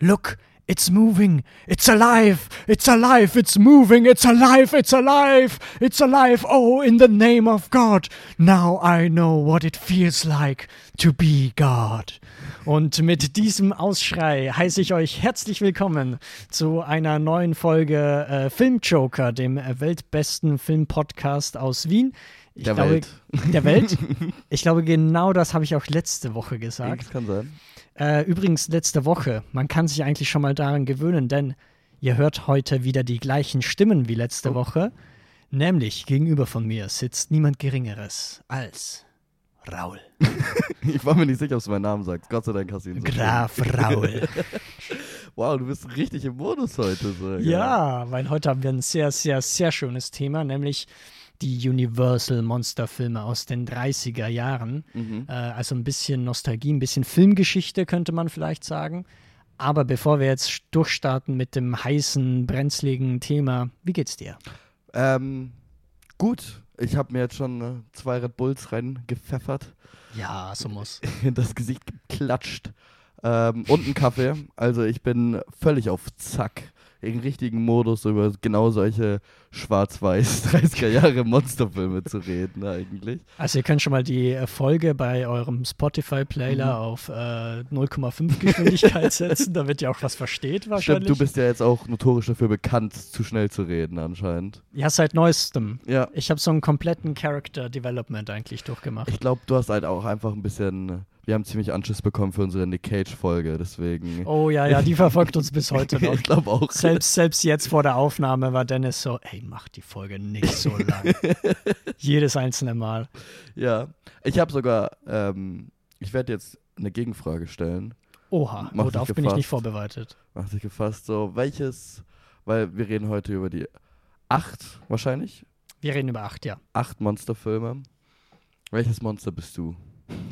Look, it's moving. It's alive. It's alive. It's moving. It's alive. It's alive. It's alive. Oh, in the name of God. Now I know what it feels like to be God. Und mit diesem Ausschrei heiße ich euch herzlich willkommen zu einer neuen Folge äh, Filmjoker, dem äh, weltbesten Filmpodcast aus Wien. Ich Der glaube, Welt. Der Welt. Ich glaube, genau das habe ich auch letzte Woche gesagt. Das kann sein. Äh, übrigens, letzte Woche. Man kann sich eigentlich schon mal daran gewöhnen, denn ihr hört heute wieder die gleichen Stimmen wie letzte Oh. Woche. Nämlich gegenüber von mir sitzt niemand Geringeres als Raul. Ich war mir nicht sicher, ob du meinen Namen sagst. Gott sei Dank hast du ihn so Graf Raul. Wow, du bist richtig im Modus heute. So. ja, weil heute haben wir ein sehr, sehr, sehr schönes Thema, nämlich die Universal Monsterfilme aus den 30er Jahren. Mhm. Äh, also ein bisschen Nostalgie, ein bisschen Filmgeschichte könnte man vielleicht sagen. Aber bevor wir jetzt durchstarten mit dem heißen, brenzligen Thema, wie geht's dir? Ähm, gut, ich habe mir jetzt schon äh, zwei Red Bulls reingepfeffert, Ja, so muss. in das Gesicht geklatscht ähm, und einen Kaffee. Also ich bin völlig auf Zack. Im richtigen Modus über genau solche schwarz-weiß 30er Jahre Monsterfilme zu reden eigentlich. Also ihr könnt schon mal die Folge bei eurem Spotify-Player Mhm. auf äh, 0,5 Geschwindigkeit setzen, damit ihr auch was versteht wahrscheinlich. Stimmt, du bist ja jetzt auch notorisch dafür bekannt, zu schnell zu reden anscheinend. ja, seit neuestem. Ja, Ich habe so einen kompletten Character Development eigentlich durchgemacht. Ich glaube, du hast halt auch einfach ein bisschen. Wir haben ziemlich Anschiss bekommen für unsere Nick Cage-Folge, deswegen. Oh ja, ja, die verfolgt uns bis heute noch. ich glaube auch. Selbst, selbst jetzt vor der Aufnahme war Dennis so, ey, mach die Folge nicht so lang. Jedes einzelne Mal. Ja. Ich habe sogar. Ähm, ich werde jetzt eine Gegenfrage stellen. Oha, Mach oh, darauf bin ich nicht vorbereitet. Mach dich gefasst. So, welches. Weil wir reden heute über die acht, wahrscheinlich. Wir reden über acht, ja. Acht Monsterfilme. Welches Monster bist du?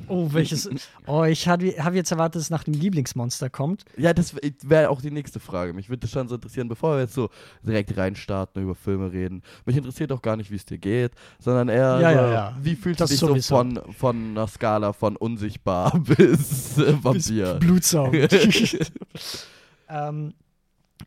Oh, welches. Oh, ich habe hab jetzt erwartet, dass es nach dem Lieblingsmonster kommt. Ja, das wäre auch die nächste Frage. Mich würde das schon so interessieren, bevor wir jetzt so direkt reinstarten, über Filme reden. Mich interessiert auch gar nicht, wie es dir geht, sondern eher, Ja, so, ja, ja. wie fühlst Das du dich so sowieso. von, von einer Skala von unsichtbar bis äh, Vampir? Blutsaugen. ähm,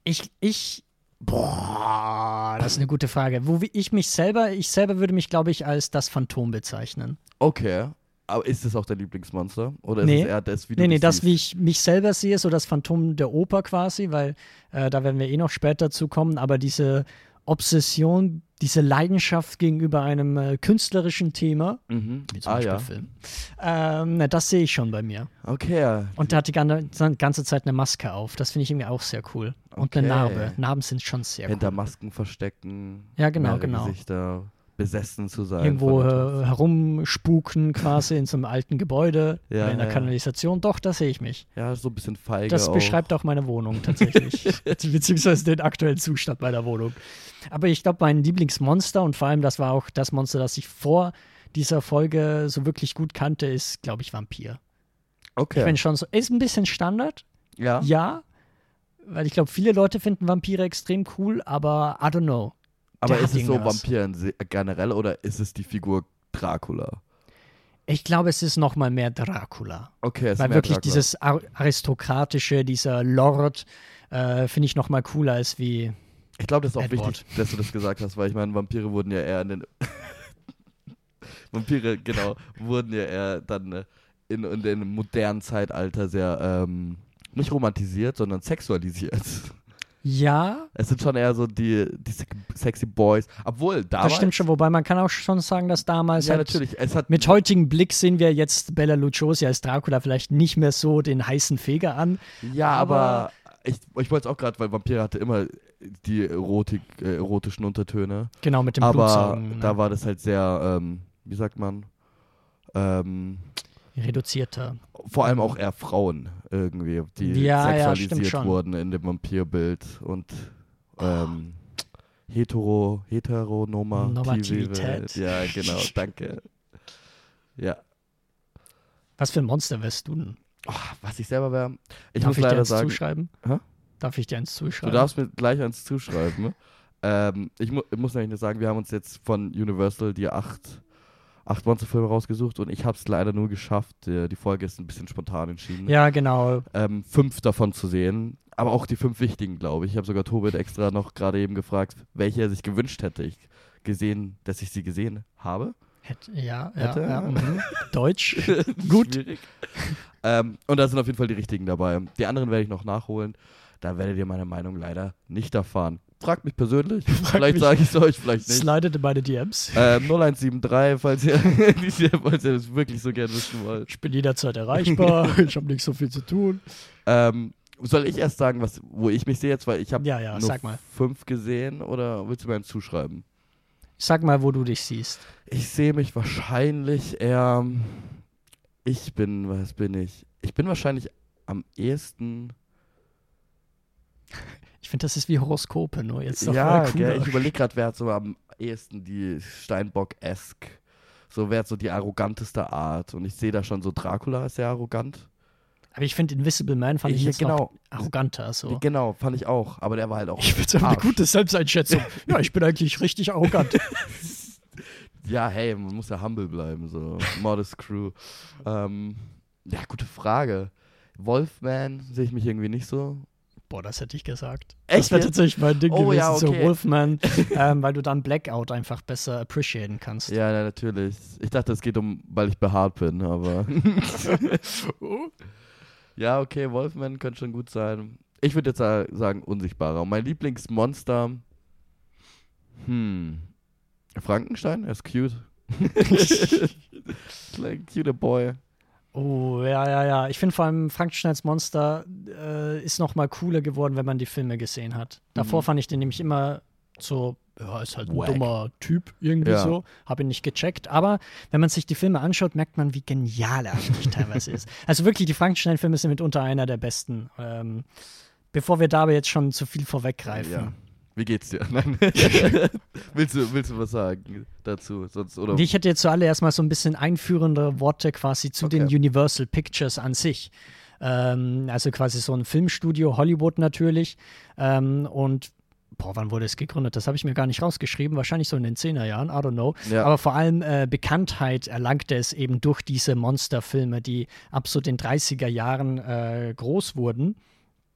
ich, ich. Boah, das ist eine gute Frage. Wo ich mich selber, ich selber würde mich, glaube ich, als das Phantom bezeichnen. Okay, aber ist das auch dein Lieblingsmonster? Oder ist Nee. es eher das, wie du Nee, nee, das, siehst? wie ich mich selber sehe, so das Phantom der Oper quasi, weil äh, da werden wir eh noch später zu kommen, aber diese Obsession, diese Leidenschaft gegenüber einem äh, künstlerischen Thema, Mhm. wie zum Ah Beispiel ja, Film, ähm, na, das sehe ich schon bei mir. okay. Und der hat die ganze, ganze Zeit eine Maske auf. Das finde ich irgendwie auch sehr cool. Und eine Okay. Narbe. Narben sind schon sehr Hinter cool. Masken verstecken. Ja, genau, genau. Gesichter, besessen zu sein. Irgendwo äh, herumspuken quasi in so einem alten Gebäude Ja, in der ja. Kanalisation. Doch, da sehe ich mich. Ja, so ein bisschen feige Das auch. beschreibt auch meine Wohnung tatsächlich. Beziehungsweise den aktuellen Zustand meiner Wohnung. Aber ich glaube, mein Lieblingsmonster und vor allem das war auch das Monster, das ich vor dieser Folge so wirklich gut kannte, ist, glaube ich, Vampir. Okay. Ich bin schon so, ist ein bisschen Standard, ja. ja, weil ich glaube, viele Leute finden Vampire extrem cool, aber I don't know. Aber ist es so. Vampir generell oder ist es die Figur Dracula? Ich glaube, es ist noch mal mehr Dracula. Okay, es ist Weil mehr wirklich Dracula. dieses Ar aristokratische, dieser Lord, äh, finde ich noch mal cooler als wie Ich glaube, das ist auch Edward. wichtig, dass du das gesagt hast, weil ich meine, Vampire wurden ja eher in den. Vampire, genau, wurden ja eher dann äh, in, in dem modernen Zeitalter sehr, ähm, nicht romantisiert, sondern sexualisiert. Ja, Es sind schon eher so die, die sexy Boys. Obwohl, damals. das stimmt schon. Wobei man kann auch schon sagen, dass damals Ja, halt natürlich. Es hat mit heutigem Blick sehen wir jetzt Bella Lugosi als Dracula vielleicht nicht mehr so den heißen Feger an. Ja, aber, Aber- ich, ich wollte es auch gerade, weil Vampire hatte immer die Erotik, äh, erotischen Untertöne. Genau, mit dem aber. Ne? da war das halt sehr, ähm, wie sagt man, ähm, Reduzierter. vor allem auch eher Frauen irgendwie, die Ja, ja, sexualisiert schon. wurden in dem Vampirbild und ähm, hetero, heteronormative Normativität. Welt. Ja, genau, danke. Ja. Was für ein Monster wärst du denn? Oh, was ich selber wäre, ich Darf muss ich dir eins sagen, zuschreiben? Hä? Darf ich dir eins Du zuschreiben? darfst mir gleich eins zuschreiben. ähm, ich, mu ich muss nämlich nur sagen, wir haben uns jetzt von Universal die acht, acht Monsterfilme rausgesucht und ich habe es leider nur geschafft. Die, die Folge ist ein bisschen spontan entschieden. Ja, genau. Ähm, fünf davon zu sehen. aber auch die fünf wichtigen, glaube ich. Ich habe sogar Tobit extra noch gerade eben gefragt, welche er sich gewünscht hätte. Ich gesehen, dass ich sie gesehen habe. Hätte, ja, ja, Hätte? ja. Mhm. Deutsch. Gut. Ähm, und da sind auf jeden Fall die richtigen dabei. Die anderen werde ich noch nachholen. Da werdet ihr meine Meinung leider nicht erfahren. Fragt mich persönlich. vielleicht mich. sage ich es euch, vielleicht nicht. Slidet in meine DMs. Ähm, 0173, falls ihr, falls ihr das wirklich so gerne wissen wollt. Ich bin jederzeit erreichbar. ich habe nicht so viel zu tun. Ähm, soll ich erst sagen, was, wo ich mich sehe jetzt? Weil ich habe Ja, ja, nur sag mal. fünf gesehen oder willst du mir einen zuschreiben? Sag mal, wo du dich siehst. Ich sehe mich wahrscheinlich eher. Ich bin, was bin ich? Ich bin wahrscheinlich am ehesten. Ich finde, das ist wie Horoskope, nur jetzt noch ja, gell, ich überlege gerade, wer hat so am ehesten die Steinbock-esk. So, wer hat so die arroganteste Art? Und ich sehe da schon so, Dracula ist sehr arrogant. Aber ich finde Invisible Man fand ich Ja, jetzt genau. arroganter. So. Genau, fand ich auch. Aber der war halt auch. Ich finde es eine gute Selbsteinschätzung. ja, ich bin eigentlich richtig arrogant. Ja, hey, man muss ja humble bleiben, so. Modest Crew. Ähm, ja, gute Frage. Wolfman sehe ich mich irgendwie nicht so. Boah, das hätte ich gesagt. Echt das wäre tatsächlich mein Ding Oh, gewesen, ja, so okay. Wolfman, ähm, weil du dann Blackout einfach besser appreciaten kannst. Ja, na, natürlich. Ich dachte, es geht um, weil ich behaart bin, aber. ja, okay, Wolfman könnte schon gut sein. Ich würde jetzt sa- sagen, unsichtbarer. Und mein Lieblingsmonster. Hm. Frankenstein? Er ist cute. like cute boy. Oh, ja, ja, ja. Ich finde vor allem Frankensteins Monster äh, ist noch mal cooler geworden, wenn man die Filme gesehen hat. Davor Mhm. fand ich den nämlich immer so, ja, ist halt ein Wack. dummer Typ irgendwie Ja. so. Habe ihn nicht gecheckt. Aber wenn man sich die Filme anschaut, merkt man, wie genial er eigentlich teilweise ist. Also wirklich, die Frankenstein-Filme sind mitunter einer der besten. Ähm, bevor wir da aber jetzt schon zu viel vorweggreifen. Ja. Wie geht's dir? Nein. willst, du, willst du was sagen dazu? Sonst, oder? Ich hätte jetzt zuallererst mal so ein bisschen einführende Worte quasi zu Okay. den Universal Pictures an sich. Ähm, also quasi so ein Filmstudio, Hollywood natürlich. Ähm, und boah, wann wurde es gegründet? Das habe ich mir gar nicht rausgeschrieben. Wahrscheinlich so in den 10er Jahren, I don't know. Ja. Aber vor allem äh, Bekanntheit erlangte es eben durch diese Monsterfilme, die ab so den 30er Jahren äh, groß wurden.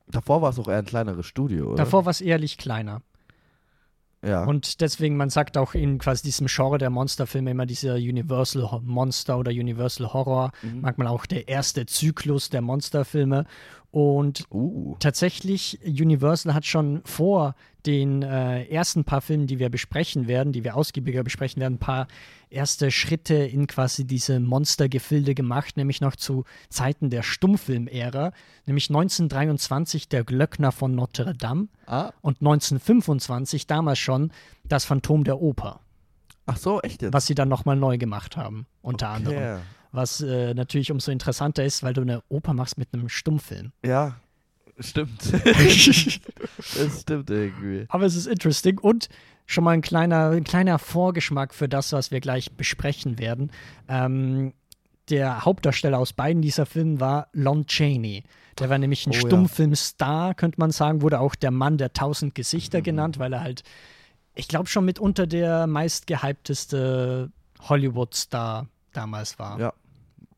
Davor war es auch eher ein kleineres Studio, oder? Davor war es ehrlich kleiner. Ja. Und deswegen, man sagt auch in quasi diesem Genre der Monsterfilme immer dieser Universal Monster oder Universal Horror, Mhm. manchmal auch der erste Zyklus der Monsterfilme. Und uh. tatsächlich, Universal hat schon vor den äh, ersten paar Filmen, die wir besprechen werden, die wir ausgiebiger besprechen werden, ein paar erste Schritte in quasi diese Monstergefilde gemacht, nämlich noch zu Zeiten der Stummfilmära, nämlich 1923 der Glöckner von Notre Dame Ah. und 1925 damals schon das Phantom der Oper, Ach so, echt jetzt? was sie dann nochmal neu gemacht haben, unter anderem. Okay. Was äh, natürlich umso interessanter ist, weil du eine Oper machst mit einem Stummfilm. Ja, stimmt. das stimmt irgendwie. Aber es ist interesting und schon mal ein kleiner, ein kleiner Vorgeschmack für das, was wir gleich besprechen werden. Ähm, der Hauptdarsteller aus beiden dieser Filmen war Lon Chaney. Der war nämlich ein Oh. Stummfilmstar, könnte man sagen, wurde auch der Mann der tausend Gesichter Mhm. genannt, weil er halt, ich glaube, schon mitunter der meistgehypteste Hollywood-Star damals war. Ja,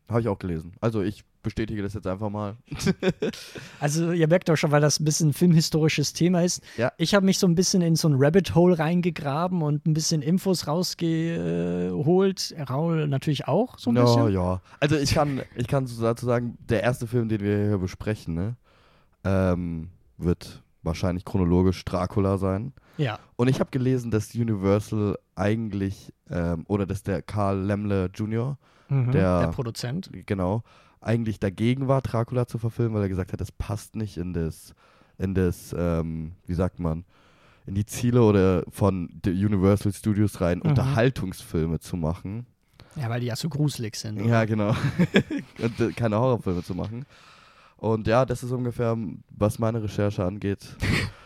habe ich auch gelesen. Also ich bestätige das jetzt einfach mal. Also ihr merkt doch schon, weil das ein bisschen ein filmhistorisches Thema ist. Ja. Ich habe mich so ein bisschen in so ein Rabbit Hole reingegraben und ein bisschen Infos rausgeholt. Raul natürlich auch so ein ja, bisschen. ja. Also ich kann, ich kann dazu sagen, der erste Film, den wir hier besprechen, ne, ähm, wird wahrscheinlich chronologisch Dracula sein. Ja. Und ich habe gelesen, dass Universal eigentlich, ähm, oder dass der Karl Lemle Jr., Mhm. Der- der Produzent. genau, eigentlich dagegen war, Dracula zu verfilmen, weil er gesagt hat, das passt nicht in das, in das, ähm, wie sagt man, in die Ziele oder von Universal Studios rein, Mhm. Unterhaltungsfilme zu machen. Ja, weil die ja so gruselig sind. Ja, genau. Und äh, keine Horrorfilme zu machen. Und ja, das ist ungefähr, was meine Recherche angeht.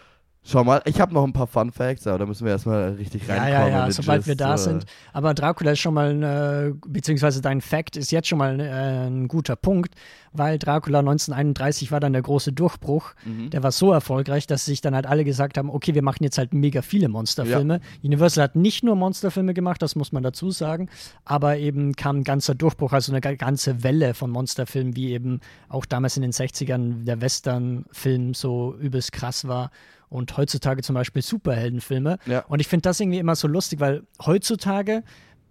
Schau mal, ich habe noch ein paar Fun Facts, aber da müssen wir erstmal richtig Ja, reinkommen. ja, ja, den sobald wir Gist, da äh. sind. Aber Dracula ist schon mal, ein, äh, beziehungsweise dein Fact ist jetzt schon mal äh, ein guter Punkt, weil Dracula 1931 war dann der große Durchbruch. Mhm. Der war so erfolgreich, dass sich dann halt alle gesagt haben, okay, wir machen jetzt halt mega viele Monsterfilme. Universal hat nicht nur Monsterfilme gemacht, das muss man dazu sagen, aber eben kam ein ganzer Durchbruch, also eine ga- ganze Welle von Monsterfilmen, wie eben auch damals in den 60ern der Western-Film so übelst krass war. Und heutzutage zum Beispiel Superheldenfilme. Ja. Und ich finde das irgendwie immer so lustig, weil heutzutage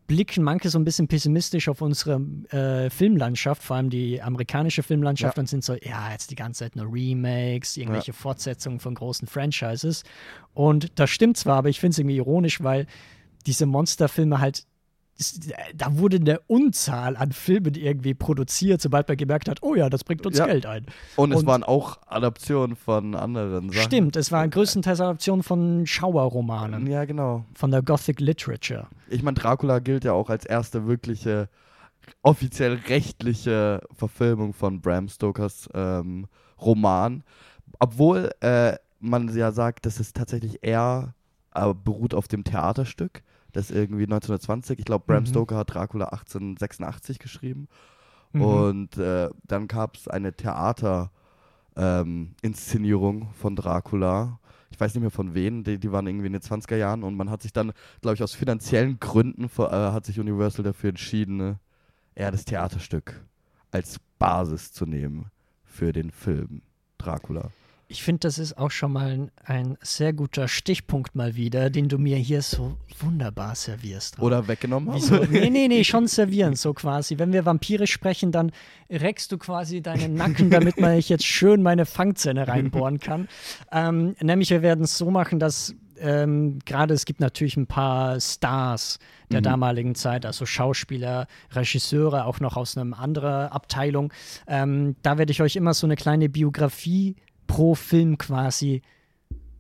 blicken manche so ein bisschen pessimistisch auf unsere äh, Filmlandschaft, vor allem die amerikanische Filmlandschaft, Ja. und sind so, ja, jetzt die ganze Zeit nur Remakes, irgendwelche Fortsetzungen von großen Franchises. Und das stimmt zwar, aber ich finde es irgendwie ironisch, weil diese Monsterfilme halt, da wurde eine Unzahl an Filmen irgendwie produziert, sobald man gemerkt hat, oh ja, das bringt uns Ja. Geld ein. Und es und- waren auch Adaptionen von anderen Sachen. Stimmt, es war größtenteils Adaption von Schauerromanen, Ja, genau. von der Gothic Literature. Ich meine, Dracula gilt ja auch als erste wirkliche, offiziell rechtliche Verfilmung von Bram Stokers ähm, Roman. Obwohl äh, man ja sagt, dass es tatsächlich eher äh, beruht auf dem Theaterstück. Das irgendwie 1920, ich glaube, Bram Mhm. Stoker hat Dracula 1886 geschrieben. Mhm. Und äh, dann gab es eine Theaterinszenierung ähm, von Dracula. Ich weiß nicht mehr von wem, die, die waren irgendwie in den 20er Jahren und man hat sich dann, glaube ich, aus finanziellen Gründen vor- äh, hat sich Universal dafür entschieden, ne, eher das Theaterstück als Basis zu nehmen für den Film Dracula. Ich finde, das ist auch schon mal ein, ein sehr guter Stichpunkt mal wieder, den du mir hier so wunderbar servierst. Oder weggenommen. Wieso? Nee, nee, nee, schon servieren, so quasi. Wenn wir Vampire sprechen, dann reckst du quasi deinen Nacken, damit man ich jetzt schön meine Fangzähne reinbohren kann. Ähm, nämlich, wir werden es so machen, dass ähm, gerade es gibt natürlich ein paar Stars der damaligen Zeit, also Schauspieler, Regisseure, auch noch aus einer anderen Abteilung. Ähm, da werde ich euch immer so eine kleine Biografie pro Film quasi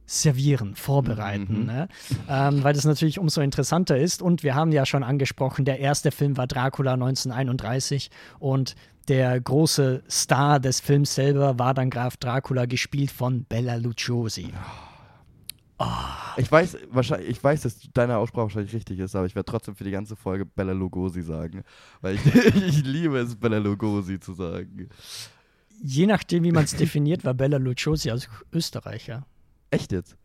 servieren, vorbereiten, Mhm. ne? ähm, weil das natürlich umso interessanter ist. Und wir haben ja schon angesprochen, der erste Film war Dracula 1931 und der große Star des Films selber war dann Graf Dracula, gespielt von Bella Lugosi. Ich weiß, wahrscheinlich, ich weiß, dass deine Aussprache wahrscheinlich richtig ist, aber ich werde trotzdem für die ganze Folge Bella Lugosi sagen. Weil ich, ich liebe es, Bella Lugosi zu sagen. Je nachdem, wie man es definiert, war Bella Lugosi also Österreicher. Echt jetzt?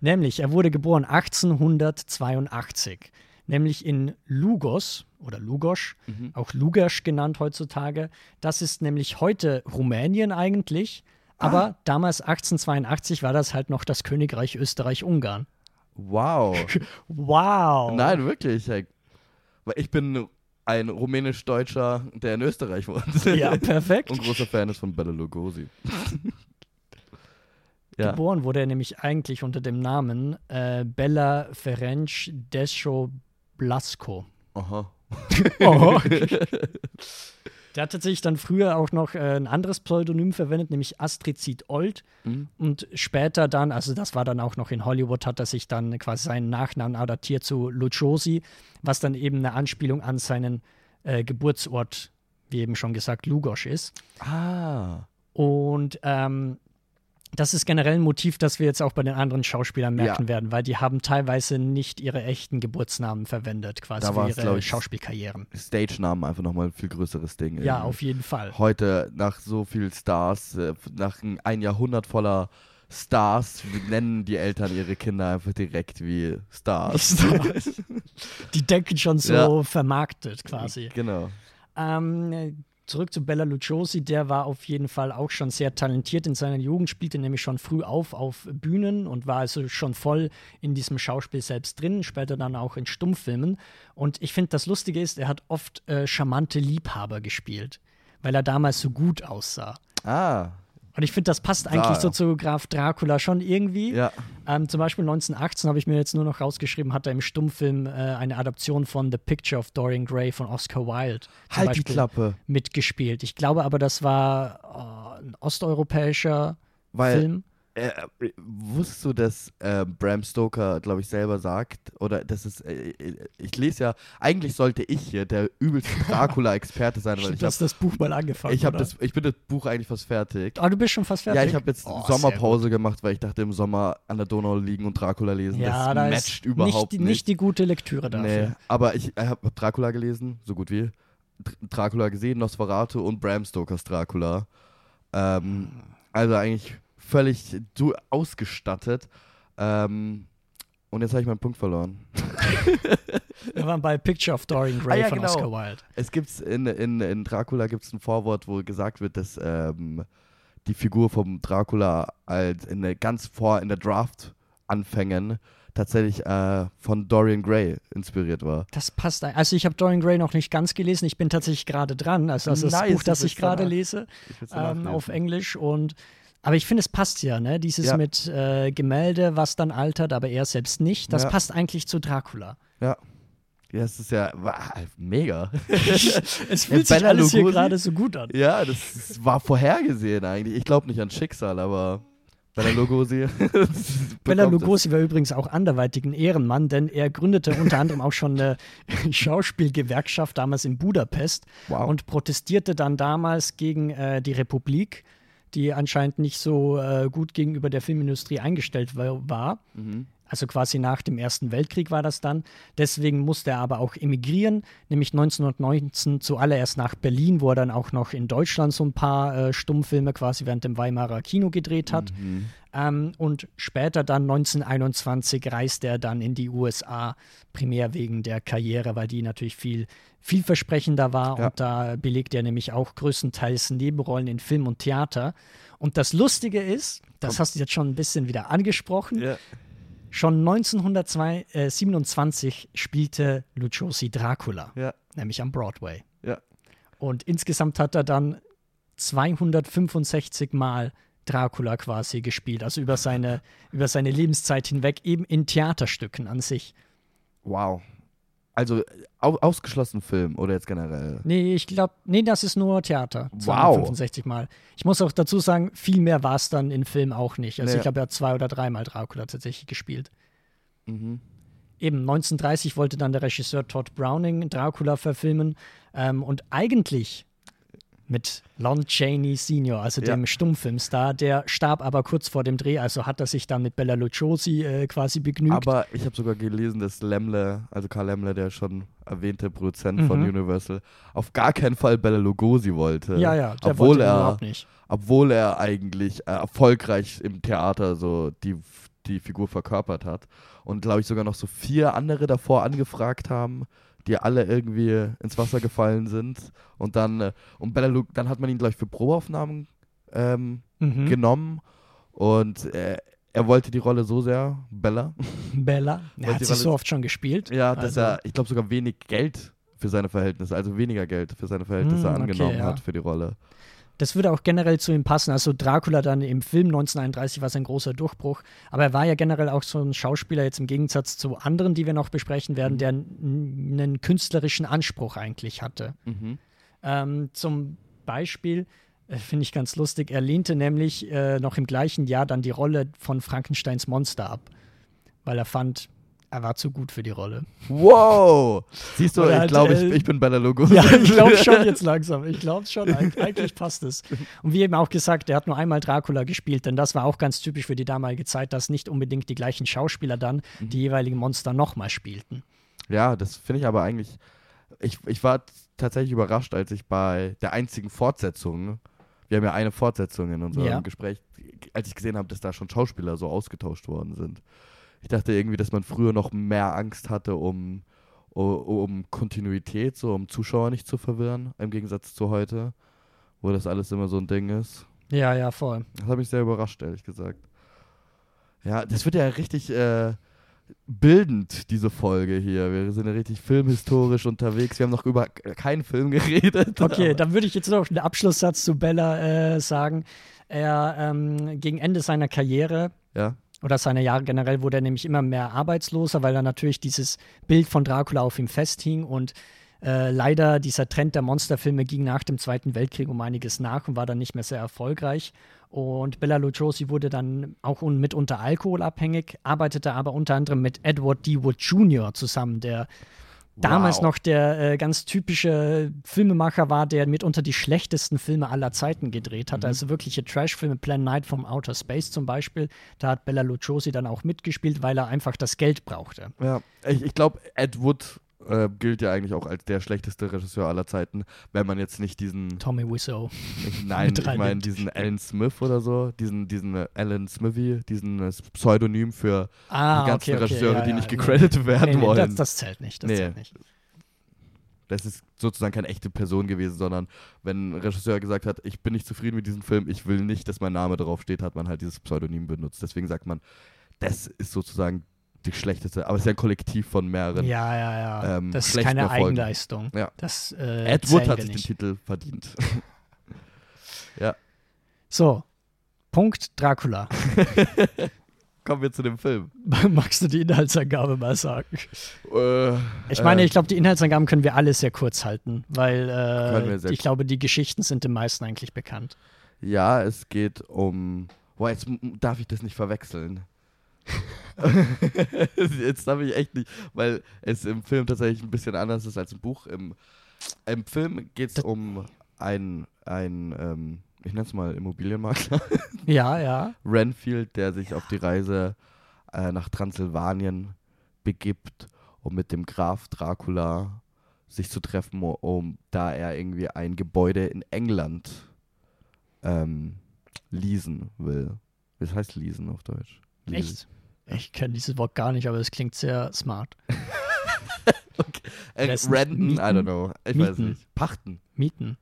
Nämlich, er wurde geboren 1882, nämlich in Lugos oder Lugos, auch Lugasch genannt heutzutage. Das ist nämlich heute Rumänien eigentlich, aber damals 1882 war das halt noch das Königreich Österreich-Ungarn. Wow. Wow! Nein, wirklich. ich bin ein rumänisch-Deutscher, der in Österreich wohnt. Ja, perfekt. Und großer Fan ist von Bela Lugosi. ja. Geboren wurde er nämlich eigentlich unter dem Namen äh, Bella Ferenc Descho Blasko. Aha. Oh. Der hat tatsächlich dann früher auch noch äh, ein anderes Pseudonym verwendet, nämlich Astrizid Old. Mhm. Und später dann, also das war dann auch noch in Hollywood, hat er sich dann quasi seinen Nachnamen adaptiert zu Luchosi, was dann eben eine Anspielung an seinen äh, Geburtsort, wie eben schon gesagt, Lugos ist. Ah. Und ähm, das ist generell ein Motiv, das wir jetzt auch bei den anderen Schauspielern merken Ja. werden, weil die haben teilweise nicht ihre echten Geburtsnamen verwendet, quasi für ihre ich, Schauspielkarrieren. Stage-Namen einfach nochmal ein viel größeres Ding. Ja, irgendwie. auf jeden Fall. Heute nach so viel Stars, äh, nach ein- Jahrhundert voller Stars, nennen die Eltern ihre Kinder einfach direkt wie Stars. Die denken schon so Ja. vermarktet quasi. genau. Ähm, zurück zu Bella Lugosi, der war auf jeden Fall auch schon sehr talentiert in seiner Jugend, spielte nämlich schon früh auf auf Bühnen und war also schon voll in diesem Schauspiel selbst drin, später dann auch in Stummfilmen. Und ich finde, das Lustige ist, er hat oft äh, charmante Liebhaber gespielt, weil er damals so gut aussah. Ah, Und ich finde, das passt eigentlich ja. so zu Graf Dracula schon irgendwie. ja. Ähm, zum Beispiel 1918 habe ich mir jetzt nur noch rausgeschrieben, hat er im Stummfilm äh, eine Adaption von The Picture of Dorian Gray von Oscar Wilde Halt die Beispiel Klappe. mitgespielt. Ich glaube aber, das war äh, ein osteuropäischer Weil Film. Äh, äh, wusstest du, dass äh, Bram Stoker, glaube ich, selber sagt, oder das ist, äh, äh, ich lese ja, eigentlich sollte ich hier der übelste Dracula-Experte sein, weil Stimmt, ich du hast habe das Buch mal angefangen. ich, hab das, ich bin das Buch eigentlich fast fertig. Ah, du bist schon fast fertig. Ja, ich habe jetzt Oh, Sommerpause gemacht, weil ich dachte, im Sommer an der Donau liegen und Dracula lesen. Ja, das da matcht ist überhaupt nicht, die, nicht die gute Lektüre dafür. Nee, aber ich habe Dracula gelesen, so gut wie. Dr Dracula gesehen, Nosferatu und Bram Stokers Dracula. Ähm, also eigentlich völlig du ausgestattet. Ähm, und jetzt habe ich meinen Punkt verloren. Wir waren bei Picture of Dorian Gray Ah, ja, von genau. Oscar Wilde. Es gibt's in, in, in Dracula gibt es ein Vorwort, wo gesagt wird, dass ähm, die Figur vom Dracula als in der ganz vor in der Draft anfängen tatsächlich äh, von Dorian Gray inspiriert war. Das passt. Also ich habe Dorian Gray noch nicht ganz gelesen. Ich bin tatsächlich gerade dran. Also das ist das Nice, Buch, das das ich gerade lese, Ich ähm, auf Englisch. Und aber ich finde, es passt ja, ne? Dieses Ja. mit äh, Gemälde, was dann altert, aber er selbst nicht. Das Ja. passt eigentlich zu Dracula. Ja. Das ist ja wow, mega. Es fühlt sich alles hier gerade so gut an. Ja, das war vorhergesehen eigentlich. Ich glaube nicht an Schicksal, aber Bela Lugosi. Es. Lugosi war übrigens auch anderweitig ein Ehrenmann, denn er gründete unter anderem auch schon eine Schauspielgewerkschaft damals in Budapest Wow. und protestierte dann damals gegen äh, die Republik, die anscheinend nicht so äh, gut gegenüber der Filmindustrie eingestellt wa- war. Mhm. Also quasi nach dem Ersten Weltkrieg war das dann. Deswegen musste er aber auch emigrieren, nämlich 1919 zuallererst nach Berlin, wo er dann auch noch in Deutschland so ein paar äh, Stummfilme quasi während dem Weimarer Kino gedreht hat. Mhm. Ähm, und später dann 1921 reiste er dann in die USA, primär wegen der Karriere, weil die natürlich viel vielversprechender war. Ja. Und da belegt er nämlich auch größtenteils Nebenrollen in Film und Theater. Und das Lustige ist, das hast du jetzt schon ein bisschen wieder angesprochen, Ja. Schon 1927 spielte Luciosi Dracula, Ja. nämlich am Broadway. Ja. Und insgesamt hat er dann 265 Mal Dracula quasi gespielt, also über seine, über seine Lebenszeit hinweg, eben in Theaterstücken an sich. Wow. Also au ausgeschlossen Film oder jetzt generell? Nee, ich glaube, nee, das ist nur Theater. Wow. 265 Mal. Ich muss auch dazu sagen, viel mehr war es dann in Film auch nicht. Also Nee. ich habe ja zwei oder dreimal Dracula tatsächlich gespielt. Mhm. Eben 1930 wollte dann der Regisseur Todd Browning Dracula verfilmen ähm, und eigentlich mit Lon Chaney Sr., also Ja. dem Stummfilmstar, der starb aber kurz vor dem Dreh, also hat er sich dann mit Bella Lugosi äh, quasi begnügt. Aber ich habe sogar gelesen, dass Lemle, also Karl Lemle, der schon erwähnte Produzent von Mhm. Universal, auf gar keinen Fall Bella Lugosi wollte. ja, ja, der obwohl wollte er, überhaupt nicht. obwohl er eigentlich äh, erfolgreich im Theater so die, die Figur verkörpert hat. Und glaube ich sogar noch so vier andere davor angefragt haben, die alle irgendwie ins Wasser gefallen sind. Und dann, äh, und Bella dann hat man ihn, glaube ich, für Probeaufnahmen ähm, Mhm. genommen. Und äh, er wollte die Rolle so sehr, Bella, Bella, er hat sie so oft schon gespielt. ja, dass Also- er, ich glaube, sogar wenig Geld für seine Verhältnisse, also weniger Geld für seine Verhältnisse okay, angenommen ja. hat für die Rolle. Das würde auch generell zu ihm passen. Also Dracula dann im Film 1931 war sein großer Durchbruch. Aber er war ja generell auch so ein Schauspieler, jetzt im Gegensatz zu anderen, die wir noch besprechen werden, der n- einen künstlerischen Anspruch eigentlich hatte. Mhm. Ähm, zum Beispiel äh, finde ich ganz lustig, er lehnte nämlich äh, noch im gleichen Jahr dann die Rolle von Frankensteins Monster ab, weil er fand, er war zu gut für die Rolle. Wow! Siehst du, Oder ich halt, glaube, äh, ich, ich bin Bella Lugosi. Ja, ich glaube schon jetzt langsam. Ich glaube schon. Eig eigentlich passt es. Und wie eben auch gesagt, er hat nur einmal Dracula gespielt, denn das war auch ganz typisch für die damalige Zeit, dass nicht unbedingt die gleichen Schauspieler dann die jeweiligen Monster nochmal spielten. Ja, das finde ich aber eigentlich. Ich, ich war tatsächlich überrascht, als ich bei der einzigen Fortsetzung, wir haben ja eine Fortsetzung in unserem Ja. Gespräch, als ich gesehen habe, dass da schon Schauspieler so ausgetauscht worden sind. Ich dachte irgendwie, dass man früher noch mehr Angst hatte, um, um, um Kontinuität, so um Zuschauer nicht zu verwirren, im Gegensatz zu heute, wo das alles immer so ein Ding ist. Ja, ja, voll. Das hat mich sehr überrascht, ehrlich gesagt. Ja, das wird ja richtig äh, bildend, diese Folge hier. Wir sind ja richtig filmhistorisch unterwegs. Wir haben noch über keinen Film geredet. Okay, dann würde ich jetzt noch einen Abschlusssatz zu Bella äh, sagen. Er ähm, gegen Ende seiner Karriere Ja, oder seiner Jahre generell wurde er nämlich immer mehr arbeitsloser, weil er natürlich dieses Bild von Dracula auf ihm festhing und äh, leider dieser Trend der Monsterfilme ging nach dem Zweiten Weltkrieg um einiges nach und war dann nicht mehr sehr erfolgreich. Und Bella Lugosi wurde dann auch un- mitunter alkoholabhängig, arbeitete aber unter anderem mit Edward D. Wood Jr. zusammen, der damals Wow. noch der äh, ganz typische Filmemacher war, der mitunter die schlechtesten Filme aller Zeiten gedreht hat. Also wirkliche Trash-Filme, Plan Night from Outer Space zum Beispiel. Da hat Bella Lugosi dann auch mitgespielt, weil er einfach das Geld brauchte. Ja, ich, ich glaube, Ed Wood äh, gilt ja eigentlich auch als der schlechteste Regisseur aller Zeiten, wenn man jetzt nicht diesen, Tommy Wiseau. ich, nein, ich meine diesen Alan Smith oder so, diesen, diesen Alan Smithy, diesen äh, Pseudonym für Ah, die ganzen okay, okay, Regisseure, ja, die ja, nicht nee. gecredited werden Nee, nee, wollen. das, das zählt nicht. Das Nee. zählt nicht. das ist sozusagen keine echte Person gewesen, sondern wenn ein Regisseur gesagt hat, ich bin nicht zufrieden mit diesem Film, ich will nicht, dass mein Name darauf steht, hat man halt dieses Pseudonym benutzt. Deswegen sagt man, das ist sozusagen die schlechteste, aber es ist ja ein Kollektiv von mehreren. Ja, ja, ja. ähm, das ist keine Erfolgen. Eigenleistung. Ja. Das, äh, Ed Wood hat sich nicht. den Titel verdient. So, Punkt Dracula. Kommen wir zu dem Film. Magst du die Inhaltsangabe mal sagen? Äh, Ich meine, äh, ich glaube, die Inhaltsangaben können wir alle sehr kurz halten, weil äh, ich glaube, die Geschichten sind den meisten eigentlich bekannt. Ja, es geht um. Boah, jetzt darf ich das nicht verwechseln. jetzt darf ich echt nicht, weil es im Film tatsächlich ein bisschen anders ist als im Buch. Im, im Film geht es Das- um einen, ein, ähm, ich nenne es mal Immobilienmakler, Ja, ja. Renfield, der sich auf die Reise äh, nach Transsilvanien begibt, um mit dem Graf Dracula sich zu treffen, um, da er irgendwie ein Gebäude in England ähm, leasen will. Was heißt leasen auf Deutsch? Echt? Ich kenne dieses Wort gar nicht, aber es klingt sehr smart. Äh, Lessen, renten? I mieten? don't know. Ich weiß Mieten. nicht. Pachten. Mieten.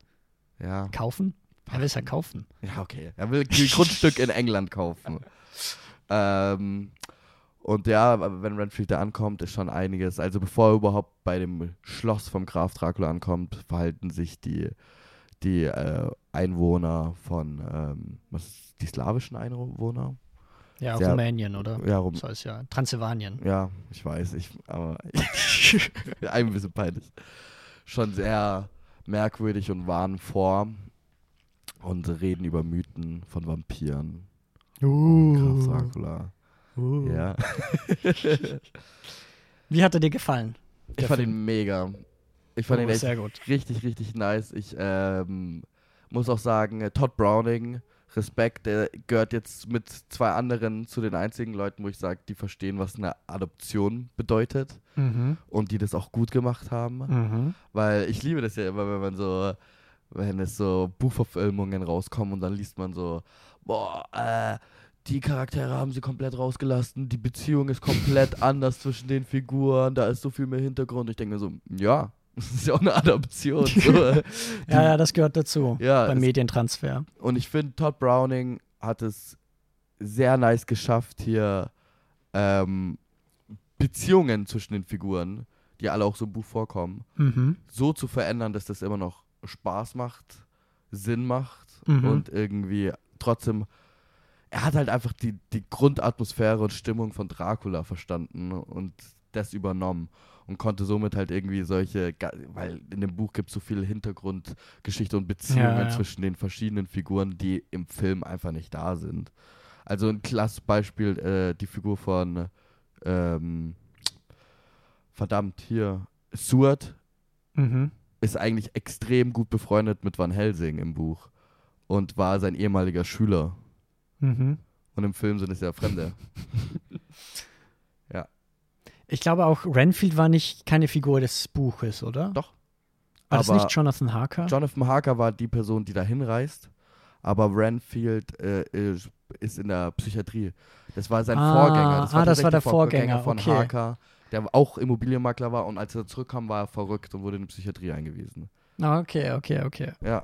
Ja. Kaufen? Er will es ja kaufen. Ja, okay. Er will ein Grundstück in England kaufen. Ähm, und ja, wenn Renfield da ankommt, ist schon einiges. Also bevor er überhaupt bei dem Schloss vom Graf Dracula ankommt, verhalten sich die, die äh, Einwohner von, ähm, was ist, die slawischen Einwohner? Ja, Sehr- Rumänien, oder? Ja, rum, Das heißt ja Transsilvanien. ja, ich weiß, ich, aber ein bisschen peinlich. Schon sehr merkwürdig und warnen vor und reden über Mythen von Vampiren. Graf Uh, Dracula. uh. Ja. Wie hat er dir gefallen? Ich fand Film. ihn mega. Ich fand Oh, ihn echt sehr gut. richtig, richtig nice. Ich ähm, muss auch sagen, äh, Todd Browning, Respekt, der gehört jetzt mit zwei anderen zu den einzigen Leuten, wo ich sage, die verstehen, was eine Adoption bedeutet Mhm. und die das auch gut gemacht haben. Mhm. Weil ich liebe das ja immer, wenn man so, wenn es so Buchverfilmungen rauskommen und dann liest man so, boah, äh, die Charaktere haben sie komplett rausgelassen, die Beziehung ist komplett anders zwischen den Figuren, da ist so viel mehr Hintergrund. Ich denke mir so, ja, das ist ja auch eine Adaption. So. Ja, ja, das gehört dazu Ja, beim Medientransfer. Und ich finde, Todd Browning hat es sehr nice geschafft, hier ähm, Beziehungen zwischen den Figuren, die alle auch so im Buch vorkommen, Mhm. so zu verändern, dass das immer noch Spaß macht, Sinn macht Mhm. und irgendwie trotzdem. Er hat halt einfach die, die Grundatmosphäre und Stimmung von Dracula verstanden und das übernommen und konnte somit halt irgendwie solche, weil in dem Buch gibt es so viel Hintergrundgeschichte und Beziehungen Ja, ja. zwischen den verschiedenen Figuren, die im Film einfach nicht da sind. Also ein klasse Beispiel, äh, die Figur von ähm, verdammt hier, Seward Mhm. ist eigentlich extrem gut befreundet mit Van Helsing im Buch und war sein ehemaliger Schüler. Mhm. Und im Film sind es ja Fremde. Ich glaube auch, Renfield war nicht keine Figur des Buches, oder? Doch. War das nicht Jonathan Harker? Jonathan Harker war die Person, die da hinreist, aber Renfield äh, ist ist in der Psychiatrie. Das war sein Ah, Vorgänger. Das war, ah, das war der Vorgänger Vorgänger, von okay. Harker, der auch Immobilienmakler war und als er zurückkam, war er verrückt und wurde in die Psychiatrie eingewiesen. Ah, okay, okay, okay. Ja,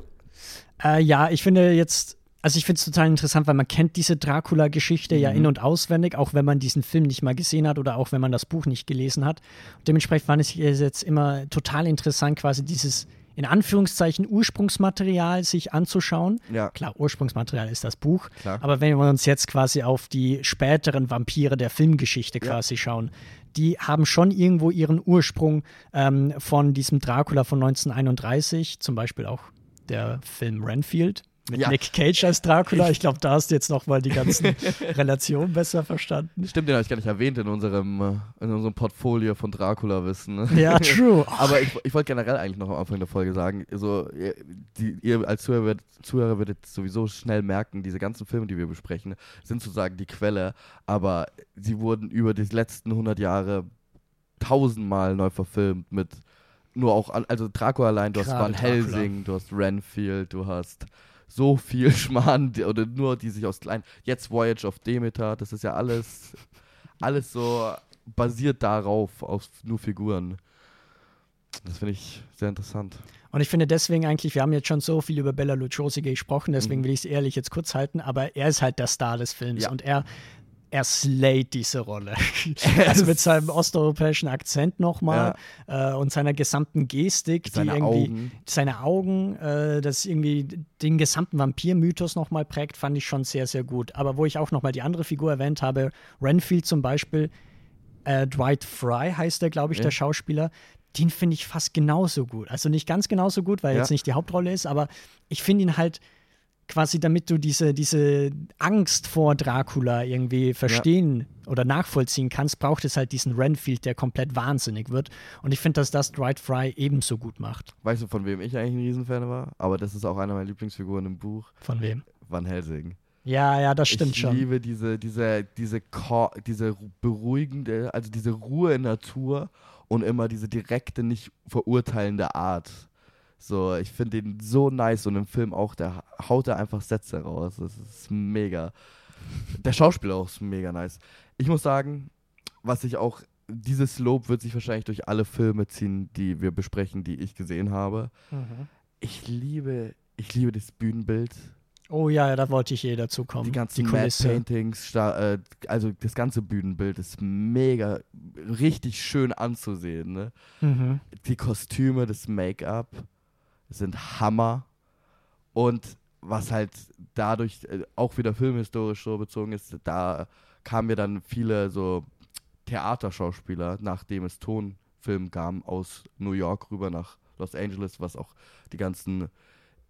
Äh, ja, ich finde jetzt, also ich finde es total interessant, weil man kennt diese Dracula-Geschichte ja Mhm. in- und auswendig, auch wenn man diesen Film nicht mal gesehen hat oder auch wenn man das Buch nicht gelesen hat. Und dementsprechend fand ich es jetzt immer total interessant, quasi dieses in Anführungszeichen Ursprungsmaterial sich anzuschauen. ja, Klar, Ursprungsmaterial ist das Buch, klar. aber wenn wir uns jetzt quasi auf die späteren Vampire der Filmgeschichte Ja. quasi schauen, die haben schon irgendwo ihren Ursprung ähm, von diesem Dracula von 1931, zum Beispiel auch der Film Renfield, Mit Ja. Nick Cage als Dracula. Ich glaube, da hast du jetzt nochmal die ganzen Relationen besser verstanden. Stimmt, den habe ich gar nicht erwähnt in unserem, äh, in unserem Portfolio von Dracula-Wissen. Ja, true. Aber ich, ich wollte generell eigentlich noch am Anfang der Folge sagen, so, ihr, die, ihr als Zuhörer, werdet- Zuhörer werdet sowieso schnell merken, diese ganzen Filme, die wir besprechen, sind sozusagen die Quelle, aber sie wurden über die letzten 100 Jahre tausendmal neu verfilmt mit nur auch, also Dracula allein, du hast Gerade Van Dracula. Helsing, du hast Renfield, du hast so viel Schmarrn, die, oder nur die sich aus kleinen, jetzt Voyage of Demeter, das ist ja alles, alles so basiert darauf, auf nur Figuren. Das finde ich sehr interessant. Und ich finde deswegen eigentlich, wir haben jetzt schon so viel über Bella Lugosi gesprochen, deswegen Mhm. will ich es ehrlich jetzt kurz halten, aber er ist halt der Star des Films Ja. und er, er slayt diese Rolle. also mit seinem osteuropäischen Akzent nochmal äh, und seiner gesamten Gestik, Seine die irgendwie Augen. seine Augen, äh, das irgendwie den gesamten Vampir-Mythos nochmal prägt, fand ich schon sehr, sehr gut. Aber wo ich auch nochmal die andere Figur erwähnt habe, Renfield zum Beispiel, äh, Dwight Fry heißt der, glaube ich, Ja. der Schauspieler, den finde ich fast genauso gut. Also nicht ganz genauso gut, weil er Ja. jetzt nicht die Hauptrolle ist, aber ich finde ihn halt quasi, damit du diese, diese Angst vor Dracula irgendwie verstehen oder nachvollziehen kannst, braucht es halt diesen Renfield, der komplett wahnsinnig wird. Und ich finde, dass das Dwight Fry ebenso gut macht. Weißt du, von wem ich eigentlich ein Riesenfan war? Aber das ist auch einer meiner Lieblingsfiguren im Buch, Von wem? Van Helsing. Ja, ja, das stimmt ich schon. liebe diese, diese, diese, Ko- diese ru- beruhigende, also diese Ruhe in Natur und immer diese direkte, nicht verurteilende Art. So, ich finde den so nice und im Film auch, der haut da einfach Sätze raus. Das ist mega. Der Schauspieler auch ist mega nice. Ich muss sagen, was ich auch, dieses Lob wird sich wahrscheinlich durch alle Filme ziehen, die wir besprechen, die ich gesehen habe. Mhm. Ich liebe, ich liebe das Bühnenbild. Oh ja, da wollte ich eh dazu kommen. Die ganzen die Kulisse. Paintings, äh, also das ganze Bühnenbild ist mega, richtig schön anzusehen. Ne? Mhm. Die Kostüme, das Make-up sind Hammer. Und was halt dadurch äh, auch wieder filmhistorisch so bezogen ist, da kamen mir dann viele so Theaterschauspieler, nachdem es Tonfilm kam, aus New York rüber nach Los Angeles, was auch die ganzen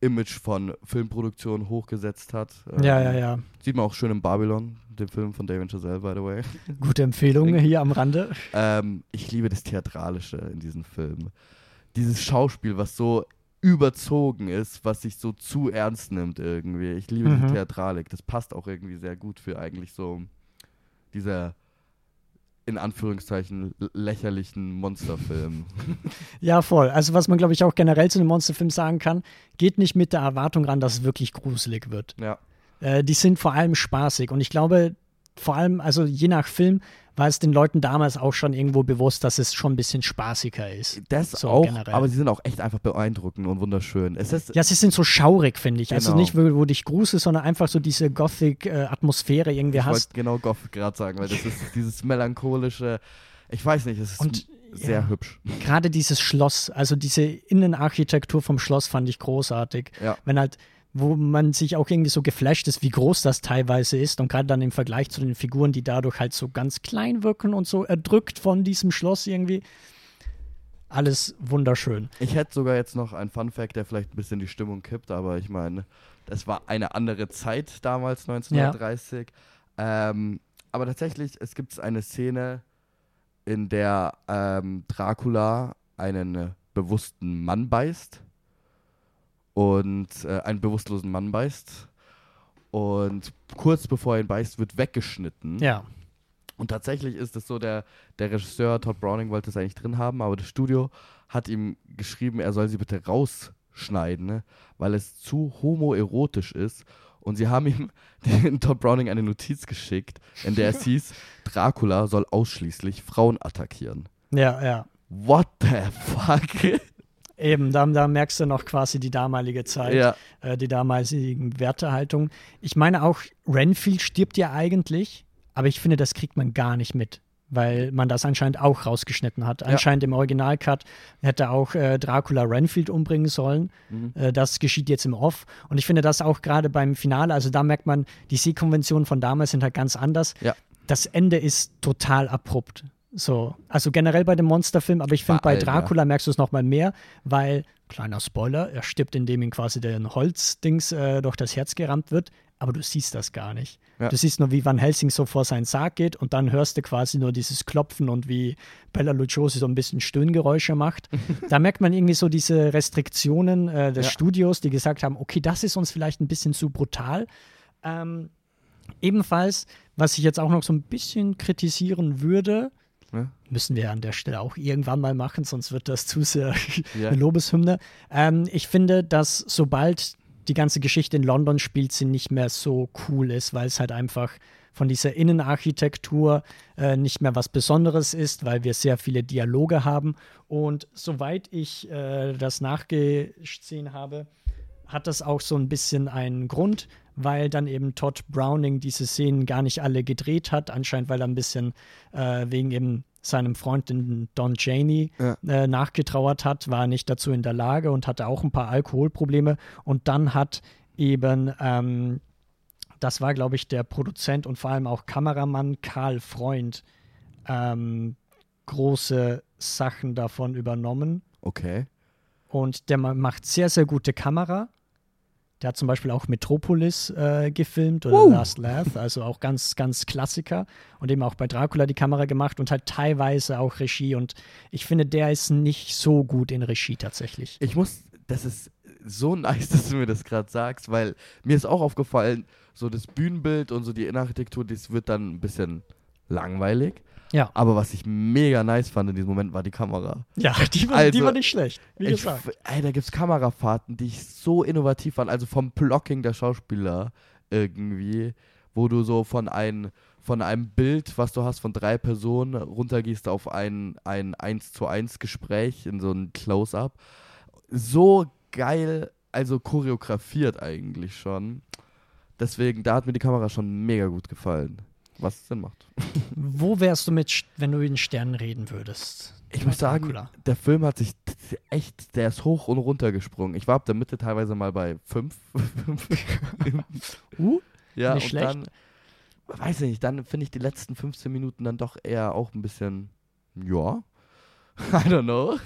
Image von Filmproduktionen hochgesetzt hat. Ja, Ähm, ja, ja. Sieht man auch schön in Babylon, dem Film von David Chazelle, by the way. Gute Empfehlung hier am Rande. Ähm, ich liebe das Theatralische in diesem Film. Dieses Schauspiel, was so überzogen ist, was sich so zu ernst nimmt irgendwie. Ich liebe Mhm. die Theatralik. Das passt auch irgendwie sehr gut für eigentlich so dieser in Anführungszeichen lächerlichen Monsterfilm. Ja, voll. Also was man, glaube ich, auch generell zu einem Monsterfilm sagen kann, geht nicht mit der Erwartung ran, dass es wirklich gruselig wird. ja. Äh, die sind vor allem spaßig. Und ich glaube, vor allem, also je nach Film, war es den Leuten damals auch schon irgendwo bewusst, dass es schon ein bisschen spaßiger ist. Das So auch, generell. aber sie sind auch echt einfach beeindruckend und wunderschön. Es ist, Ja, sie sind so schaurig, finde ich. Also Genau. nicht, wo, wo dich gruselst, sondern einfach so diese Gothic-Atmosphäre irgendwie ich wollte hast. genau Goff gerade sagen, weil das ist dieses melancholische, ich weiß nicht, es ist Und, sehr ja. hübsch. Gerade dieses Schloss, also diese Innenarchitektur vom Schloss fand ich großartig. Ja. Wenn halt, wo man sich auch irgendwie so geflasht ist, wie groß das teilweise ist und gerade dann im Vergleich zu den Figuren, die dadurch halt so ganz klein wirken und so erdrückt von diesem Schloss irgendwie. Alles wunderschön. Ich hätte sogar jetzt noch einen Fun Fact, der vielleicht ein bisschen die Stimmung kippt, aber ich meine, das war eine andere Zeit damals, 1930. Ähm, aber tatsächlich, es gibt eine Szene, in der ähm, Dracula einen äh, bewussten Mann beißt und äh, einen bewusstlosen Mann beißt. Und kurz bevor er ihn beißt, wird weggeschnitten. Ja. Und tatsächlich ist es so, der, der Regisseur Todd Browning wollte es eigentlich drin haben, aber das Studio hat ihm geschrieben, er soll sie bitte rausschneiden, ne? weil es zu homoerotisch ist. Und sie haben ihm, den Todd Browning, eine Notiz geschickt, in der es hieß, Dracula soll ausschließlich Frauen attackieren. Ja, ja. What the fuck? Eben, da, da merkst du noch quasi die damalige Zeit, ja, äh, die damaligen Wertehaltung. Ich meine auch, Renfield stirbt ja eigentlich, aber ich finde, das kriegt man gar nicht mit, weil man das anscheinend auch rausgeschnitten hat. Anscheinend im Originalcut hätte auch äh, Dracula Renfield umbringen sollen. Mhm. Äh, das geschieht jetzt im Off. Und ich finde das auch gerade beim Finale, also da merkt man, die Sehkonventionen von damals sind halt ganz anders. Ja. Das Ende ist total abrupt. So, also generell bei dem Monsterfilm, aber ich finde bei. Dracula merkst du es nochmal mehr, weil, kleiner Spoiler, er stirbt, indem ihm quasi der Holzdings äh, durch das Herz gerammt wird, aber du siehst das gar nicht. Ja. Du siehst nur, wie Van Helsing so vor seinen Sarg geht und dann hörst du quasi nur dieses Klopfen und wie Bella Lugosi so ein bisschen Stöhngeräusche macht. da merkt man irgendwie so diese Restriktionen äh, des Ja. Studios, die gesagt haben, okay, das ist uns vielleicht ein bisschen zu brutal. Ähm, ebenfalls, was ich jetzt auch noch so ein bisschen kritisieren würde, Ja. müssen wir an der Stelle auch irgendwann mal machen, sonst wird das zu sehr Ja. eine Lobeshymne. Ähm, ich finde, dass sobald die ganze Geschichte in London spielt, sie nicht mehr so cool ist, weil es halt einfach von dieser Innenarchitektur äh, nicht mehr was Besonderes ist, weil wir sehr viele Dialoge haben. Und soweit ich äh, das nachgesehen habe, hat das auch so ein bisschen einen Grund, weil dann eben Todd Browning diese Szenen gar nicht alle gedreht hat, anscheinend weil er ein bisschen äh, wegen eben seinem Freund Don Janey Ja. äh, nachgetrauert hat, war er nicht dazu in der Lage und hatte auch ein paar Alkoholprobleme. Und dann hat eben, ähm, das war glaube ich der Produzent und vor allem auch Kameramann Karl Freund, ähm, große Sachen davon übernommen. Okay. Und der ma- macht sehr, sehr gute Kamera. Der hat zum Beispiel auch Metropolis äh, gefilmt oder Uh. Last Laugh, also auch ganz, ganz Klassiker. Und eben auch bei Dracula die Kamera gemacht und halt teilweise auch Regie. Und ich finde, der ist nicht so gut in Regie tatsächlich. Ich muss, das ist so nice, dass du mir das gerade sagst, weil mir ist auch aufgefallen, so das Bühnenbild und so die Innenarchitektur, das wird dann ein bisschen langweilig. Ja. Aber was ich mega nice fand in diesem Moment, war die Kamera. Ja, die war, Also, die war nicht schlecht, wie Ich, gesagt. ey, da gibt es Kamerafahrten, die ich so innovativ fand. Also vom Blocking der Schauspieler irgendwie, wo du so von, ein, von einem Bild, was du hast von drei Personen, runtergehst auf ein, ein 1 zu 1 Gespräch in so ein Close-Up. So geil, also choreografiert eigentlich schon. Deswegen, da hat mir die Kamera schon mega gut gefallen. Was Sinn macht. Wo wärst du mit, wenn du in Sternen reden würdest? Ich muss sagen, Dracula. der Film hat sich echt, der ist hoch und runter gesprungen. Ich war ab der Mitte teilweise mal bei fünf. Uh, ja, nicht schlecht. dann, weiß ich nicht, dann finde ich die letzten 15 Minuten dann doch eher auch ein bisschen, ja, I don't know.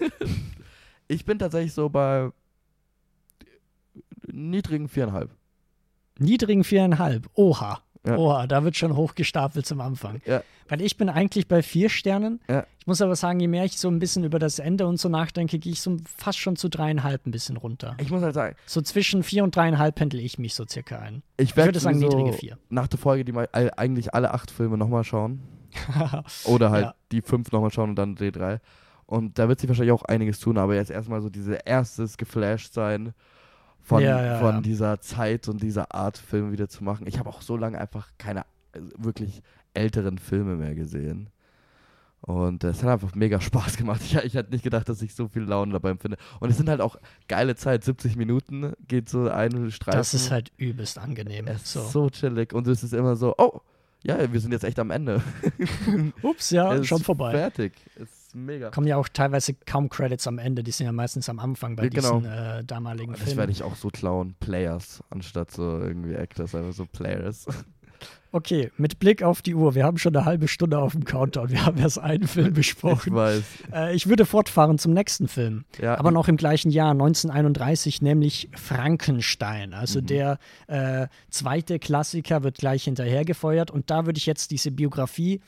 ich bin tatsächlich so bei niedrigen viereinhalb. niedrigen viereinhalb. Oha. Ja. Oha, da wird schon hochgestapelt zum Anfang. Ja. Weil ich bin eigentlich bei vier Sternen. Ja. Ich muss aber sagen, je mehr ich so ein bisschen über das Ende und so nachdenke, gehe ich so fast schon zu dreieinhalb ein bisschen runter. Ich muss halt sagen, So zwischen vier und dreieinhalb pendel ich mich so circa ein. ich Ich werde würde sagen, sowieso niedrige vier. nach der Folge die mal, eigentlich alle acht Filme nochmal schauen. Oder halt Ja. die fünf nochmal schauen und dann D3. Und da wird sich wahrscheinlich auch einiges tun, aber jetzt erstmal so diese erstes geflasht sein von, Ja, ja, von ja. dieser Zeit und dieser Art Filme wieder zu machen. Ich habe auch so lange einfach keine äh, wirklich älteren Filme mehr gesehen. Und es hat einfach mega Spaß gemacht. Ich, ich hätte nicht gedacht, dass ich so viel Laune dabei empfinde. Und es sind halt auch geile Zeit. 70 Minuten geht so eine Streifen. Das ist halt übelst angenehm. es ist So. so chillig. Und es ist immer so, oh, ja, wir sind jetzt echt am Ende. Ups, ja, Es schon ist vorbei. Fertig. Es ist mega. Kommen ja auch teilweise kaum Credits am Ende, die sind ja meistens am Anfang bei Ja, genau. diesen äh, damaligen Das Filmen. werde ich auch so klauen. Players, anstatt so irgendwie Actors, einfach so Players. Okay, mit Blick auf die Uhr, wir haben schon eine halbe Stunde auf dem Countdown, wir haben erst einen Film Ich besprochen. weiß. Äh, ich würde fortfahren zum nächsten Film. Ja, Aber noch im gleichen Jahr, 1931, nämlich Frankenstein. Also Mhm. der äh, zweite Klassiker wird gleich hinterhergefeuert. Und da würde ich jetzt diese Biografie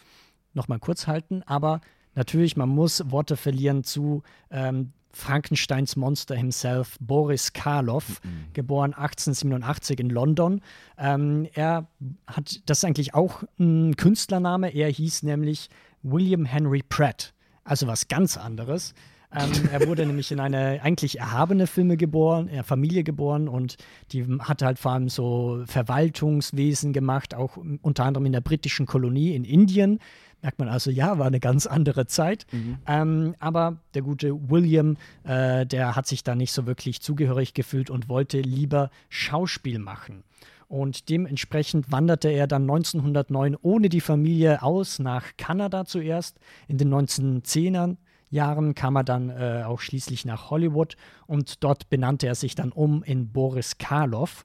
nochmal kurz halten. Aber natürlich, man muss Worte verlieren zu ähm, Frankensteins Monster himself, Boris Karloff, Mhm. geboren 1887 in London. Ähm, er hat, das ist eigentlich auch ein Künstlername. Er hieß nämlich William Henry Pratt. Also was ganz anderes. Ähm, er wurde nämlich in eine eigentlich erhabene Filme geboren, äh, Familie geboren und die hat halt vor allem so Verwaltungswesen gemacht, auch unter anderem in der britischen Kolonie in Indien. Merkt man also, ja, war eine ganz andere Zeit. Ähm, aber der gute William, äh, der hat sich da nicht so wirklich zugehörig gefühlt und wollte lieber Schauspiel machen. Und dementsprechend wanderte er dann 1909 ohne die Familie aus nach Kanada zuerst. In den 1910ern Jahren kam er dann äh, auch schließlich nach Hollywood und dort benannte er sich dann um in Boris Karloff.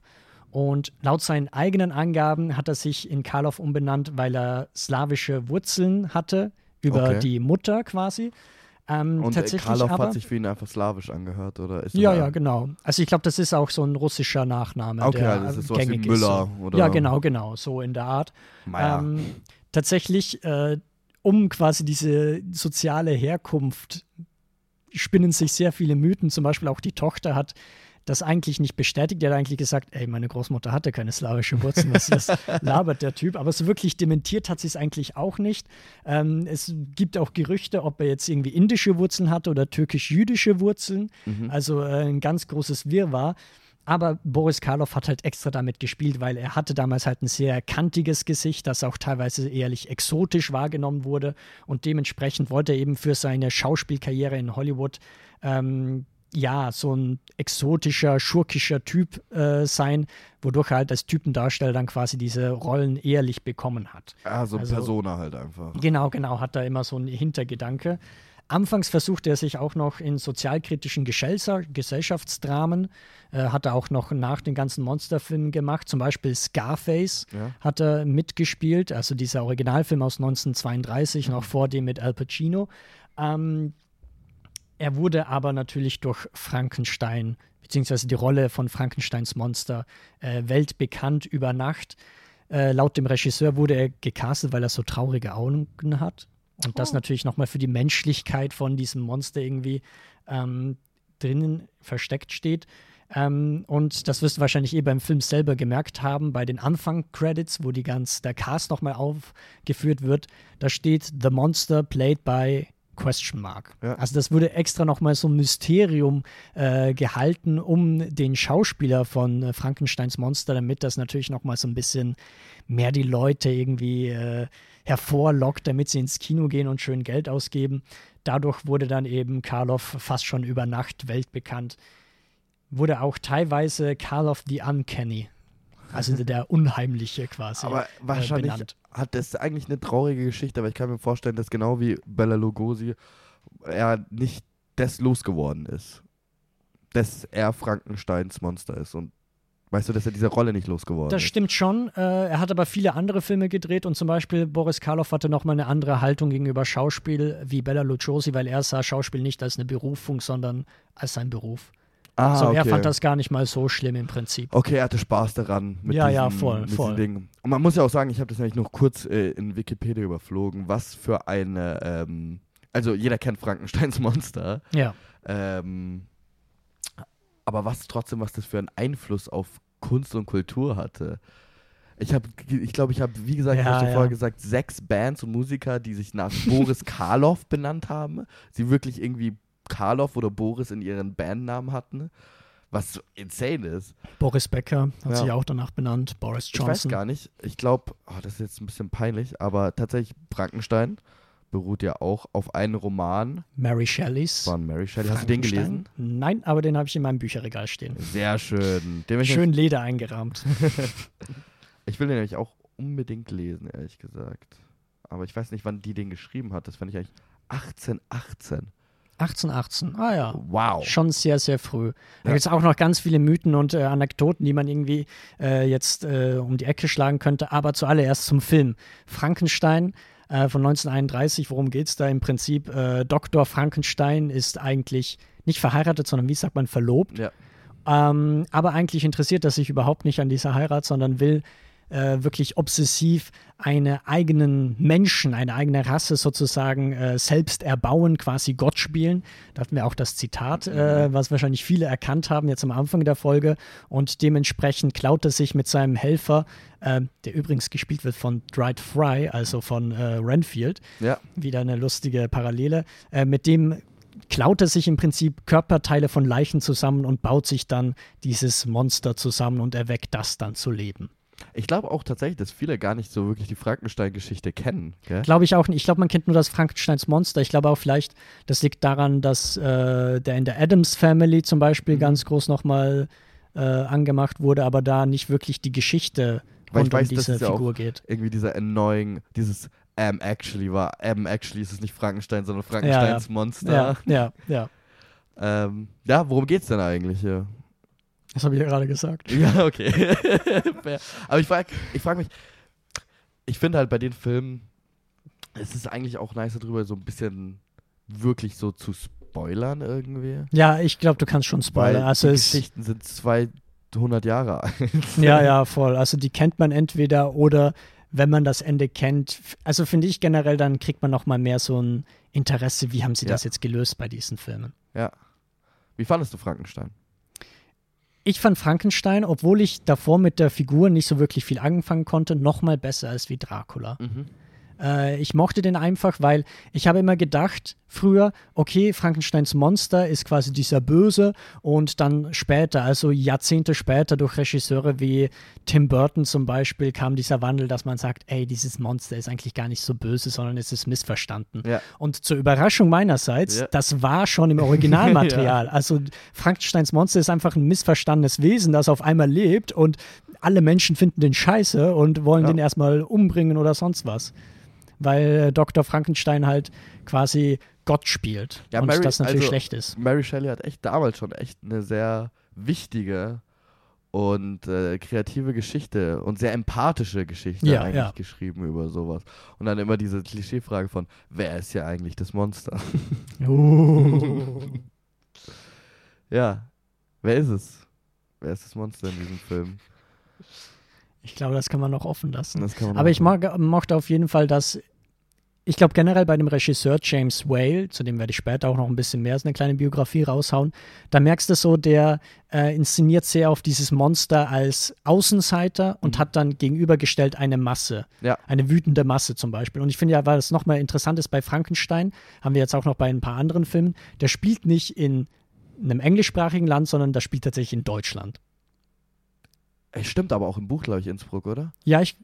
Und laut seinen eigenen Angaben hat er sich in Karloff umbenannt, weil er slawische Wurzeln hatte, über Okay. die Mutter quasi. Ähm, Und äh, tatsächlich Karloff aber, hat sich für ihn einfach slawisch angehört, oder? Ist ja, ja, genau. Also ich glaube, das ist auch so ein russischer Nachname, Okay, der also das ist sowas wie Müller ist. So. oder- Ja, genau, genau, so in der Art. Ähm, tatsächlich, äh, um quasi diese soziale Herkunft spinnen sich sehr viele Mythen. Zum Beispiel auch die Tochter hat das eigentlich nicht bestätigt. Die hat eigentlich gesagt, ey, meine Großmutter hatte keine slawische Wurzeln. Was das labert der Typ? Aber so wirklich dementiert hat sie es eigentlich auch nicht. Ähm, es gibt auch Gerüchte, ob er jetzt irgendwie indische Wurzeln hatte oder türkisch-jüdische Wurzeln. Also äh, ein ganz großes Wirrwarr. Aber Boris Karloff hat halt extra damit gespielt, weil er hatte damals halt ein sehr kantiges Gesicht, das auch teilweise ehrlich exotisch wahrgenommen wurde. Und dementsprechend wollte er eben für seine Schauspielkarriere in Hollywood ähm, ja, so ein exotischer, schurkischer Typ äh, sein, wodurch er halt als Typendarsteller dann quasi diese Rollen ehrlich bekommen hat. Ah, so also- Persona halt einfach. Genau, genau, hat da immer so einen Hintergedanke. Anfangs versuchte er sich auch noch in sozialkritischen Gesellscha Gesellschaftsdramen, äh, hat er auch noch nach den ganzen Monsterfilmen gemacht, zum Beispiel Scarface Ja. hat er mitgespielt, also dieser Originalfilm aus 1932, noch vor dem mit Al Pacino. Ähm, er wurde aber natürlich durch Frankenstein, beziehungsweise die Rolle von Frankensteins Monster, äh, weltbekannt über Nacht. Äh, laut dem Regisseur wurde er gecastet, weil er so traurige Augen hat. Und das natürlich nochmal für die Menschlichkeit von diesem Monster irgendwie ähm, drinnen versteckt steht. Ähm, und das wirst du wahrscheinlich eh beim Film selber gemerkt haben, bei den Anfang-Credits, wo die ganz, der Cast nochmal aufgeführt wird, da steht The Monster played by Question Mark. Ja. Also das wurde extra nochmal so ein Mysterium äh, gehalten um den Schauspieler von äh, Frankensteins Monster, damit das natürlich nochmal so ein bisschen mehr die Leute irgendwie äh, hervorlockt, damit sie ins Kino gehen und schön Geld ausgeben. Dadurch wurde dann eben Karloff fast schon über Nacht weltbekannt. Wurde auch teilweise Karloff the Uncanny, also der Unheimliche quasi. Aber äh, wahrscheinlich benannt. Hat das eigentlich eine traurige Geschichte, aber ich kann mir vorstellen, dass genau wie Bella Lugosi er nicht das losgeworden ist. Dass er Frankensteins Monster ist und weißt du, dass er diese Rolle nicht losgeworden Das ist. stimmt schon. Äh, er hat aber viele andere Filme gedreht und zum Beispiel Boris Karloff hatte nochmal eine andere Haltung gegenüber Schauspiel wie Bella Lugosi, weil er sah Schauspiel nicht als eine Berufung, sondern als sein Beruf. Ah, so, er okay. fand das gar nicht mal so schlimm im Prinzip. Okay, er hatte Spaß daran. Mit Ja, diesen, ja, voll, voll. Dingen. Und man muss ja auch sagen, ich habe das nämlich noch kurz äh, in Wikipedia überflogen, was für eine, ähm, also jeder kennt Frankensteins Monster, Ja. ähm, aber was trotzdem, was das für einen Einfluss auf Kunst und Kultur hatte. Ich habe, ich glaube, ich habe, wie gesagt, ich Ja, habe dir ja. vorher gesagt, sechs Bands und Musiker, die sich nach Boris Karloff benannt haben. Sie wirklich irgendwie Karloff oder Boris in ihren Bandnamen hatten. Was so insane ist. Boris Becker hat Ja. sich auch danach benannt, Boris Ich weiß Johnson. gar nicht. Ich glaube, oh, das ist jetzt ein bisschen peinlich, aber tatsächlich Frankenstein beruht ja auch auf einem Roman Mary Shelleys. von Mary Shelley. Hast du den gelesen? Nein, aber den habe ich in meinem Bücherregal stehen. Sehr schön. Schön Leder eingerahmt. ich will den nämlich auch unbedingt lesen, ehrlich gesagt. Aber ich weiß nicht, wann die den geschrieben hat. Das fand ich eigentlich 1818. 1818. Ah ja. Wow. Schon sehr, sehr früh. Da Ja. gibt es auch noch ganz viele Mythen und äh, Anekdoten, die man irgendwie äh, jetzt äh, um die Ecke schlagen könnte. Aber zuallererst zum Film. Frankenstein äh, von 1931. Worum geht es da? Im Prinzip, äh, Dr. Frankenstein ist eigentlich nicht verheiratet, sondern wie sagt man, verlobt. Ja. Ähm, aber eigentlich interessiert er sich überhaupt nicht an dieser Heirat, sondern will äh, wirklich obsessiv eine eigenen Menschen, eine eigene Rasse sozusagen äh, selbst erbauen, quasi Gott spielen. Da hatten wir auch das Zitat, äh, was wahrscheinlich viele erkannt haben jetzt am Anfang der Folge. Und dementsprechend klaut er sich mit seinem Helfer, äh, der übrigens gespielt wird von Dwight Fry, also von äh, Renfield, Ja. wieder eine lustige Parallele. Äh, mit dem klaut er sich im Prinzip Körperteile von Leichen zusammen und baut sich dann dieses Monster zusammen und erweckt das dann zu leben. Ich glaube auch tatsächlich, dass viele gar nicht so wirklich die Frankenstein-Geschichte kennen. Glaube ich auch nicht. Ich glaube, man kennt nur das Frankensteins Monster. Ich glaube auch vielleicht, das liegt daran, dass äh, der in der Adams Family zum Beispiel Mhm. ganz groß nochmal äh, angemacht wurde, aber da nicht wirklich die Geschichte Weil ich rund um weiß, dass diese es ja Figur geht. Irgendwie dieser annoying, dieses Am actually war. Am actually ist es nicht Frankenstein, sondern Ja, Frankensteins ja. Monster. Ja, ja, ja. Ähm, ja, worum geht's denn eigentlich hier? Das habe ich ja gerade gesagt. Ja, okay. Aber ich frage ich frag mich, ich finde halt bei den Filmen, es ist eigentlich auch nice darüber, so ein bisschen wirklich so zu spoilern irgendwie. Ja, ich glaube, du kannst schon spoilern. Also die es, Geschichten sind 200 Jahre alt. ja, ja, voll. Also die kennt man entweder oder wenn man das Ende kennt. Also finde ich generell, dann kriegt man noch mal mehr so ein Interesse, wie haben sie Ja. das jetzt gelöst bei diesen Filmen. Ja. Wie fandest du Frankenstein? Ich fand Frankenstein, obwohl ich davor mit der Figur nicht so wirklich viel anfangen konnte, noch mal besser als wie Dracula. Äh, ich mochte den einfach, weil ich habe immer gedacht, früher, okay, Frankensteins Monster ist quasi dieser Böse und dann später, also Jahrzehnte später durch Regisseure wie Tim Burton zum Beispiel, kam dieser Wandel, dass man sagt, ey, dieses Monster ist eigentlich gar nicht so böse, sondern es ist missverstanden. Ja. Und zur Überraschung meinerseits, Ja. das war schon im Originalmaterial. Also Frankensteins Monster ist einfach ein missverstandenes Wesen, das auf einmal lebt und alle Menschen finden den scheiße und wollen Ja. den erstmal umbringen oder sonst was. Weil äh, Dr. Frankenstein halt quasi Gott spielt Ja, und Mary- das natürlich also- schlecht ist. Mary Shelley hat echt damals schon echt eine sehr wichtige und äh, kreative Geschichte und sehr empathische Geschichte Ja, eigentlich ja. geschrieben über sowas. Und dann immer diese Klischeefrage von, wer ist ja eigentlich das Monster? Uh. ja, wer ist es? Wer ist das Monster in diesem Film? Ich glaube, das kann man noch offen lassen. Aber ich mag, mochte auf jeden Fall, dass ich glaube generell bei dem Regisseur James Whale, zu dem werde ich später auch noch ein bisschen mehr als eine kleine Biografie raushauen, da merkst du so, der äh, inszeniert sehr auf dieses Monster als Außenseiter und hat dann gegenübergestellt eine Masse, Ja. eine wütende Masse zum Beispiel. Und ich finde ja, weil es nochmal interessant ist bei Frankenstein, haben wir jetzt auch noch bei ein paar anderen Filmen, der spielt nicht in einem englischsprachigen Land, sondern der spielt tatsächlich in Deutschland. Ey, stimmt aber auch im Buch, glaube ich, Innsbruck, oder? Ja, ich.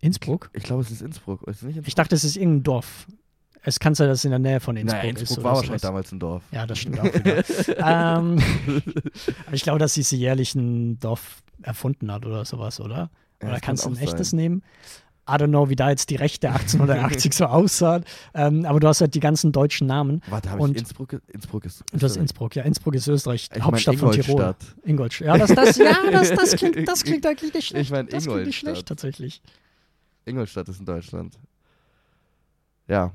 Innsbruck? Ich glaube, es ist Innsbruck. Ist Innsbruck? Ich dachte, es ist irgendein Dorf. Es kann sein, dass es in der Nähe von Innsbruck, naja, ist. Innsbruck war wahrscheinlich sowas. damals ein Dorf. Ja, das stimmt auch wieder. ähm, aber ich glaube, dass sie jährlich ein Dorf erfunden hat oder sowas, oder? Ja, Oder kannst du kann ein echtes sein. nehmen? I don't know, wie da jetzt die Rechte 1880 so aussahen. Ähm, aber du hast halt die ganzen deutschen Namen. Warte, habe ich Innsbruck? Innsbruck ist. Du hast Österreich. Innsbruck, ja, Innsbruck ist Österreich, Ich Hauptstadt von Tirol. Ingolstadt. Ingolstadt. Ja, das, das, ja das, das, klingt, das klingt eigentlich nicht schlecht. Ich mein das klingt nicht Ingolstadt. schlecht, tatsächlich. Ingolstadt ist in Deutschland. Ja.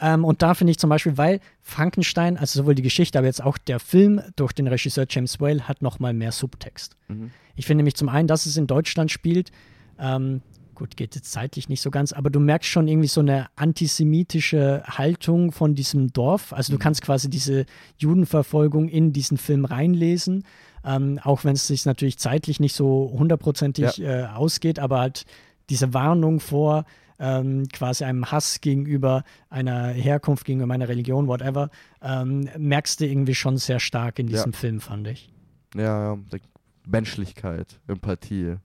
Ähm, und da finde ich zum Beispiel, weil Frankenstein, also sowohl die Geschichte, aber jetzt auch der Film durch den Regisseur James Whale hat noch mal mehr Subtext. Mhm. Ich finde nämlich zum einen, dass es in Deutschland spielt, ähm, gut, geht jetzt zeitlich nicht so ganz, aber du merkst schon irgendwie so eine antisemitische Haltung von diesem Dorf. Also du kannst quasi diese Judenverfolgung in diesen Film reinlesen, ähm, auch wenn es sich natürlich zeitlich nicht so hundertprozentig äh, ausgeht, aber halt diese Warnung vor ähm, quasi einem Hass gegenüber einer Herkunft, gegenüber einer Religion, whatever, ähm, merkst du irgendwie schon sehr stark in Ja. diesem Film, fand ich. Ja, ja. Die Menschlichkeit, Empathie.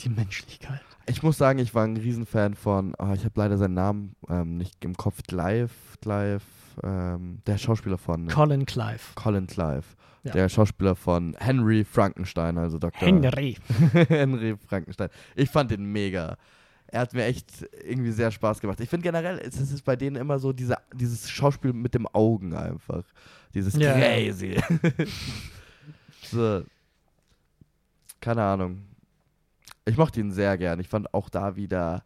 Die Menschlichkeit. Ich muss sagen, ich war ein Riesenfan von, ah, ich habe leider seinen Namen ähm, nicht im Kopf, Clive, Clive, ähm, der Schauspieler von Colin Clive. Colin Clive. Ja. Der Schauspieler von Henry Frankenstein, also Dr. Henry. Henry Frankenstein. Ich fand den mega. Er hat mir echt irgendwie sehr Spaß gemacht. Ich finde generell, es ist bei denen immer so diese, dieses Schauspiel mit dem Augen einfach. Dieses Ja. crazy. so. Keine Ahnung. Ich mochte ihn sehr gern. Ich fand auch da wieder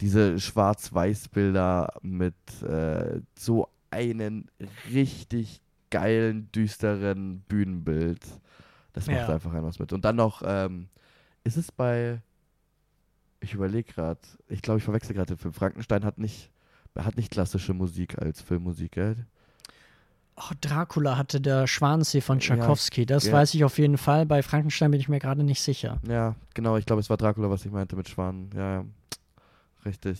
diese Schwarz-Weiß-Bilder mit äh, so einem richtig geilen, düsteren Bühnenbild. Das macht Ja. einfach ein was mit. Und dann noch, ähm, ist es bei, ich überlege gerade, ich glaube, ich verwechsel gerade den Film. Frankenstein hat nicht, hat nicht klassische Musik als Filmmusik, gell? Oh, Dracula hatte der Schwansee von Ja, Tchaikovsky. Das ja. weiß ich auf jeden Fall. Bei Frankenstein bin ich mir gerade nicht sicher. Ja, genau, ich glaube, es war Dracula, was ich meinte mit Schwanen. Ja, ja. Richtig.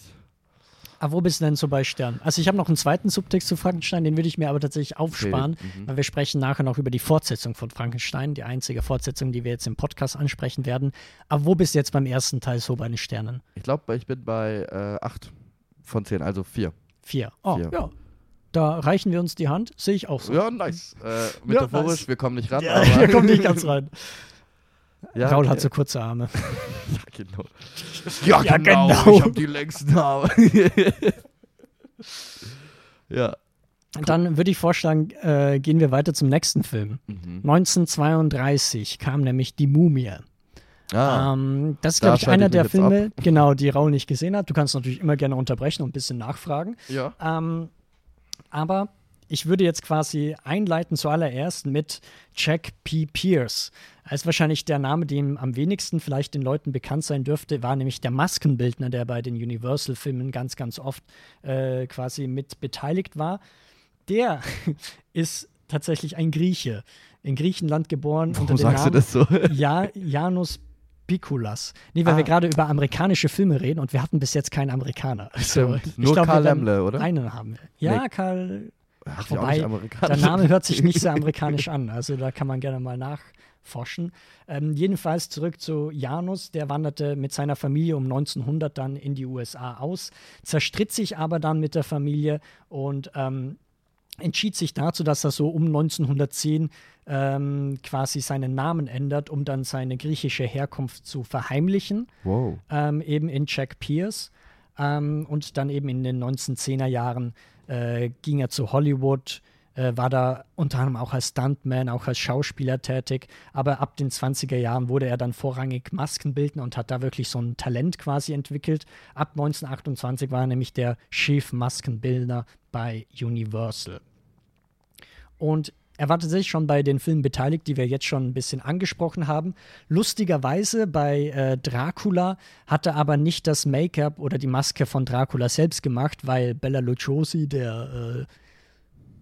Aber wo bist du denn so bei Stern? Also ich habe noch einen zweiten Subtext zu Frankenstein, den würde ich mir aber tatsächlich aufsparen, Mhm. weil wir sprechen nachher noch über die Fortsetzung von Frankenstein, die einzige Fortsetzung, die wir jetzt im Podcast ansprechen werden. Aber wo bist du jetzt beim ersten Teil so bei den Sternen? Ich glaube, ich bin bei äh, 8 von 10, also 4. Vier. Oh, Vier. ja. Da reichen wir uns die Hand, sehe ich auch so. Ja, nice. Äh, metaphorisch, nice. wir kommen nicht ran, Ja, aber. hier kommt nicht ganz rein. Ja, Raul hat okay. so kurze Arme. Ja, genau. Ja, Ja, genau. genau. Ich habe die längsten Arme. ja. Dann würde ich vorschlagen, äh, gehen wir weiter zum nächsten Film. Mhm. 1932 kam nämlich Die Mumie. Ah, Ähm, das ist, Da glaube ich, einer ich der Filme, genau, die Raul nicht gesehen hat. Du kannst natürlich immer gerne unterbrechen und ein bisschen nachfragen. ja. Ähm, aber ich würde jetzt quasi einleiten zuallererst mit Jack P. Pierce. Ist wahrscheinlich der Name, dem am wenigsten vielleicht den Leuten bekannt sein dürfte, war nämlich der Maskenbildner, der bei den Universal-Filmen ganz, ganz oft äh, quasi mit beteiligt war. Der ist tatsächlich ein Grieche, in Griechenland geboren. Warum unter dem sagst du Namen das so? ja, Janus Pikulas. Nee, weil Ah. wir gerade über amerikanische Filme reden und wir hatten bis jetzt keinen Amerikaner. Also, Nur glaub, Karl Lemle, oder? Einen haben wir. Ja, Nee. Karl. Ach, wobei, Der Name hört sich nicht sehr amerikanisch an. Also da kann man gerne mal nachforschen. Ähm, jedenfalls zurück zu Janus. Der wanderte mit seiner Familie um 1900 dann in die USA aus, zerstritt sich aber dann mit der Familie und ähm, entschied sich dazu, dass er so um 1910 ähm, quasi seinen Namen ändert, um dann seine griechische Herkunft zu verheimlichen Wow. ähm, eben in Jack Pierce. Ähm, und dann eben in den 1910er Jahren äh, ging er zu Hollywood, äh, war da unter anderem auch als Stuntman, auch als Schauspieler tätig. Aber ab den 20er Jahren wurde er dann vorrangig Maskenbildner und hat da wirklich so ein Talent quasi entwickelt. Ab 1928 war er nämlich der Chief Maskenbildner bei Universal. Und er war tatsächlich schon bei den Filmen beteiligt, die wir jetzt schon ein bisschen angesprochen haben. Lustigerweise bei äh, Dracula hat er aber nicht das Make-up oder die Maske von Dracula selbst gemacht, weil Bella Lugosi, der äh,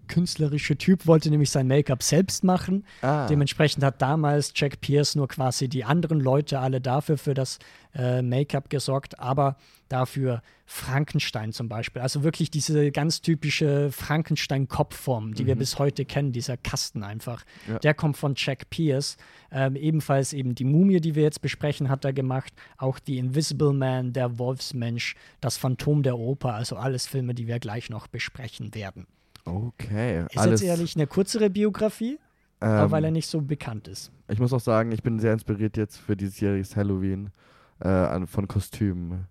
künstlerische Typ, wollte nämlich sein Make-up selbst machen. Ah. Dementsprechend hat damals Jack Pierce nur quasi die anderen Leute alle dafür für das äh, Make-up gesorgt, aber dafür Frankenstein zum Beispiel. Also wirklich diese ganz typische Frankenstein-Kopfform, die wir bis heute kennen, dieser Kasten einfach. Ja. Der kommt von Jack Pierce. Ähm, ebenfalls eben die Mumie, die wir jetzt besprechen, hat er gemacht. Auch die Invisible Man, der Wolfsmensch, das Phantom der Oper. Also alles Filme, die wir gleich noch besprechen werden. Okay. Ist alles, jetzt ehrlich eine kürzere Biografie, aber ähm, weil er nicht so bekannt ist. Ich muss auch sagen, ich bin sehr inspiriert jetzt für diesjähriges Halloween äh, von Kostümen.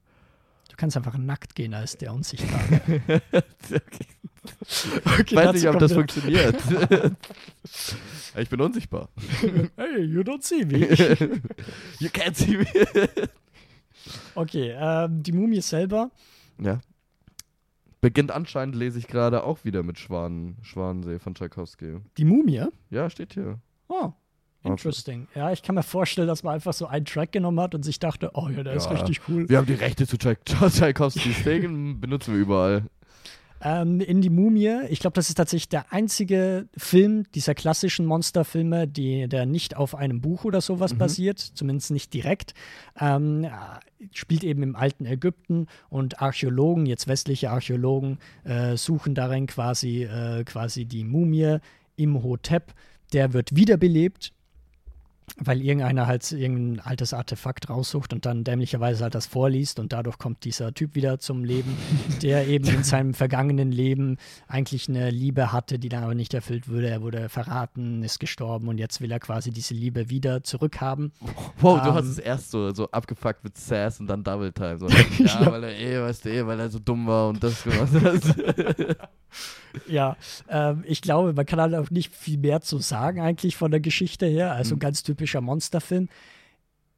Du kannst einfach nackt gehen als der Unsichtbare. okay. okay, Ich weiß nicht, ob das funktioniert. ich bin unsichtbar. Hey, you don't see me. you can't see me. Okay, ähm, die Mumie selber. ja. Beginnt anscheinend, lese ich gerade, auch wieder mit Schwan, Schwanensee von Tchaikovsky. Die Mumie? Ja, steht hier. Oh, interesting. Ja, ich kann mir vorstellen, dass man einfach so einen Track genommen hat und sich dachte, oh ja, der ist Ja. richtig cool. Wir haben die Rechte zu Tchaik Tchaikovskys Segen, benutzen wir überall. Ähm, in die Mumie, ich glaube, das ist tatsächlich der einzige Film dieser klassischen Monsterfilme, die, der nicht auf einem Buch oder sowas basiert, zumindest nicht direkt. Ähm, äh, spielt eben im alten Ägypten und Archäologen, jetzt westliche Archäologen, äh, suchen darin quasi, äh, quasi die Mumie im Hotep. Der wird wiederbelebt weil irgendeiner halt irgendein altes Artefakt raussucht und dann dämlicherweise halt das vorliest und dadurch kommt dieser Typ wieder zum Leben, der eben in seinem vergangenen Leben eigentlich eine Liebe hatte, die dann aber nicht erfüllt wurde. Er wurde verraten, ist gestorben und jetzt will er quasi diese Liebe wieder zurückhaben. Wow, du Ähm, hast es erst so, so abgefuckt mit Sass und dann Double Time. So, ja, Ja. weil er eh, weißt du, eh, weil er so dumm war und das gemacht hat. Ja, ähm, ich glaube, man kann halt auch nicht viel mehr zu sagen eigentlich von der Geschichte her. Also ein ganz typischer Monsterfilm.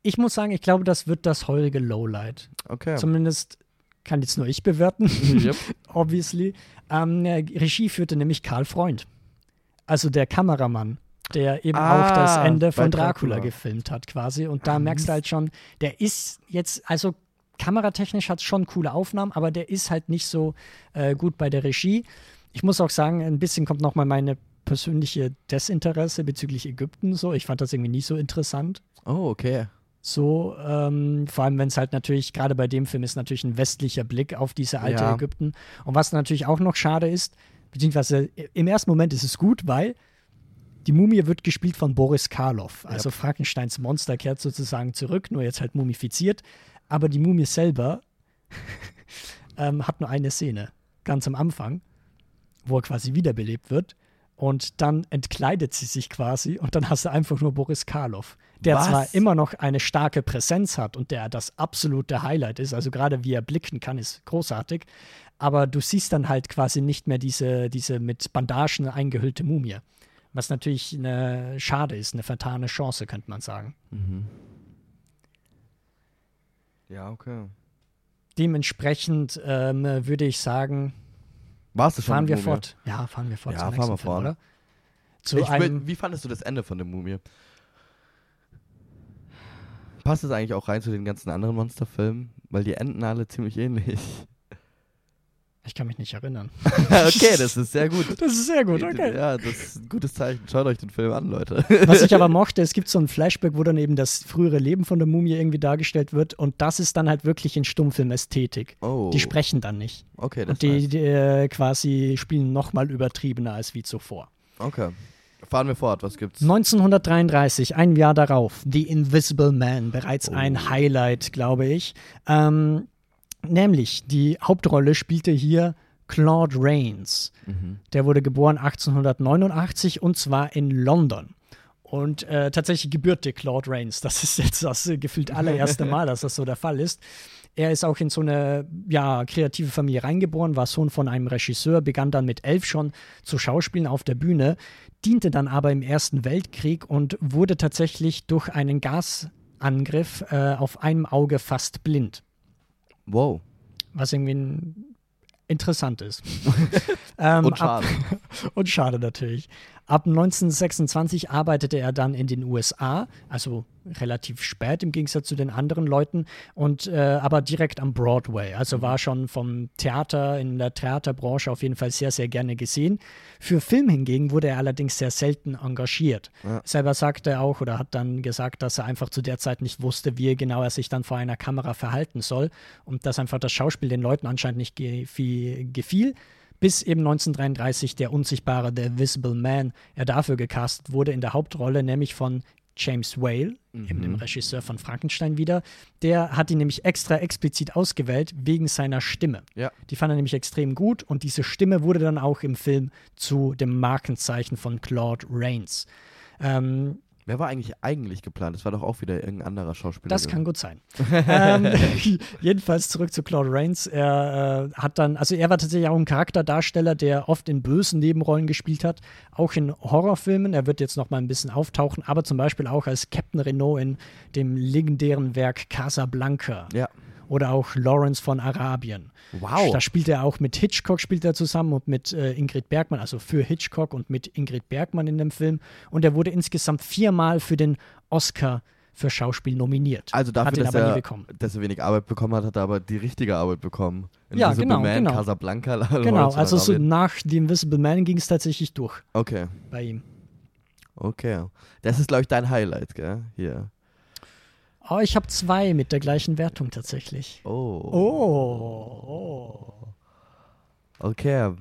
Ich muss sagen, ich glaube, das wird das heurige Lowlight. Okay. Zumindest kann jetzt nur ich bewerten. yep. obviously. Ähm, äh, Regie führte nämlich Karl Freund. Also der Kameramann, der eben Ah, auch das Ende von Dracula, Dracula. gefilmt hat, quasi. Und da merkst du Mist. halt schon, der ist jetzt, also kameratechnisch hat es schon coole Aufnahmen, aber der ist halt nicht so äh, gut bei der Regie. Ich muss auch sagen, ein bisschen kommt nochmal meine persönliche Desinteresse bezüglich Ägypten so. Ich fand das irgendwie nie so interessant. Oh, okay. So, ähm, vor allem wenn es halt natürlich, gerade bei dem Film ist natürlich ein westlicher Blick auf diese alte Ja. Ägypten. Und was natürlich auch noch schade ist, beziehungsweise im ersten Moment ist es gut, weil die Mumie wird gespielt von Boris Karloff. Also Frankensteins Monster kehrt sozusagen zurück, nur jetzt halt mumifiziert. Aber die Mumie selber ähm, hat nur eine Szene, ganz am Anfang, wo er quasi wiederbelebt wird. Und dann entkleidet sie sich quasi und dann hast du einfach nur Boris Karloff, der Was? zwar immer noch eine starke Präsenz hat und der das absolute Highlight ist, also gerade wie er blicken kann, ist großartig, aber du siehst dann halt quasi nicht mehr diese, diese mit Bandagen eingehüllte Mumie. Was natürlich eine schade ist, eine vertane Chance, könnte man sagen. Mhm. Ja, okay. Dementsprechend ähm, würde ich sagen, Warst du schon fahren wir Mumie? fort. Ja, fahren wir fort. Ja, fahren wir fort. Oder? Zu Ich will, einem, wie fandest du das Ende von der Mumie? Passt es eigentlich auch rein zu den ganzen anderen Monsterfilmen? Weil die enden alle ziemlich ähnlich. Ich kann mich nicht erinnern. okay, das ist sehr gut. Das ist sehr gut, okay. Ja, das ist ein gutes Zeichen. Schaut euch den Film an, Leute. Was ich aber mochte, es gibt so ein Flashback, wo dann eben das frühere Leben von der Mumie irgendwie dargestellt wird und das ist dann halt wirklich in Stummfilmästhetik. Oh, Die sprechen dann nicht. okay, das Und die, ist die äh, quasi spielen nochmal übertriebener als wie zuvor. Okay. Fahren wir fort, was gibt's? 1933, ein Jahr darauf, The Invisible Man, bereits Oh. ein Highlight, glaube ich. Ähm, nämlich, die Hauptrolle spielte hier Claude Rains. Mhm. Der wurde geboren 1889 und zwar in London. Und äh, tatsächlich gebürte Claude Rains. Das ist jetzt das äh, gefühlt allererste Mal, dass das so der Fall ist. Er ist auch in so eine ja, kreative Familie reingeboren, war Sohn von einem Regisseur, begann dann mit elf schon zu Schauspielen auf der Bühne, diente dann aber im Ersten Weltkrieg und wurde tatsächlich durch einen Gasangriff äh, auf einem Auge fast blind Wow. was irgendwie interessant ist. ähm, Und schade. Ab, und schade natürlich. Ab 1926 arbeitete er dann in den USA, also relativ spät im Gegensatz zu den anderen Leuten, und äh, aber direkt am Broadway. Also war schon vom Theater in der Theaterbranche auf jeden Fall sehr, sehr gerne gesehen. Für Film hingegen wurde er allerdings sehr selten engagiert. Ja. Selber sagte er auch oder hat dann gesagt, dass er einfach zu der Zeit nicht wusste, wie genau er sich dann vor einer Kamera verhalten soll und dass einfach das Schauspiel den Leuten anscheinend nicht gefiel. Bis eben 1933 der unsichtbare The Visible Man er dafür gecastet wurde in der Hauptrolle, nämlich von James Whale, eben dem Regisseur von Frankenstein wieder. Der hat ihn nämlich extra explizit ausgewählt wegen seiner Stimme. Ja. Die fand er nämlich extrem gut und diese Stimme wurde dann auch im Film zu dem Markenzeichen von Claude Rains. Ähm, Wer war eigentlich eigentlich geplant? Das war doch auch wieder irgendein anderer Schauspieler. das kann gut sein. ähm, jedenfalls zurück zu Claude Rains. Er äh, hat dann, also er war tatsächlich auch ein Charakterdarsteller, der oft in bösen Nebenrollen gespielt hat, auch in Horrorfilmen. Er wird jetzt noch mal ein bisschen auftauchen, aber zum Beispiel auch als Captain Renault in dem legendären Werk Casablanca Ja. Oder auch Lawrence von Arabien. Wow. Da spielt er auch mit Hitchcock spielt er zusammen und mit äh, Ingrid Bergmann, also für Hitchcock und mit Ingrid Bergmann in dem Film. Und er wurde insgesamt viermal für den Oscar für Schauspiel nominiert. Also dafür, dass, aber nie er, bekommen. dass er wenig Arbeit bekommen hat, hat er aber die richtige Arbeit bekommen. Ja, Invisible genau, Man, genau. Casablanca. Genau, also so nach The Invisible Man ging es tatsächlich durch Okay, bei ihm. okay. Das ist, glaube ich, dein Highlight, gell? Hier. Oh, ich habe zwei mit der gleichen Wertung tatsächlich. Oh. Oh. Okay.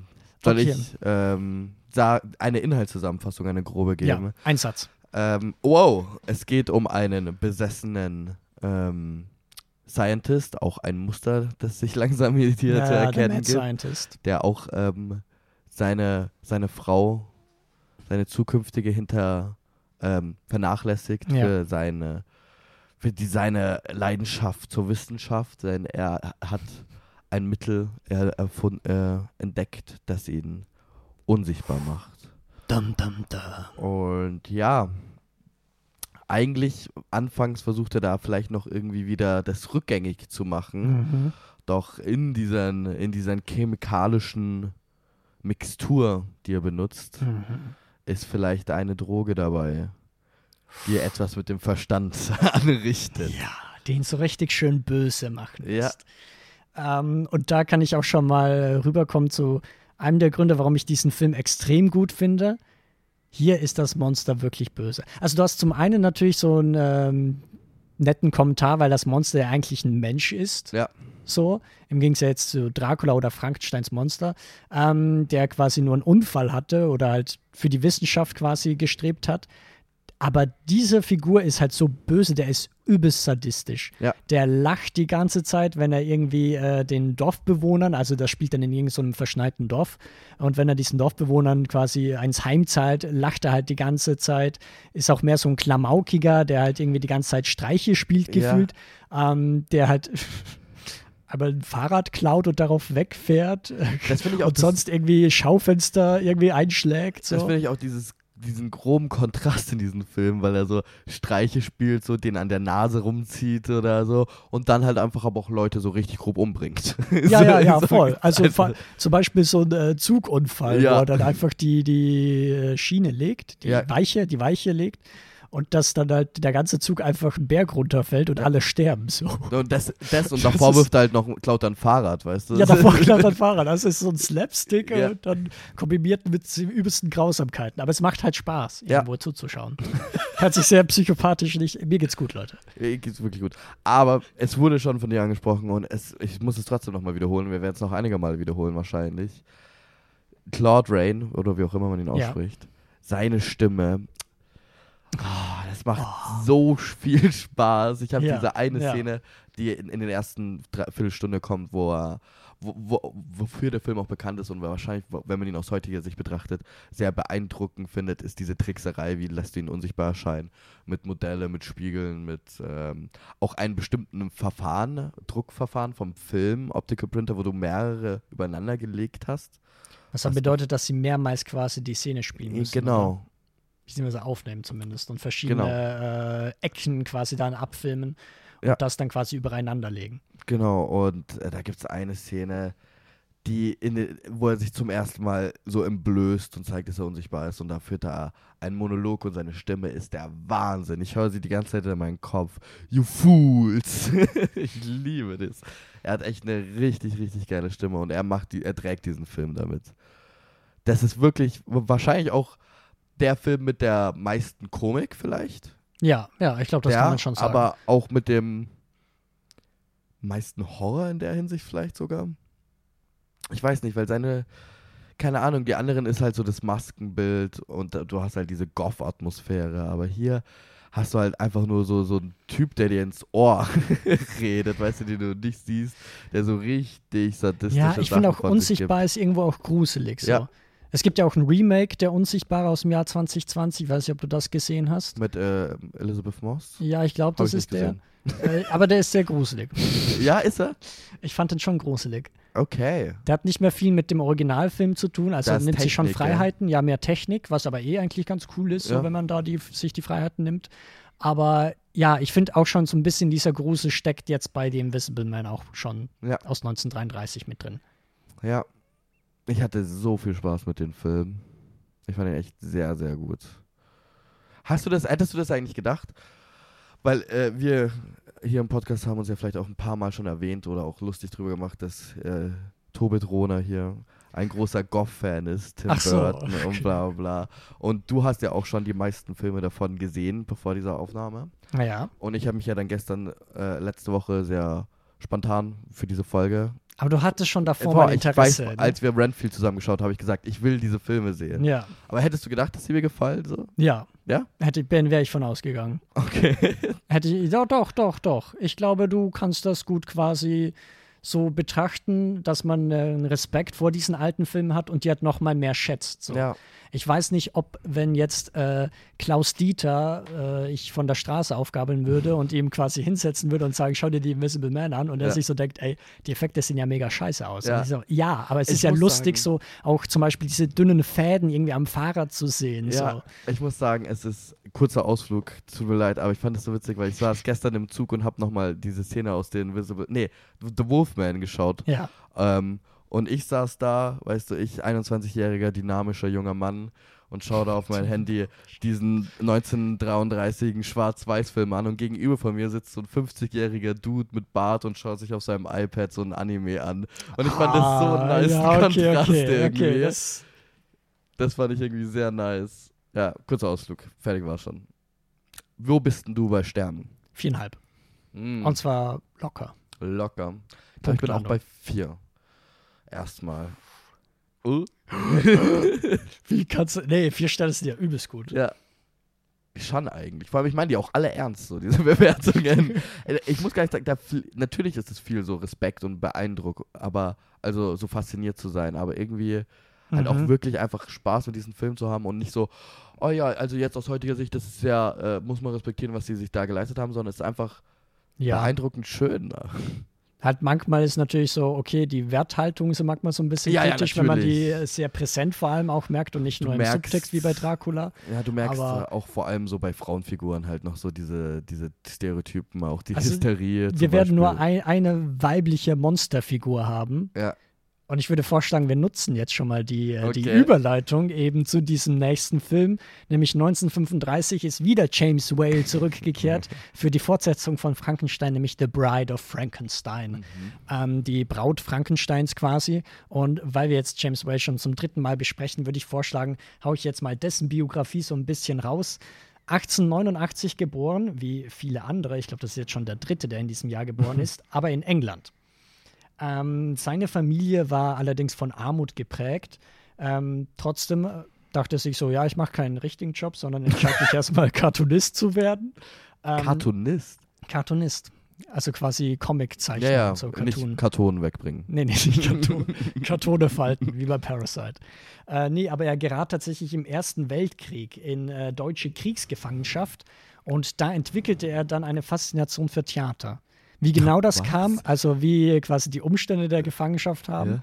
Soll Okay. ich ähm, eine Inhaltszusammenfassung, eine grobe geben? Ja, ein Satz. Ähm, wow, es geht um einen besessenen ähm, Scientist, auch ein Muster, das sich langsam hier zu Ja, der erkennen Mad gibt, Scientist. der auch ähm, seine, seine Frau, seine zukünftige hinter ähm, vernachlässigt Ja. für seine seine Leidenschaft zur Wissenschaft, denn er hat ein Mittel er, erfund, äh, entdeckt, das ihn unsichtbar macht. Dum, dum, da. Und ja, eigentlich anfangs versucht er da vielleicht noch irgendwie wieder das rückgängig zu machen. Mhm. Doch in diesen, in diesen chemikalischen Mixtur, die er benutzt, Mhm. ist vielleicht eine Droge dabei, die etwas mit dem Verstand anrichtet. Ja, den so richtig schön böse machen Ja. lässt. Ähm, und da kann ich auch schon mal rüberkommen zu einem der Gründe, warum ich diesen Film extrem gut finde. Hier ist das Monster wirklich böse. Also du hast zum einen natürlich so einen ähm, netten Kommentar, weil das Monster ja eigentlich ein Mensch ist. Ja. So, im Gegensatz zu Dracula oder Frankensteins Monster, ähm, der quasi nur einen Unfall hatte oder halt für die Wissenschaft quasi gestrebt hat. Aber diese Figur ist halt so böse, der ist übelst sadistisch. Ja. Der lacht die ganze Zeit, wenn er irgendwie äh, den Dorfbewohnern, also das spielt dann in irgendeinem verschneiten Dorf, und wenn er diesen Dorfbewohnern quasi eins heimzahlt, lacht er halt die ganze Zeit. Ist auch mehr so ein Klamaukiger, der halt irgendwie die ganze Zeit Streiche spielt, Ja. gefühlt. Ähm, der halt aber ein Fahrrad klaut und darauf wegfährt Das finde ich auch und das- sonst irgendwie Schaufenster irgendwie einschlägt. Das So. finde ich auch dieses diesen groben Kontrast in diesem Film, weil er so Streiche spielt, so den an der Nase rumzieht oder so und dann halt einfach aber auch Leute so richtig grob umbringt. Ja, so, ja, ja, voll. Also, also- zum Beispiel so ein äh, Zugunfall, Ja. wo er dann einfach die, die äh, Schiene legt, die Ja. Weiche, die Weiche legt und dass dann halt der ganze Zug einfach einen Berg runterfällt und alle sterben. So. Und das, das und davor wirft er halt noch klaut ein Fahrrad, weißt du? Ja, davor klaut ein Fahrer. Das ist so ein Slapstick Ja. und dann kombiniert mit den übelsten Grausamkeiten. Aber es macht halt Spaß, Ja. irgendwo zuzuschauen. Hört sich sehr psychopathisch nicht. Mir geht's gut, Leute. Äh, Geht's wirklich gut. Aber es wurde schon von dir angesprochen und es, ich muss es trotzdem nochmal wiederholen. Wir werden es noch einige Male wiederholen wahrscheinlich. Claude Rain, oder wie auch immer man ihn Ja. ausspricht, seine Stimme, ah, das macht so viel Spaß. Ich habe Ja, diese eine ja. Szene, die in, in den ersten Viertelstunde kommt, wo er wo, wo, wofür der Film auch bekannt ist und wahrscheinlich, wenn man ihn aus heutiger Sicht betrachtet, sehr beeindruckend findet, ist diese Trickserei, wie lässt du ihn unsichtbar erscheinen. Mit Modelle, mit Spiegeln, mit ähm, auch einem bestimmten Verfahren, Druckverfahren vom Film, Optical Printer, wo du mehrere übereinander gelegt hast. Was dann bedeutet, dass sie mehrmals quasi die Szene spielen müssen. Genau. Beziehungsweise aufnehmen zumindest und verschiedene äh, Action quasi dann abfilmen und Ja. das dann quasi übereinander legen. Genau, und äh, da gibt es eine Szene, die in wo er sich zum ersten Mal so entblößt und zeigt, dass er unsichtbar ist und da führt er einen Monolog und seine Stimme ist der Wahnsinn. Ich höre sie die ganze Zeit in meinem Kopf. You fools! ich liebe das. Er hat echt eine richtig, richtig geile Stimme und er macht die, er trägt diesen Film damit. Das ist wirklich wahrscheinlich auch der Film mit der meisten Komik vielleicht. Ja, ja, ich glaube, das ja, kann man schon sagen. aber auch mit dem meisten Horror in der Hinsicht vielleicht sogar. Ich weiß nicht, weil seine, keine Ahnung, die anderen ist halt so das Maskenbild und du hast halt diese Goth-Atmosphäre, aber hier hast du halt einfach nur so, so einen Typ, der dir ins Ohr redet, weißt du, den du nicht siehst, der so richtig sadistische ja, ich finde auch unsichtbar ist irgendwo auch gruselig. So. Ja. Es gibt ja auch ein Remake der Unsichtbare aus dem Jahr 2020. Ich weiß nicht, ob du das gesehen hast. Mit äh, Elizabeth Moss. Ja, ich glaube, das ich ist der. Äh, aber der ist sehr gruselig. Ja, ist er? Ich fand den schon gruselig. Okay. Der hat nicht mehr viel mit dem Originalfilm zu tun, also er nimmt sich schon Technik, ja. Freiheiten, ja. mehr Technik, was aber eh eigentlich ganz cool ist, so, Ja. wenn man da die, sich die Freiheiten nimmt. Aber ja, ich finde auch schon so ein bisschen dieser Grusel steckt jetzt bei The Invisible Man auch schon Ja. aus 1933 mit drin. Ja. Ich hatte so viel Spaß mit dem Film. Ich fand ihn echt sehr, sehr gut. Hast du das, hättest du das eigentlich gedacht? Weil äh, wir hier im Podcast haben uns ja vielleicht auch ein paar Mal schon erwähnt oder auch lustig drüber gemacht, dass äh, Tobit Rohner hier ein großer Goff-Fan ist, Tim Ach so, Burton und bla bla. Und du hast ja auch schon die meisten Filme davon gesehen, bevor dieser Aufnahme. Naja, Und ich habe mich ja dann gestern, äh, letzte Woche, sehr spontan für diese Folge aber du hattest schon davor Boah, mal Interesse. weiß, ne? als wir Renfield zusammengeschaut habe ich gesagt, ich will diese Filme sehen. ja, Aber hättest du gedacht, dass sie mir gefallen? So? ja. Ja? Hätte, Ben wäre ich von ausgegangen. Okay. Hätte ich, doch, doch, doch, doch. Ich glaube, du kannst das gut quasi so betrachten, dass man äh, einen Respekt vor diesen alten Filmen hat und die halt noch mal mehr schätzt. So. Ja. Ich weiß nicht, ob, wenn jetzt äh, Klaus Dieter äh, ich von der Straße aufgabeln würde und ihm quasi hinsetzen würde und sagen, schau dir die Invisible Man an und er Ja. sich so denkt, ey, die Effekte sehen ja mega scheiße aus. Ja. So, ja, aber es Ich ist ja lustig, sagen- so auch zum Beispiel diese dünnen Fäden irgendwie am Fahrrad zu sehen. Ja, So. ich muss sagen, es ist kurzer Ausflug, tut mir leid, aber ich fand es so witzig, weil ich saß gestern im Zug und habe nochmal diese Szene aus den Invisible, nee, The Wolfman geschaut. Ja. Ähm, und ich saß da, weißt du, ich, 21-jähriger, dynamischer junger Mann und schaue da auf mein Handy diesen 1933 Schwarz-Weiß-Film an und gegenüber von mir sitzt so ein 50-jähriger Dude mit Bart und schaut sich auf seinem iPad so ein Anime an. Und ich fand das so Ah, ein nice ja, okay, Kontrast okay, irgendwie. okay, das, Das fand ich irgendwie sehr nice. Ja, kurzer Ausflug. Fertig war schon. Wo bist denn du bei Sternen? viereinhalb. Hm, Und zwar locker. locker. Ich, glaub, ich bin auch bei vier. Erstmal. Uh, Wie kannst du. Nee, vier Sterne sind ja übelst gut. ja. Schon eigentlich. Vor allem, ich meine die auch alle ernst, so diese Bewertungen. Ich muss gar nicht sagen, da, natürlich ist es viel so Respekt und Beeindruck, aber also so fasziniert zu sein, aber irgendwie halt auch Mhm. wirklich einfach Spaß mit diesem Film zu haben und nicht so, oh ja, also jetzt aus heutiger Sicht, das ist ja, äh, muss man respektieren, was sie sich da geleistet haben, sondern es ist einfach Ja. beeindruckend schön. Halt manchmal ist natürlich so, okay, die Werthaltung ist manchmal so ein bisschen Ja, ja, kritisch, wenn man die äh, sehr präsent vor allem auch merkt und nicht Du nur im merkst- Subtext wie bei Dracula. Ja, du merkst Aber- auch vor allem so bei Frauenfiguren halt noch so diese, diese Stereotypen, auch die Also, Hysterie. Wir werden nur Beispiel. ein, eine weibliche Monsterfigur haben. Ja. Und ich würde vorschlagen, wir nutzen jetzt schon mal die, äh, die Okay. Überleitung eben zu diesem nächsten Film. Nämlich 1935 ist wieder James Whale zurückgekehrt für die Fortsetzung von Frankenstein, nämlich The Bride of Frankenstein. Ähm, die Braut Frankensteins quasi. Und weil wir jetzt James Whale schon zum dritten Mal besprechen, würde ich vorschlagen, haue ich jetzt mal dessen Biografie so ein bisschen raus. 1889 geboren, wie viele andere. Ich glaube, das ist jetzt schon der dritte, der in diesem Jahr geboren ist, aber in England. Ähm, seine Familie war allerdings von Armut geprägt. Ähm, trotzdem äh, dachte er sich so, ja, ich mache keinen richtigen Job, sondern entscheide mich erstmal Cartoonist zu werden. Ähm, Cartoonist. Cartoonist. Also quasi Comiczeichner Ja, ja, und so Cartoon. nicht Karton wegbringen. Nee, nee, nicht Karton, Kartone falten, wie bei Parasite. Äh, nee, aber er gerät tatsächlich im Ersten Weltkrieg in äh, deutsche Kriegsgefangenschaft und da entwickelte er dann eine Faszination für Theater. Wie genau das Was? kam, also wie quasi die Umstände der Gefangenschaft haben, Ja.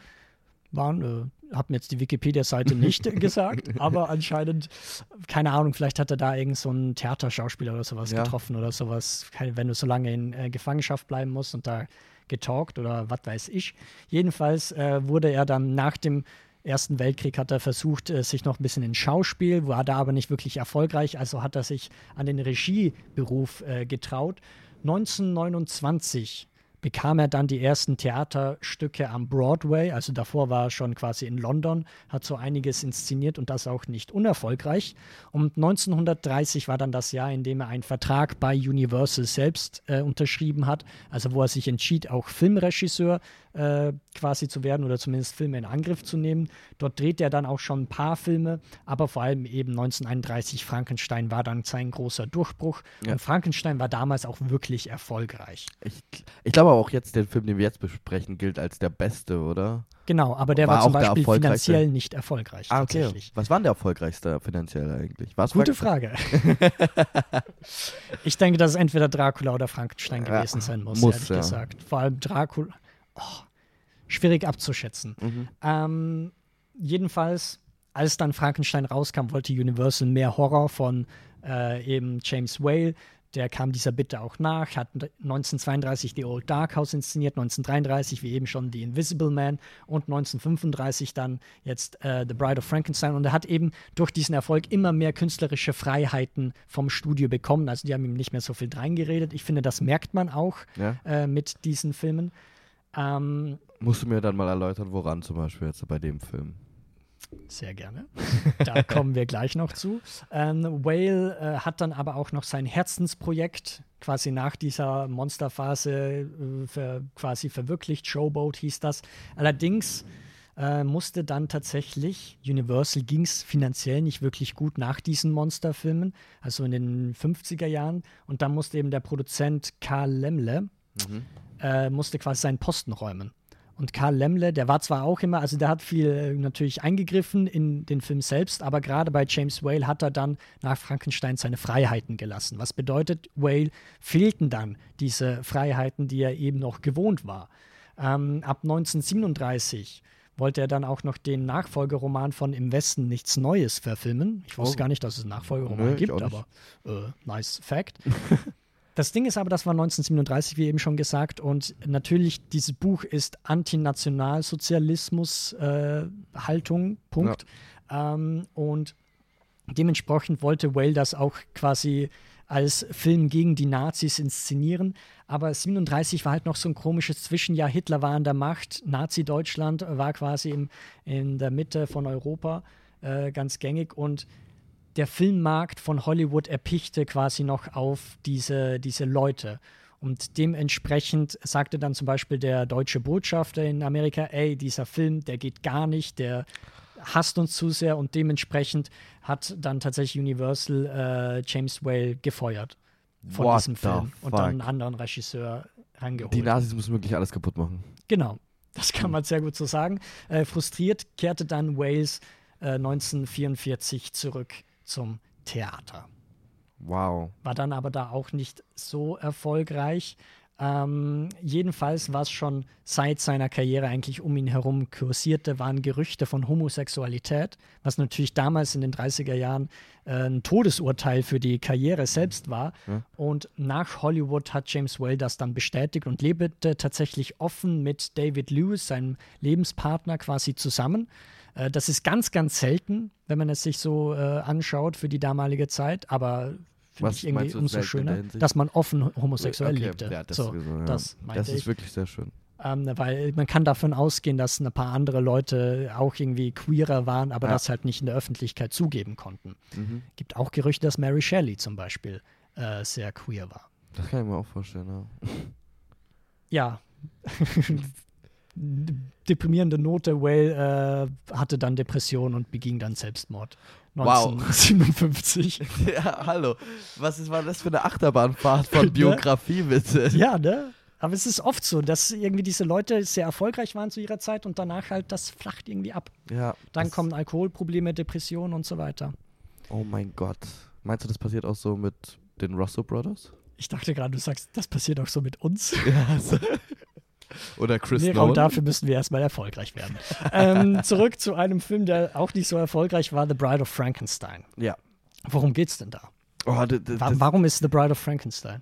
waren, äh, hat mir jetzt die Wikipedia-Seite nicht gesagt, aber anscheinend, keine Ahnung, vielleicht hat er da irgend so einen Theaterschauspieler oder sowas Ja. getroffen oder sowas, wenn du so lange in äh, Gefangenschaft bleiben musst und da getalkt oder was weiß ich. Jedenfalls äh, wurde er dann nach dem Ersten Weltkrieg hat er versucht, äh, sich noch ein bisschen in Schauspiel, war da aber nicht wirklich erfolgreich, also hat er sich an den Regieberuf äh, getraut. 1929 bekam er dann die ersten Theaterstücke am Broadway. Also davor war er schon quasi in London, hat so einiges inszeniert und das auch nicht unerfolgreich. Und 1930 war dann das Jahr, in dem er einen Vertrag bei Universal selbst äh, unterschrieben hat. Also wo er sich entschied, auch Filmregisseur äh, quasi zu werden oder zumindest Filme in Angriff zu nehmen. Dort dreht er dann auch schon ein paar Filme, aber vor allem eben 1931 Frankenstein war dann sein großer Durchbruch. Ja. Und Frankenstein war damals auch wirklich erfolgreich. Ich, ich glaube auch jetzt, der Film, den wir jetzt besprechen, gilt als der beste, oder? Genau, aber der War war, zum Beispiel finanziell nicht erfolgreich. tatsächlich. Was war denn der erfolgreichste finanziell eigentlich? War's Gute Frage. ich denke, dass es entweder Dracula oder Frankenstein gewesen sein muss, muss, ehrlich ja. gesagt. Vor allem Dracula. Oh, schwierig abzuschätzen. Mhm. Ähm, jedenfalls, als dann Frankenstein rauskam, wollte Universal mehr Horror von äh, eben James Whale. Der kam dieser Bitte auch nach, hat 1932 The Old Dark House inszeniert, 1933 wie eben schon The Invisible Man und 1935 dann jetzt äh, The Bride of Frankenstein. Und er hat eben durch diesen Erfolg immer mehr künstlerische Freiheiten vom Studio bekommen. Also die haben ihm nicht mehr so viel reingeredet. Ich finde, das merkt man auch Ja? äh, mit diesen Filmen. Ähm, Musst du mir dann mal erläutern, woran zum Beispiel jetzt bei dem Film? Sehr gerne. Da kommen wir gleich noch zu. Ähm, Whale äh, hat dann aber auch noch sein Herzensprojekt quasi nach dieser Monsterphase äh, ver, quasi verwirklicht. Showboat hieß das. Allerdings äh, musste dann tatsächlich, Universal ging es finanziell nicht wirklich gut nach diesen Monsterfilmen, also in den 50er Jahren. Und dann musste eben der Produzent Karl Lemle, äh, musste quasi seinen Posten räumen. Und Karl Lemle, der war zwar auch immer, also der hat viel äh, natürlich eingegriffen in den Film selbst, aber gerade bei James Whale hat er dann nach Frankenstein seine Freiheiten gelassen. Was bedeutet, Whale fehlten dann diese Freiheiten, die er eben noch gewohnt war. Ähm, ab 1937 wollte er dann auch noch den Nachfolgeroman von Im Westen nichts Neues verfilmen. Ich wusste Oh. gar nicht, dass es einen Nachfolgeroman ich gibt, aber äh, nice fact. Das Ding ist aber, das war 1937, wie eben schon gesagt, und natürlich, dieses Buch ist Antinationalsozialismus-Haltung, Punkt. Ähm, und dementsprechend wollte Whale das auch quasi als Film gegen die Nazis inszenieren. Aber 37 war halt noch so ein komisches Zwischenjahr. Hitler war an der Macht, Nazi-Deutschland war quasi im, in der Mitte von Europa äh, ganz gängig und der Filmmarkt von Hollywood erpichte quasi noch auf diese, diese Leute. Und dementsprechend sagte dann zum Beispiel der deutsche Botschafter in Amerika, ey, dieser Film, der geht gar nicht, der hasst uns zu sehr und dementsprechend hat dann tatsächlich Universal äh, James Whale gefeuert von What diesem Film und dann einen fuck? anderen Regisseur rangeholt. Die Nazis müssen wirklich alles kaputt machen. Genau, das kann man sehr gut so sagen. Äh, frustriert kehrte dann Wales äh, 1944 zurück zum Theater. Wow. War dann aber da auch nicht so erfolgreich. Ähm, jedenfalls, was schon seit seiner Karriere eigentlich um ihn herum kursierte, waren Gerüchte von Homosexualität, was natürlich damals in den 30er Jahren äh, ein Todesurteil für die Karriere selbst war. Ja. Und nach Hollywood hat James Whale das dann bestätigt und lebte tatsächlich offen mit David Lewis, seinem Lebenspartner, quasi zusammen. Äh, das ist ganz, ganz selten, wenn man es sich so äh, anschaut für die damalige Zeit, aber finde ich irgendwie du umso schöner, dass man offen homosexuell Okay, lebte. Ja, das, so, sowieso, ja. das ist ich. wirklich sehr schön. Ähm, weil man kann davon ausgehen, dass ein paar andere Leute auch irgendwie queerer waren, aber Ja. das halt nicht in der Öffentlichkeit zugeben konnten. Mhm. Gibt auch Gerüchte, dass Mary Shelley zum Beispiel äh, sehr queer war. Das kann ich mir auch vorstellen. Ja. Ja. Deprimierende Note, Whale äh, hatte dann Depression und beging dann Selbstmord. Wow. 1957. ja, hallo. Was ist, war das für eine Achterbahnfahrt von Biografie, bitte? ja, ne? Aber es ist oft so, dass irgendwie diese Leute sehr erfolgreich waren zu ihrer Zeit und danach halt das flacht irgendwie ab. Ja. Dann kommen Alkoholprobleme, Depressionen und so weiter. Oh mein Gott. Meinst du, das passiert auch so mit den Russo Brothers? Ich dachte gerade, du sagst, das passiert auch so mit uns. Ja. so. Oder Chris Nee, Nolan? Dafür müssen wir erstmal erfolgreich werden. ähm, zurück zu einem Film, der auch nicht so erfolgreich war, The Bride of Frankenstein. Ja. Worum geht's denn da? Oh, warum ist The Bride of Frankenstein?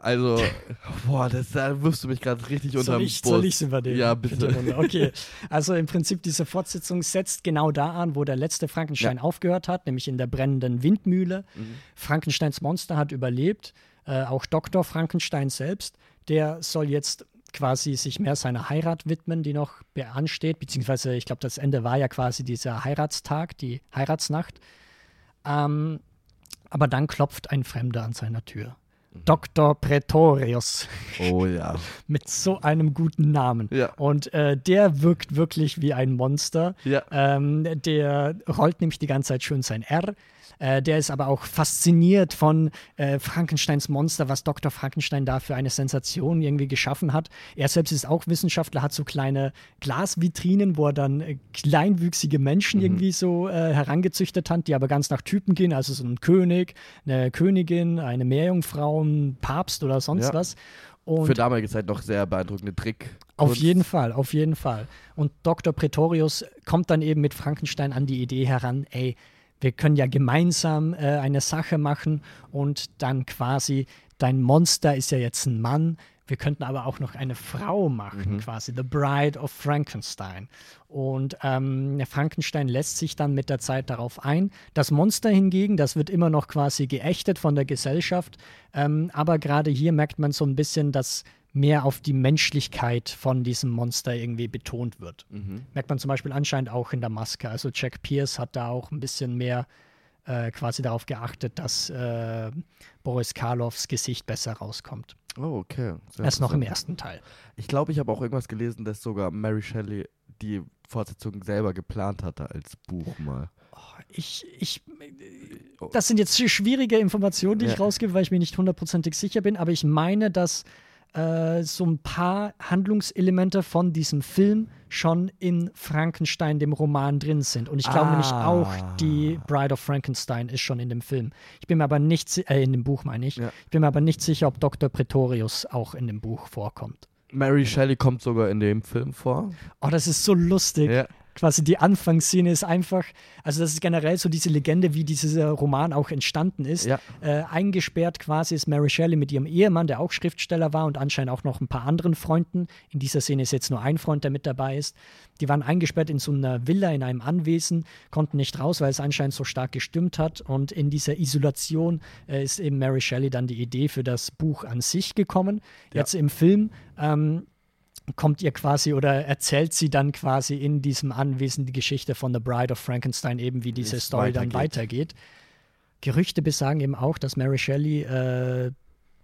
also, boah, das, da wirfst du mich gerade richtig unter den ich, Bus. soll ich's übernehmen? Ja, bitte. Okay, also im Prinzip diese Fortsetzung setzt genau da an, wo der letzte Frankenstein Ja. aufgehört hat, nämlich in der brennenden Windmühle. Mhm. Frankensteins Monster hat überlebt, äh, auch Dr. Frankenstein selbst, der soll jetzt quasi sich mehr seiner Heirat widmen, die noch beansteht, beziehungsweise ich glaube, das Ende war ja quasi dieser Heiratstag, die Heiratsnacht. Ähm, aber dann klopft ein Fremder an seiner Tür. Mhm. Dr. Pretorius Oh ja. mit so einem guten Namen. Ja. Und äh, der wirkt wirklich wie ein Monster. Ja. Ähm, der rollt nämlich die ganze Zeit schön sein R. Äh, der ist aber auch fasziniert von äh, Frankensteins Monster, was Dr. Frankenstein da für eine Sensation irgendwie geschaffen hat. Er selbst ist auch Wissenschaftler, hat so kleine Glasvitrinen, wo er dann äh, kleinwüchsige Menschen irgendwie so äh, herangezüchtet hat, die aber ganz nach Typen gehen, also so ein König, eine Königin, eine Meerjungfrau, ein Papst oder sonst Ja. was. Und Für damalige Zeit noch sehr beeindruckende Trick. auf jeden Fall, auf jeden Fall. Und Dr. Pretorius kommt dann eben mit Frankenstein an die Idee heran, ey, wir können ja gemeinsam äh, eine Sache machen und dann quasi, dein Monster ist ja jetzt ein Mann, wir könnten aber auch noch eine Frau machen, quasi The Bride of Frankenstein. Und ähm, Frankenstein lässt sich dann mit der Zeit darauf ein. Das Monster hingegen, das wird immer noch quasi geächtet von der Gesellschaft. Ähm, aber gerade hier merkt man so ein bisschen, dass mehr auf die Menschlichkeit von diesem Monster irgendwie betont wird. Mhm. Merkt man zum Beispiel anscheinend auch in der Maske. Also Jack Pierce hat da auch ein bisschen mehr äh, quasi darauf geachtet, dass äh, Boris Karloffs Gesicht besser rauskommt. Oh, okay. Sehr Erst noch im ersten Teil. Ich glaube, ich habe auch irgendwas gelesen, dass sogar Mary Shelley die Fortsetzung selber geplant hatte als Buch mal. Ich, ich, das sind jetzt schwierige Informationen, die ich Ja. rausgebe, weil ich mir nicht hundertprozentig sicher bin, aber ich meine, dass äh, so ein paar Handlungselemente von diesem Film schon in Frankenstein, dem Roman, drin sind. Und ich glaube nämlich Ah. auch, die Bride of Frankenstein ist schon in dem Film. Ich bin mir aber nicht, äh, in dem Buch meine ich, Ja. ich bin mir aber nicht sicher, ob Dr. Pretorius auch in dem Buch vorkommt. Mary Shelley kommt sogar in dem Film vor. Oh, das ist so lustig. Ja. Quasi die Anfangsszene ist einfach, also das ist generell so diese Legende, wie dieser Roman auch entstanden ist. Ja. Äh, eingesperrt quasi ist Mary Shelley mit ihrem Ehemann, der auch Schriftsteller war und anscheinend auch noch ein paar anderen Freunden. In dieser Szene ist jetzt nur ein Freund, der mit dabei ist. Die waren eingesperrt in so einer Villa, in einem Anwesen, konnten nicht raus, weil es anscheinend so stark gestimmt hat. Und in dieser Isolation äh, ist eben Mary Shelley dann die Idee für das Buch an sich gekommen. Ja. Jetzt im Film ähm, kommt ihr quasi oder erzählt sie dann quasi in diesem Anwesen die Geschichte von The Bride of Frankenstein, eben wie diese es Story dann weitergeht. weitergeht. Gerüchte besagen eben auch, dass Mary Shelley äh,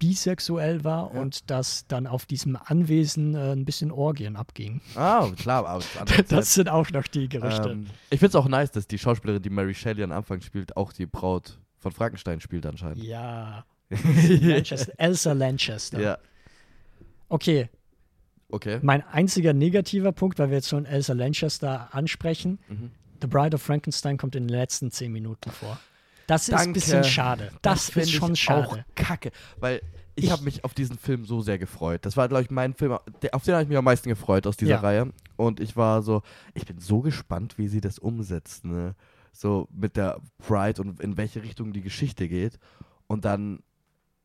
bisexuell war Ja. und dass dann auf diesem Anwesen äh, ein bisschen Orgien abging. Ah, klar, aber Das Zeit. sind auch noch die Gerüchte. Ähm, ich finde es auch nice, dass die Schauspielerin, die Mary Shelley am Anfang spielt, auch die Braut von Frankenstein spielt anscheinend. ja. Lanchester, Elsa Lanchester. Ja. Okay, Okay. mein einziger negativer Punkt, weil wir jetzt schon Elsa Lanchester ansprechen. Mhm. The Bride of Frankenstein kommt in den letzten zehn Minuten vor. Das ist ein bisschen schade. Das, find ist schon schade. Auch kacke, weil ich, Ich- habe mich auf diesen Film so sehr gefreut. Das war, glaube ich, mein Film, der, auf den habe ich mich am meisten gefreut aus dieser Ja. Reihe. Und ich war so, ich bin so gespannt, wie sie das umsetzen. Ne? So mit der Pride und in welche Richtung die Geschichte geht. Und dann,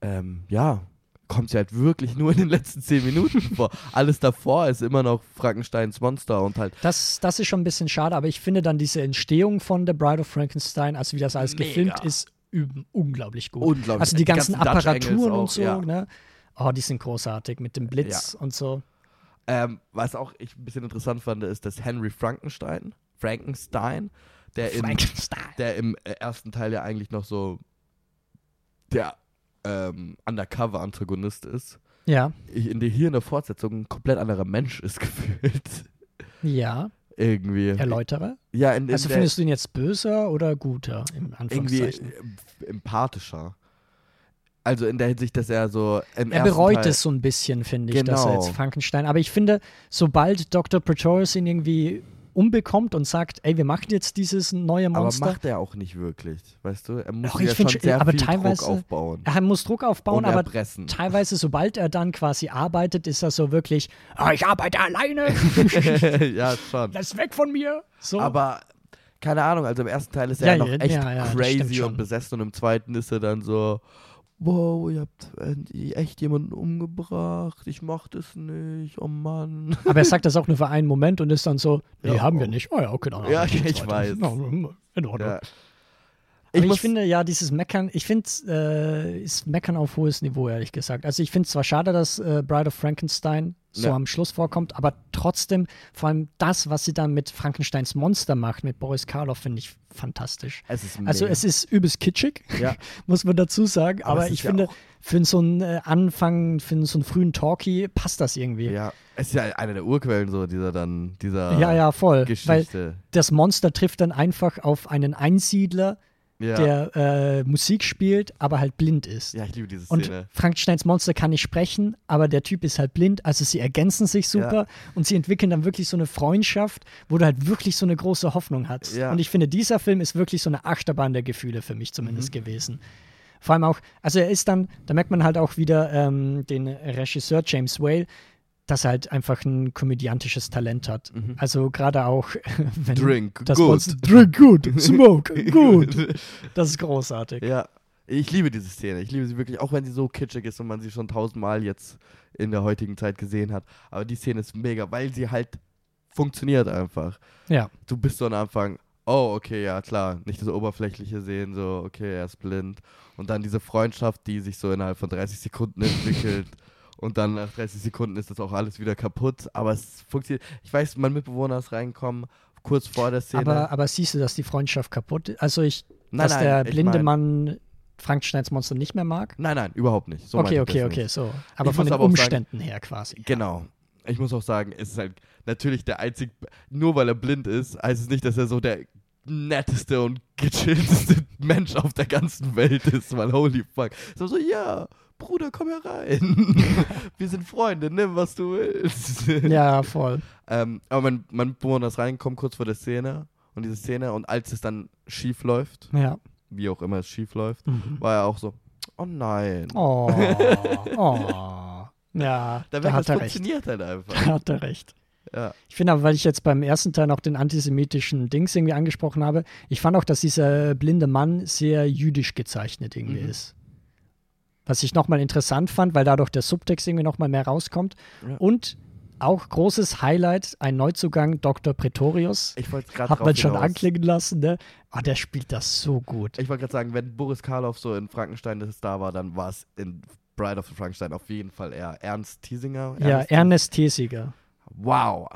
ähm, ja, kommt sie halt wirklich nur in den letzten zehn Minuten vor. Alles davor ist immer noch Frankensteins Monster und halt Das, das ist schon ein bisschen schade, aber ich finde dann diese Entstehung von The Bride of Frankenstein, also wie das alles Mega. gefilmt ist, üb- unglaublich gut. unglaublich. Also die ganzen, Dutch Angles Apparaturen auch, und so, ja. ne? Oh, die sind großartig mit dem Blitz und so. Ähm, was auch ich ein bisschen interessant fand, ist, dass Henry Frankenstein, Frankenstein, der in Frankenstein. der im äh, ersten Teil ja eigentlich noch so der ähm, Undercover-Antagonist ist, Ja, in der hier in der Fortsetzung ein komplett anderer Mensch ist gefühlt. ja. irgendwie. Erläutere. Ja, in, in Also findest du ihn jetzt böser oder guter, im irgendwie Anführungszeichen? äh, empathischer. Also in der Hinsicht, dass er so Er bereut Teil, es so ein bisschen, finde ich, dass er Genau. jetzt Frankenstein. Aber ich finde, sobald Dr. Pretorius ihn irgendwie umbekommt und sagt, ey, wir machen jetzt dieses neue Aber Monster, macht er auch nicht wirklich, weißt du? Er muss Doch, ja schon sehr aber viel teilweise- Druck aufbauen. er muss Druck aufbauen, aber erpressen. teilweise, sobald er dann quasi arbeitet, ist er so wirklich, ah, ich arbeite alleine, ja, schon. lass weg von mir. So. Aber keine Ahnung, also im ersten Teil ist er Ja, noch echt ja, ja, crazy und besessen und im zweiten ist er dann so, wow, ihr habt echt jemanden umgebracht, ich mach das nicht, oh Mann. Aber er sagt das auch nur für einen Moment und ist dann so, nee, Ja, haben wir oh. nicht. Oh ja, okay, dann Ja, ich weiter. weiß. In Ordnung. Ja. Ich, muss- finde ja, dieses Meckern, ich finde, äh, ist Meckern auf hohes Niveau, ehrlich gesagt. Also ich finde es zwar schade, dass äh, Bride of Frankenstein so Ja. am Schluss vorkommt, aber trotzdem, vor allem das, was sie dann mit Frankensteins Monster macht, mit Boris Karloff, finde ich fantastisch. es Also es ist übelst kitschig, ja, muss man dazu sagen, Aber aber, ich ja finde, für so einen äh, Anfang, für so einen frühen Talkie passt das irgendwie. ja, es ist ja eine der Urquellen so, dieser dann, dieser ja, ja, voll. Weil Geschichte. das Monster trifft dann einfach auf einen Einsiedler, ja. der äh, Musik spielt, aber halt blind ist. ja, ich liebe diese Und Szene. Frankensteins Monster kann nicht sprechen, aber der Typ ist halt blind, also sie ergänzen sich super und sie entwickeln dann wirklich so eine Freundschaft, wo du halt wirklich so eine große Hoffnung hast. Ja. Und ich finde, dieser Film ist wirklich so eine Achterbahn der Gefühle für mich zumindest Mhm. gewesen. Vor allem auch, also er ist dann, da merkt man halt auch wieder ähm, den Regisseur James Whale, dass er halt einfach ein komödiantisches Talent hat. Also gerade auch, wenn Mhm. Drink das good. Monster, Drink good, smoke good. Das ist großartig. Ja, ich liebe diese Szene. Ich liebe sie wirklich, auch wenn sie so kitschig ist und man sie schon tausendmal jetzt in der heutigen Zeit gesehen hat. Aber die Szene ist mega, weil sie halt funktioniert einfach. Ja. Du bist so am Anfang, oh, okay, ja, klar, nicht das Oberflächliche sehen, so, okay, er ist blind. Und dann diese Freundschaft, die sich so innerhalb von 30 Sekunden entwickelt. Und dann nach 30 Sekunden ist das auch alles wieder kaputt. Aber es funktioniert. Ich weiß, mein Mitbewohner ist reingekommen, kurz vor der Szene. Aber, aber siehst du, dass die Freundschaft kaputt ist? Also ich, nein, dass nein, der blinde mein- Mann Frankensteins Monster nicht mehr mag? Nein, nein, überhaupt nicht. So okay, okay, okay, nicht. so. Aber Ich von den aber auch sagen- Umständen her quasi. Genau. Ich muss auch sagen, es ist halt natürlich der einzig, nur weil er blind ist, heißt es nicht, dass er so der netteste und gechillteste Mensch auf der ganzen Welt ist, weil holy fuck. So, so ja, Bruder, komm herein. Wir sind Freunde, nimm, was du willst. Ja, voll. ähm, aber mein, mein Bewohner ist reingekommen, kurz vor der Szene und diese Szene und als es dann schief läuft, Ja. wie auch immer es schief läuft, Mhm. war er auch so, oh nein. Oh, oh. Ja, Da da hat das er recht. funktioniert halt einfach. Da hat er recht. Ja. Ich finde aber, weil ich jetzt beim ersten Teil noch den antisemitischen Dings irgendwie angesprochen habe, ich fand auch, dass dieser blinde Mann sehr jüdisch gezeichnet irgendwie Mhm. ist. Was ich nochmal interessant fand, weil dadurch der Subtext irgendwie nochmal mehr rauskommt. Ja. Und auch großes Highlight, ein Neuzugang, Dr. Pretorius. Ich wollte gerade Hat man schon hinaus. anklingen lassen, ne? Ah, der spielt das so gut. Ich wollte gerade sagen, wenn Boris Karloff so in Frankenstein das da war, dann war es in Bride of the Frankenstein auf jeden Fall eher Ernst Thiesinger. Ja, Ernst- Ernest Thesiger. Wow.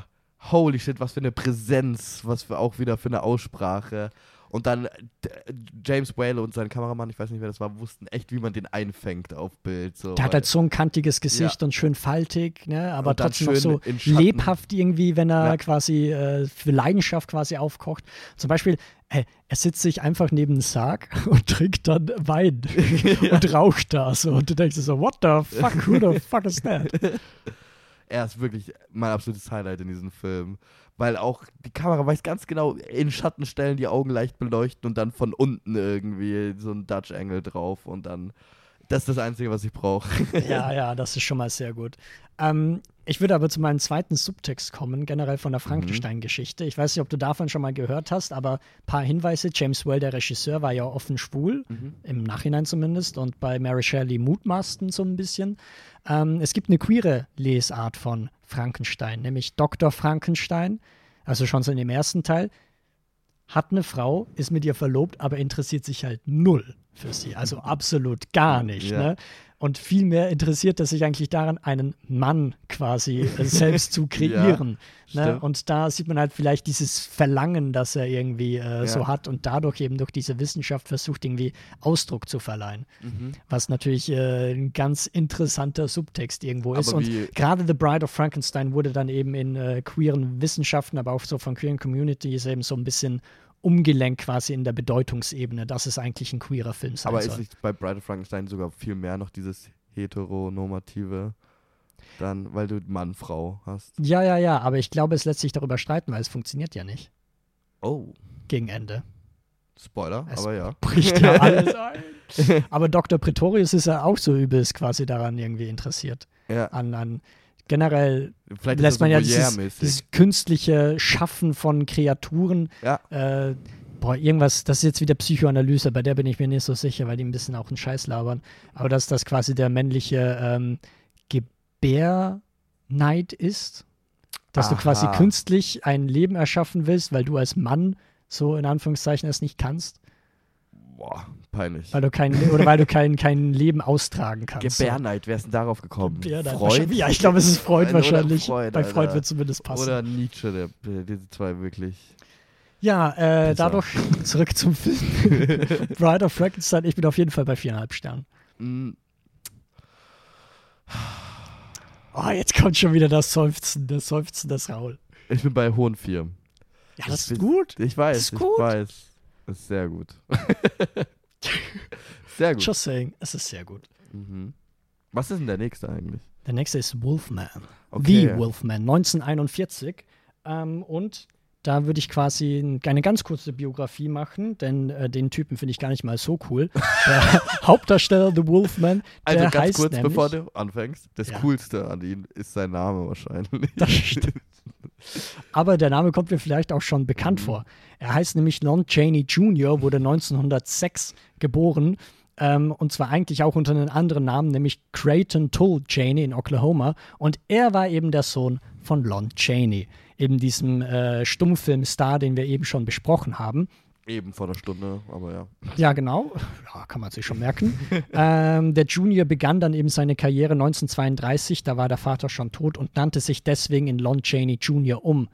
Holy shit, was für eine Präsenz, was für auch wieder für eine Aussprache. Und dann James Whale und sein Kameramann, ich weiß nicht, wer das war, wussten echt, wie man den einfängt auf Bild. So, Der hat halt so ein kantiges Gesicht und schön faltig, ne? aber trotzdem noch so lebhaft irgendwie, wenn er Ja. quasi äh, für Leidenschaft quasi aufkocht. Zum Beispiel, äh, er sitzt sich einfach neben den Sarg und trinkt dann Wein und raucht da so. Und du denkst so, what the fuck, who the fuck is that? er ist wirklich mein absolutes Highlight in diesem Film. Weil auch die Kamera weiß ganz genau, in Schattenstellen die Augen leicht beleuchten und dann von unten irgendwie so ein Dutch Angle drauf und dann. Das ist das Einzige, was ich brauche. Ja, ja, das ist schon mal sehr gut. Ähm, ich würde aber zu meinem zweiten Subtext kommen, generell von der Mhm. Frankenstein-Geschichte. Ich weiß nicht, ob du davon schon mal gehört hast, aber ein paar Hinweise. James Well, der Regisseur, war ja offen schwul, Mhm. im Nachhinein zumindest, und bei Mary Shelley mutmaßten so ein bisschen. Ähm, es gibt eine queere Lesart von Frankenstein, nämlich Dr. Frankenstein, also schon so in dem ersten Teil, hat eine Frau, ist mit ihr verlobt, aber interessiert sich halt null für sie. Also absolut gar nicht. Ja. Ne? Und vielmehr interessiert er sich eigentlich daran, einen Mann quasi äh, selbst zu kreieren. ne? stimmt. Und da sieht man halt vielleicht dieses Verlangen, das er irgendwie äh, so Ja. hat und dadurch eben durch diese Wissenschaft versucht, irgendwie Ausdruck zu verleihen. Mhm. Was natürlich äh, ein ganz interessanter Subtext irgendwo ist. Aber Und gerade The Bride of Frankenstein wurde dann eben in äh, queeren Wissenschaften, aber auch so von queeren Communities eben so ein bisschen umgelenkt quasi in der Bedeutungsebene, dass es eigentlich ein queerer Film sein Aber soll. ist nicht bei Bride of Frankenstein sogar viel mehr noch dieses heteronormative, dann, weil du Mann, Frau hast? ja, ja, ja, aber ich glaube, es lässt sich darüber streiten, weil es funktioniert ja nicht Oh, gegen Ende. Spoiler, Es aber ja. Bricht ja alles ein. Aber Dr. Pretorius ist ja auch so übelst quasi daran irgendwie interessiert. Ja, An, an generell vielleicht lässt man ja dieses, dieses künstliche Schaffen von Kreaturen. Ja. Äh, boah, irgendwas, das ist jetzt wieder Psychoanalyse, bei der bin ich mir nicht so sicher, weil die ein bisschen auch einen Scheiß labern. Aber dass das quasi der männliche ähm, Gebärneid ist. Dass du quasi Aha. künstlich ein Leben erschaffen willst, weil du als Mann so in Anführungszeichen es nicht kannst. Boah, peinlich. Weil du kein, oder weil du kein, kein Leben austragen kannst. Gebärneid, wer ist denn darauf gekommen? Gebärneid. Freud? Ja, ich glaube, es ist Freud Oder wahrscheinlich. Freud, Bei Freud wird zumindest passen. Oder Nietzsche, der, diese zwei wirklich. Ja, äh, dadurch zurück zum Film. Bride of Frankenstein, ich bin auf jeden Fall bei viereinhalb Sternen. Mm, Oh, jetzt kommt schon wieder das Seufzen, das Seufzen des Raul. Ich bin bei hohen vier. Ja, das Ich ist gut. Ich weiß, ist ich gut. weiß. Das ist sehr gut. sehr gut. Just saying, es ist sehr gut. Mhm. Was ist denn der nächste eigentlich? Der nächste ist Wolfman. Okay. The Wolfman, 1941. Ähm, und da würde ich quasi eine ganz kurze Biografie machen, denn äh, den Typen finde ich gar nicht mal so cool. Der Hauptdarsteller The Wolfman, Also der ganz heißt kurz, nämlich, bevor du anfängst. Das Ja. Coolste an ihm ist sein Name wahrscheinlich. Das stimmt. Aber der Name kommt mir vielleicht auch schon bekannt Mhm. vor. Er heißt nämlich Lon Chaney Jr., wurde 1906 geboren. Ähm, und zwar eigentlich auch unter einem anderen Namen, nämlich Creighton Tull Chaney in Oklahoma. Und er war eben der Sohn von Lon Chaney, eben diesem äh, Stummfilmstar, den wir eben schon besprochen haben. Eben vor einer Stunde, aber ja. Ja, genau. Ja, kann man sich schon merken. ähm, der Junior begann dann eben seine Karriere 1932, da war der Vater schon tot und nannte sich deswegen in Lon Chaney Jr. um.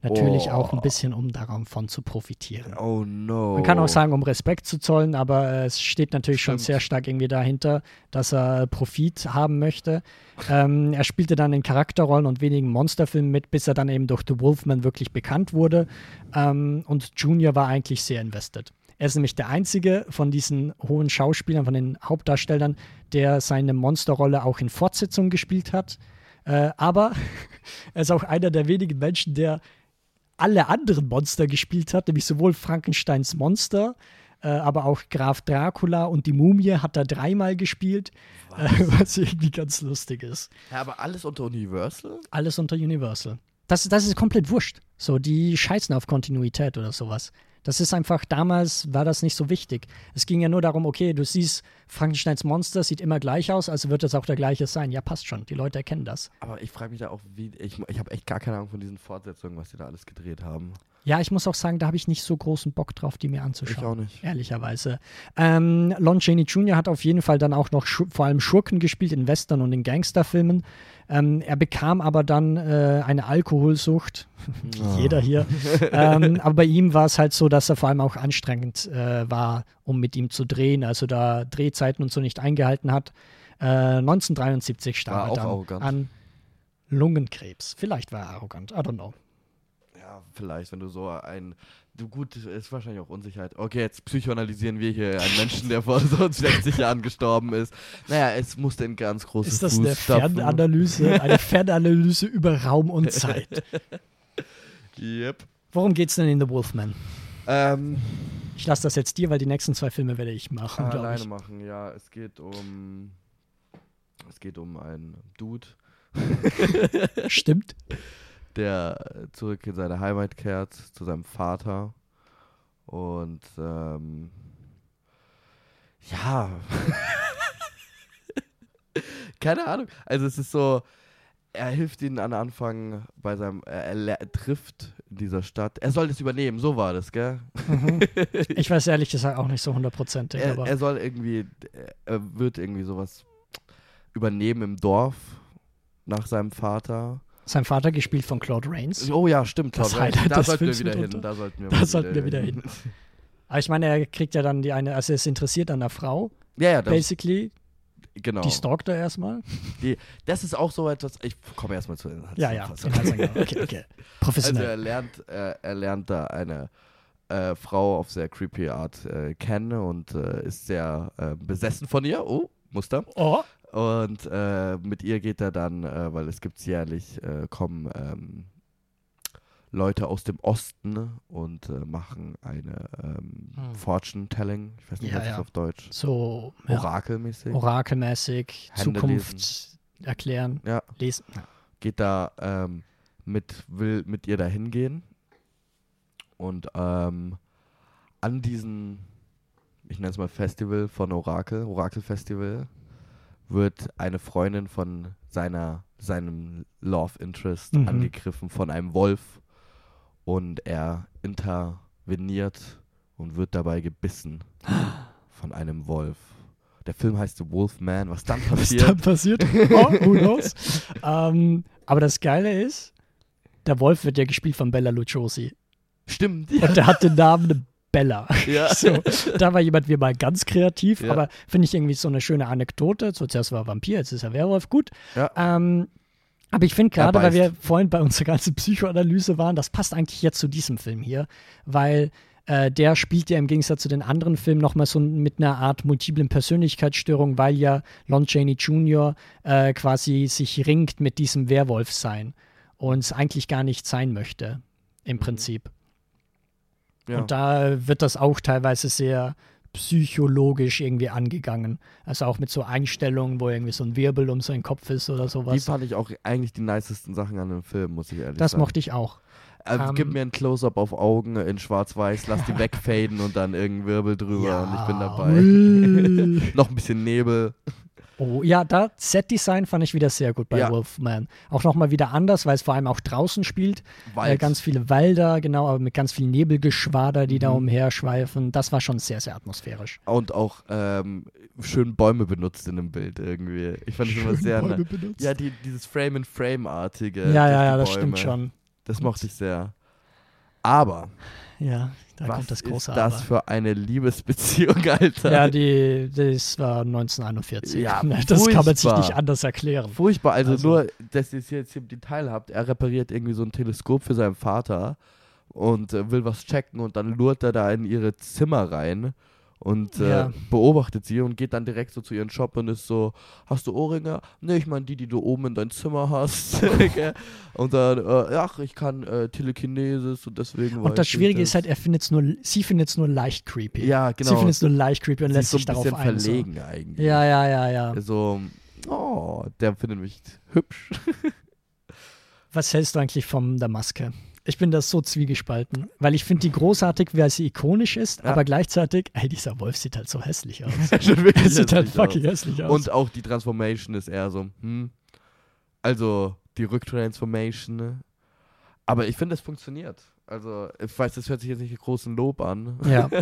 Natürlich Oh. auch ein bisschen, um davon zu profitieren. Oh no. Man kann auch sagen, um Respekt zu zollen, aber es steht natürlich schon Stimmt. sehr stark irgendwie dahinter, dass er Profit haben möchte. Ähm, er spielte dann in Charakterrollen und wenigen Monsterfilmen mit, bis er dann eben durch The Wolfman wirklich bekannt wurde. Ähm, und Junior war eigentlich sehr invested. Er ist nämlich der einzige von diesen hohen Schauspielern, von den Hauptdarstellern, der seine Monsterrolle auch in Fortsetzung gespielt hat. Äh, aber er ist auch einer der wenigen Menschen, der alle anderen Monster gespielt hat, nämlich sowohl Frankensteins Monster, äh, aber auch Graf Dracula und die Mumie hat er dreimal gespielt, äh, was irgendwie ganz lustig ist. Ja, aber alles unter Universal? Alles unter Universal. Das, das ist komplett wurscht. So, die scheißen auf Kontinuität oder sowas. Das ist einfach, damals war das nicht so wichtig. Es ging ja nur darum, okay, du siehst, Frankensteins Monster sieht immer gleich aus, also wird es auch der gleiche sein. Ja, passt schon. Die Leute erkennen das. Aber ich frage mich da auch, wie. Ich, ich habe echt gar keine Ahnung von diesen Fortsetzungen, was die da alles gedreht haben. Ja, ich muss auch sagen, da habe ich nicht so großen Bock drauf, die mir anzuschauen. Ich auch nicht. Ehrlicherweise. Ähm, Lon Chaney Jr. hat auf jeden Fall dann auch noch vor allem Schurken gespielt in Western und in Gangsterfilmen. Ähm, er bekam aber dann äh, eine Alkoholsucht, wie jeder hier. ähm, aber bei ihm war es halt so, dass er vor allem auch anstrengend äh, war, um mit ihm zu drehen, also da Drehzeiten und so nicht eingehalten hat. Äh, 1973 starb er dann arrogant. an Lungenkrebs. Vielleicht war er arrogant, I don't know. Ja, vielleicht, wenn du so ein. Du gut, ist wahrscheinlich auch Unsicherheit. Okay, jetzt psychoanalysieren wir hier einen Menschen, der vor so 60 Jahren gestorben ist. Naja, es musste in ganz große Ist das eine Fußstapfen. Fernanalyse, eine Fernanalyse über Raum und Zeit? Yep. Worum geht's denn in The Wolfman? Ähm, Ich lasse das jetzt dir, weil die nächsten zwei Filme werde ich machen, alleine ich. machen, ja. Es geht um. Es geht um einen Dude, Stimmt. Der zurück in seine Heimat kehrt, zu seinem Vater. Und ähm, ja. Keine Ahnung. Also es ist so, er hilft ihnen am Anfang bei seinem, er, er trifft in dieser Stadt. Er soll das übernehmen, so war das, gell? Mhm. Ich weiß ehrlich gesagt auch nicht so hundertprozentig, Er, er soll irgendwie, er wird irgendwie sowas übernehmen im Dorf nach seinem Vater. Sein Vater gespielt von Claude Rains. Oh ja, stimmt. Das Claude Rains. Highlight da des sollten wir Films wieder hin. Da sollten wir, Da sollten wir wieder hin. Aber ich meine, er kriegt ja dann die eine, also er ist interessiert an der Frau, Ja, ja, das, basically. genau. Die stalkt er erstmal. Das ist auch so etwas, ich komme erstmal zu den Ja, ja. Okay, okay. Also Professionell. er lernt, äh, er lernt da eine äh, Frau auf sehr creepy Art äh, kennen und äh, ist sehr äh, besessen von ihr. Oh, Muster. oh, Und äh, mit ihr geht er dann, äh, weil es gibt jährlich, äh, kommen ähm, Leute aus dem Osten und äh, machen eine ähm, Hm. Fortune Telling, ich weiß nicht, Ja, was ist ja. auf Deutsch, so ja, Orakelmäßig. orakelmäßig, Hände Zukunft erklären, ja, lesen. geht da ähm, mit, will mit ihr da hingehen und ähm, an diesem, ich nenne es mal Festival von Orakel, Orakel Festival, wird eine Freundin von seiner, seinem Love Interest Mhm. angegriffen von einem Wolf und er interveniert und wird dabei gebissen von einem Wolf. Der Film heißt The Wolfman. Was dann Was passiert? dann passiert? Oh, who knows? ähm, aber das Geile ist, der Wolf wird ja gespielt von Bella Lugosi. Stimmt. Und der hat den Namen Bella. Ja. So, da war jemand wie mal ganz kreativ, Ja. aber finde ich irgendwie so eine schöne Anekdote. Zuerst war er Vampir, jetzt ist er Werwolf, gut. Ja. Ähm, aber ich finde Er gerade, weil wir vorhin bei unserer ganzen Psychoanalyse waren, das passt eigentlich jetzt zu diesem Film hier, weil äh, der spielt ja im Gegensatz zu den anderen Filmen nochmal so mit einer Art multiplen Persönlichkeitsstörung, weil ja Lon Chaney Jr. Äh, quasi sich ringt mit diesem Werwolf-Sein und es eigentlich gar nicht sein möchte, im Prinzip. Ja. Und da wird das auch teilweise sehr psychologisch irgendwie angegangen. Also auch mit so Einstellungen, wo irgendwie so ein Wirbel um seinen Kopf ist oder Die sowas. fand ich auch eigentlich die nicesten Sachen an dem Film, muss ich ehrlich Das sagen. mochte ich auch. Ähm, gib mir ein Close-Up auf Augen in schwarz-weiß, lass die wegfaden und dann irgendein Wirbel drüber und ich bin dabei. Noch ein bisschen Nebel. Oh, ja, da Set-Design fand ich wieder sehr gut bei Ja. Wolfman. Auch nochmal wieder anders, weil es vor allem auch draußen spielt. Äh, ganz viele Wälder, genau, aber mit ganz viel Nebelgeschwader, die da Mhm. umherschweifen. Das war schon sehr, sehr atmosphärisch. und auch ähm, schön Bäume benutzt in dem Bild irgendwie. Ich fand es immer sehr. Bäume Ne benutzt. ja, die, dieses Frame-in-Frame-artige. ja, ja, ja, das Bäume. stimmt schon. Das mochte ich sehr. Aber, Ja, da was kommt das ist große das Aber. für eine Liebesbeziehung, Alter? Ja, die, das war 1941. Ja, das kann man sich nicht anders erklären. Furchtbar, also, Also- nur, dass ihr es jetzt hier im Detail habt, er repariert irgendwie so ein Teleskop für seinen Vater und äh, will was checken und dann lurt er da in ihre Zimmer rein und äh, Ja. beobachtet sie und geht dann direkt so zu ihrem Shop und ist so, hast du Ohrringe? Nee, ich meine die, die du oben in dein Zimmer hast. Und dann, äh, ach, ich kann äh, Telekinesis und deswegen Und das Schwierige das. ist halt, er findet's nur, sie findet es nur leicht creepy. ja, Sie genau, findet es nur leicht creepy und sie lässt ist so sich ein darauf ein. So. verlegen eigentlich. Ja, ja, ja, ja. So, oh, der findet mich hübsch. Was hältst du eigentlich von der Maske? Ich bin das so zwiegespalten, weil ich finde die großartig, weil sie ikonisch ist, Ja. aber gleichzeitig, ey, dieser Wolf sieht halt so hässlich aus. Er sieht halt hässlich aus. fucking hässlich aus. Und auch die Transformation ist eher so, hm. Also die Rücktransformation. ne? Aber ich finde, es funktioniert. Also, ich weiß, das hört sich jetzt nicht mit großen Lob an. ja.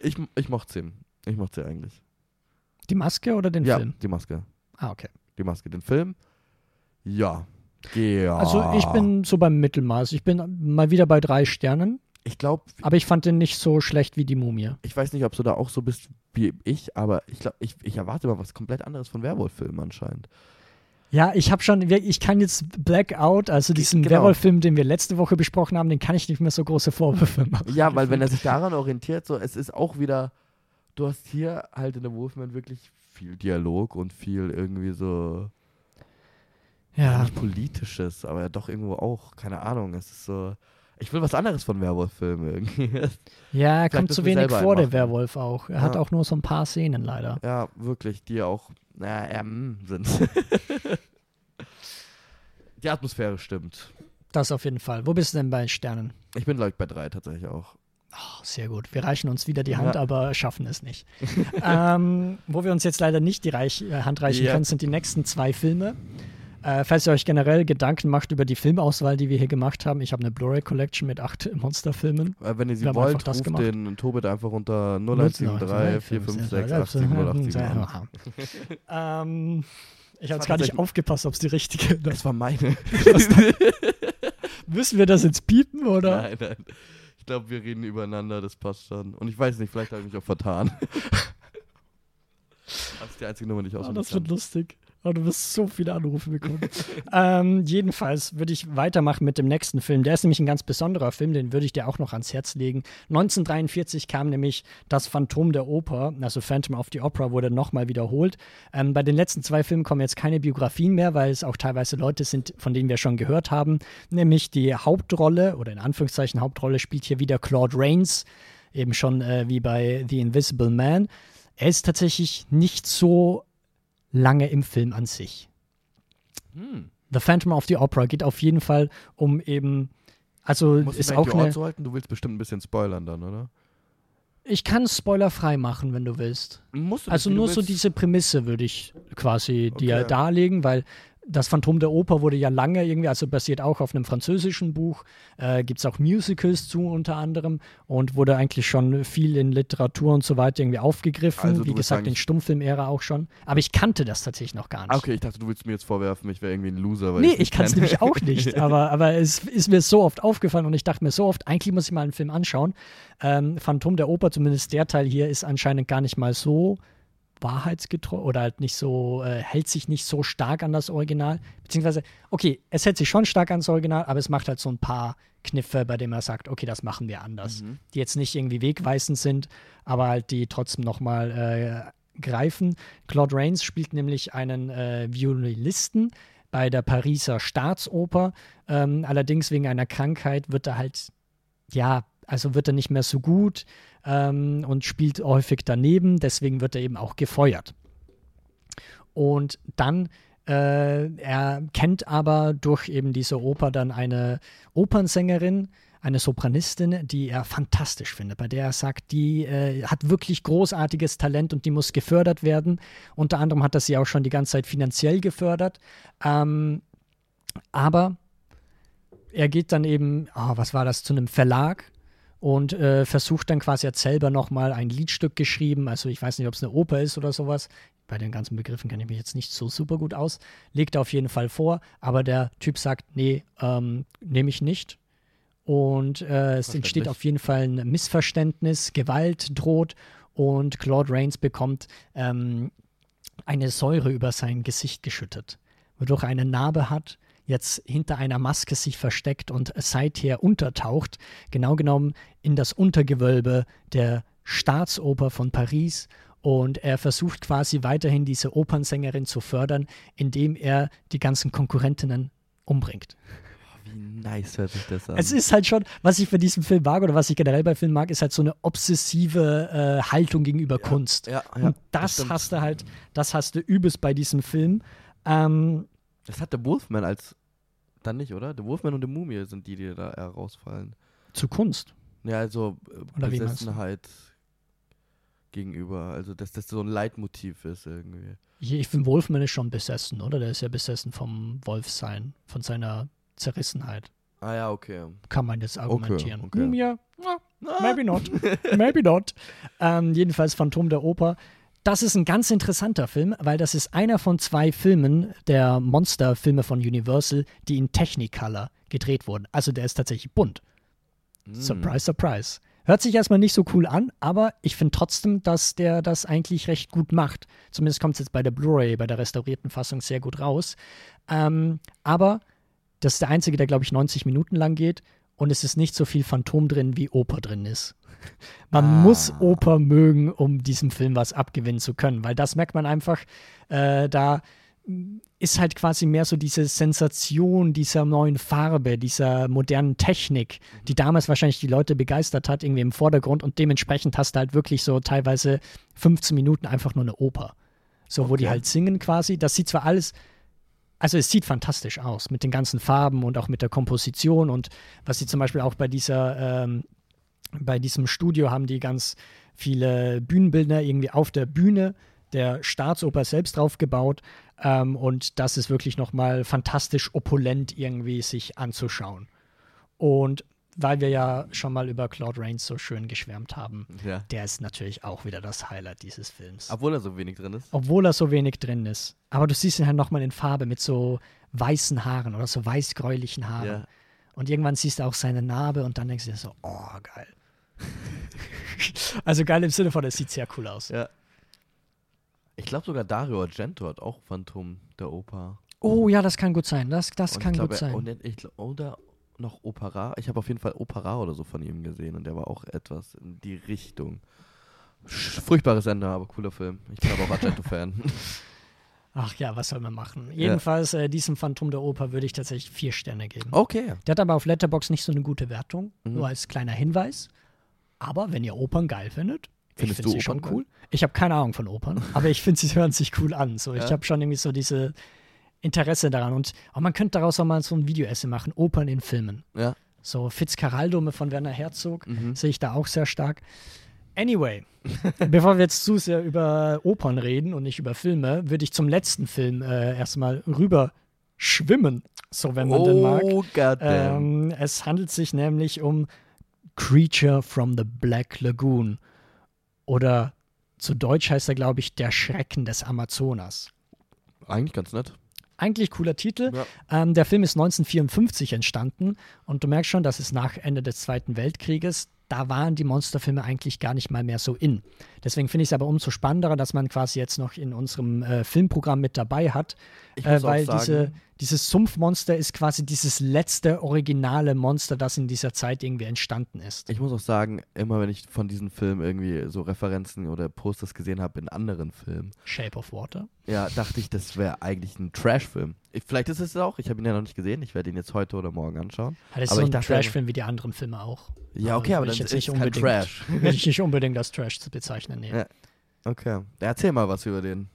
Ich, ich mochte sie. Ich mochte sie eigentlich. Die Maske oder den ja, Film? die Maske. Ah, okay. Die Maske. Den Film? Ja. Ja. Also ich bin so beim Mittelmaß. Ich bin mal wieder bei drei Sternen, Ich glaube, aber ich fand den nicht so schlecht wie die Mumie. ich weiß nicht, ob du da auch so bist wie ich, aber ich glaube, ich, ich erwarte mal was komplett anderes von Werwolf-Filmen anscheinend. Ja, ich habe schon, ich kann jetzt Blackout, also diesen Genau. Werwolf-Film, den wir letzte Woche besprochen haben, den kann ich nicht mehr so große Vorwürfe machen. Ja, weil wenn er sich daran orientiert, so, es ist auch wieder, du hast hier halt in der Wolfman wirklich viel Dialog und viel irgendwie so, Ja, nicht politisches, aber ja doch irgendwo auch, keine Ahnung, es ist so, ich will was anderes von Werwolf-Filmen irgendwie. ja er kommt zu wenig vor, der einen machen. Werwolf auch. Er hat Ja. auch nur so ein paar Szenen leider. ja, wirklich, die auch, naja, ähm, sind. die Atmosphäre stimmt. Das auf jeden Fall. Wo bist du denn bei Sternen? Ich bin, glaube ich, bei drei tatsächlich auch. Oh, sehr gut. Wir reichen uns wieder die Hand, Ja. aber schaffen es nicht. ähm, wo wir uns jetzt leider nicht die Reich äh, Hand reichen Ja. können, sind die nächsten zwei Filme. Äh, falls ihr euch generell Gedanken macht über die Filmauswahl, die wir hier gemacht haben, ich habe eine Blu-ray Collection mit acht Monsterfilmen. Äh, wenn ihr sie wollt, ruft gemacht. den Tobit einfach unter 0173 456 870 an. ähm, ich habe jetzt gar nicht aufgepasst, ob es die richtige ist. Das war meine. Müssen wir das jetzt piepen oder? Nein, nein. Ich glaube, wir reden übereinander, das passt schon. Und ich weiß nicht, vielleicht habe ich mich auch vertan. das ist die einzige Nummer, die ich Oh, das wird lustig. Oh, du wirst so viele Anrufe bekommen. ähm, jedenfalls würde ich weitermachen mit dem nächsten Film. Der ist nämlich ein ganz besonderer Film, den würde ich dir auch noch ans Herz legen. 1943 kam nämlich Das Phantom der Oper, also Phantom of the Opera, wurde nochmal wiederholt. Ähm, bei den letzten zwei Filmen kommen jetzt keine Biografien mehr, weil es auch teilweise Leute sind, von denen wir schon gehört haben. Nämlich die Hauptrolle, oder in Anführungszeichen Hauptrolle, spielt hier wieder Claude Rains, eben schon äh, wie bei The Invisible Man. Er ist tatsächlich nicht so lange im Film an sich. Hm. The Phantom of the Opera geht auf jeden Fall um eben, also ist auch eine, zuhalten? Du willst bestimmt ein bisschen spoilern dann, oder? ich kann spoilerfrei machen, wenn du willst. Musst du Also nur so willst. diese Prämisse würde ich quasi dir Okay. darlegen, weil das Phantom der Oper wurde ja lange irgendwie, also basiert auch auf einem französischen Buch, äh, gibt es auch Musicals zu unter anderem und wurde eigentlich schon viel in Literatur und so weiter irgendwie aufgegriffen, Also wie gesagt in Stummfilm-Ära auch schon. Aber ich kannte das tatsächlich noch gar nicht. Okay, ich dachte, du willst mir jetzt vorwerfen, ich wäre irgendwie ein Loser. Weil Nee, ich kann es nämlich auch nicht, aber, aber es ist mir so oft aufgefallen und ich dachte mir so oft, eigentlich muss ich mal einen Film anschauen. Ähm, Phantom der Oper, zumindest der Teil hier, ist anscheinend gar nicht mal so wahrheitsgetreu oder halt nicht so, äh, hält sich nicht so stark an das Original. Beziehungsweise, okay, es hält sich schon stark ans Original, aber es macht halt so ein paar Kniffe, bei denen er sagt, okay, das machen wir anders. Mhm. Die jetzt nicht irgendwie wegweisend sind, aber halt die trotzdem nochmal äh, greifen. Claude Rains spielt nämlich einen äh, Violinisten bei der Pariser Staatsoper. Ähm, allerdings wegen einer Krankheit wird er halt, ja, also wird er nicht mehr so gut ähm, und spielt häufig daneben. Deswegen wird er eben auch gefeuert. Und dann, äh, er kennt aber durch eben diese Oper dann eine Opernsängerin, eine Sopranistin, die er fantastisch findet, bei der er sagt, die äh, hat wirklich großartiges Talent und die muss gefördert werden. Unter anderem hat er sie auch schon die ganze Zeit finanziell gefördert. Ähm, aber er geht dann eben, ah, was war das, zu einem Verlag und äh, versucht dann quasi, hat selber nochmal ein Liedstück geschrieben. Also ich weiß nicht, ob es eine Oper ist oder sowas. Bei den ganzen Begriffen kenne ich mich jetzt nicht so super gut aus. Legt er auf jeden Fall vor, aber der Typ sagt, nee, ähm, nehme ich nicht. Und äh, es entsteht auf jeden Fall ein Missverständnis, Gewalt droht und Claude Rains bekommt ähm, eine Säure über sein Gesicht geschüttet, wodurch er eine Narbe hat, jetzt hinter einer Maske sich versteckt und seither untertaucht, genau genommen in das Untergewölbe der Staatsoper von Paris. Und er versucht quasi weiterhin diese Opernsängerin zu fördern, indem er die ganzen Konkurrentinnen umbringt. Wie nice hört sich das an. Es ist halt schon, was ich bei diesem Film mag oder was ich generell bei Filmen mag, ist halt so eine obsessive äh, Haltung gegenüber Kunst. ja, ja, Und das, stimmt. hast du halt, das hast du übelst bei diesem Film. Ähm, Das hat der Wolfman als. Dann nicht, oder? Der Wolfman und der Mumie sind die, die da herausfallen. zu Kunst. Ja, also äh, Oder? Besessenheit gegenüber. Also, dass das so ein Leitmotiv ist irgendwie. Ich, ich finde, Wolfman ist schon besessen, oder? Der ist ja besessen vom Wolfsein, von seiner Zerrissenheit. Ah ja, okay. Kann man jetzt argumentieren. okay. Hm, ja, ja, maybe not. maybe not. Ähm, jedenfalls Phantom der Oper. Das ist ein ganz interessanter Film, weil das ist einer von zwei Filmen der Monsterfilme von Universal, die in Technicolor gedreht wurden. Also der ist tatsächlich bunt. Hm. Surprise, surprise. Hört sich erstmal nicht so cool an, aber ich finde trotzdem, dass der das eigentlich recht gut macht. Zumindest kommt es jetzt bei der Blu-ray, bei der restaurierten Fassung sehr gut raus. Ähm, aber das ist der einzige, der, glaube ich, 90 Minuten lang geht und es ist nicht so viel Phantom drin, wie Oper drin ist. Man Ah. muss Oper mögen, um diesem Film was abgewinnen zu können, weil das merkt man einfach, äh, da ist halt quasi mehr so diese Sensation dieser neuen Farbe, dieser modernen Technik, die damals wahrscheinlich die Leute begeistert hat, irgendwie im Vordergrund und dementsprechend hast du halt wirklich so teilweise 15 Minuten einfach nur eine Oper. So, wo die Okay. halt singen quasi. Das sieht zwar alles, also es sieht fantastisch aus mit den ganzen Farben und auch mit der Komposition und was sie zum Beispiel auch bei dieser, ähm, bei diesem Studio haben die ganz viele Bühnenbilder irgendwie auf der Bühne der Staatsoper selbst draufgebaut ähm, und das ist wirklich nochmal fantastisch opulent irgendwie sich anzuschauen. Und weil wir ja schon mal über Claude Rains so schön geschwärmt haben, Ja. der ist natürlich auch wieder das Highlight dieses Films. Obwohl er so wenig drin ist. Obwohl er so wenig drin ist. Aber du siehst ihn halt nochmal in Farbe mit so weißen Haaren oder so weiß-gräulichen Haaren. Ja. Und irgendwann siehst du auch seine Narbe und dann denkst du dir so, oh, geil. also geil im Sinne von, es sieht sehr cool aus. Ja. Ich glaube sogar Dario Argento hat auch Phantom der Oper. Oh ja, das kann gut sein. Das, das Und kann ich gut sein. Und ich glaub, oder noch Opera. Ich habe auf jeden Fall Opera oder so von ihm gesehen und der war auch etwas in die Richtung. Furchtbares Ende, aber cooler Film. Ich bin aber auch Argento-Fan. Ach ja, was soll man machen? Jedenfalls, äh, diesem Phantom der Oper würde ich tatsächlich vier Sterne geben. Okay. Der hat aber auf Letterbox nicht so eine gute Wertung, Mhm. nur als kleiner Hinweis. Aber wenn ihr Opern geil findet, Findest ich du finde sie schon Opern cool. Ich habe keine Ahnung von Opern, aber ich finde, sie hören sich cool an. So, ich Ja. habe schon irgendwie so diese Interesse daran. Und auch man könnte daraus auch mal so ein Videoessay machen, Opern in Filmen. Ja. So Fitzcarraldo von Werner Herzog Mhm. sehe ich da auch sehr stark. Anyway, bevor wir jetzt zu sehr über Opern reden und nicht über Filme, würde ich zum letzten Film äh, erstmal rüber schwimmen, so wenn man den mag. Oh. Ähm, es handelt sich nämlich um Creature from the Black Lagoon. Oder zu Deutsch heißt er, glaube ich, Der Schrecken des Amazonas. Eigentlich ganz nett. Eigentlich cooler Titel. Ja. Ähm, der Film ist 1954 entstanden und du merkst schon, dass es nach Ende des Zweiten Weltkrieges, da waren die Monsterfilme eigentlich gar nicht mal mehr so in. Deswegen finde ich es aber umso spannender, dass man quasi jetzt noch in unserem äh, Filmprogramm mit dabei hat, äh, weil sagen, diese, dieses Sumpfmonster ist quasi dieses letzte originale Monster, das in dieser Zeit irgendwie entstanden ist. Ich muss auch sagen, immer wenn ich von diesen Filmen irgendwie so Referenzen oder Posters gesehen habe in anderen Filmen, Shape of Water. ja, dachte ich, das wäre eigentlich ein Trash-Film. Ich- Vielleicht ist es auch, ich habe ihn ja noch nicht gesehen, ich werde ihn jetzt heute oder morgen anschauen. Das ist Aber so ein Trashfilm wie die anderen Filme auch. Ja, Also okay, aber würde dann ist jetzt nicht es kein unbedingt- Trash. Will ich nicht unbedingt als Trash zu bezeichnen, nee. Ja. Okay, erzähl mal was über den.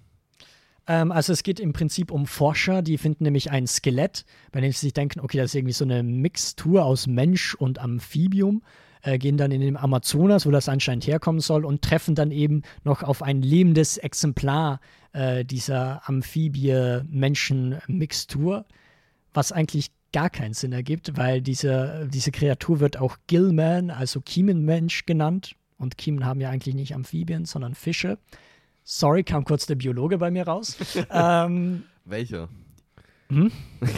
Ähm, also es geht im Prinzip um Forscher, die finden nämlich ein Skelett, bei dem sie sich denken, okay, das ist irgendwie so eine Mixtur aus Mensch und Amphibium, äh, gehen dann in den Amazonas, wo das anscheinend herkommen soll, und treffen dann eben noch auf ein lebendes Exemplar äh, dieser Amphibie-Menschen-Mixtur, was eigentlich gar keinen Sinn ergibt, weil diese, diese Kreatur wird auch Gillman, also Kiemenmensch genannt. Und Kiemen haben ja eigentlich nicht Amphibien, sondern Fische. Sorry, kam kurz der Biologe bei mir raus. ähm, Welcher? Hm?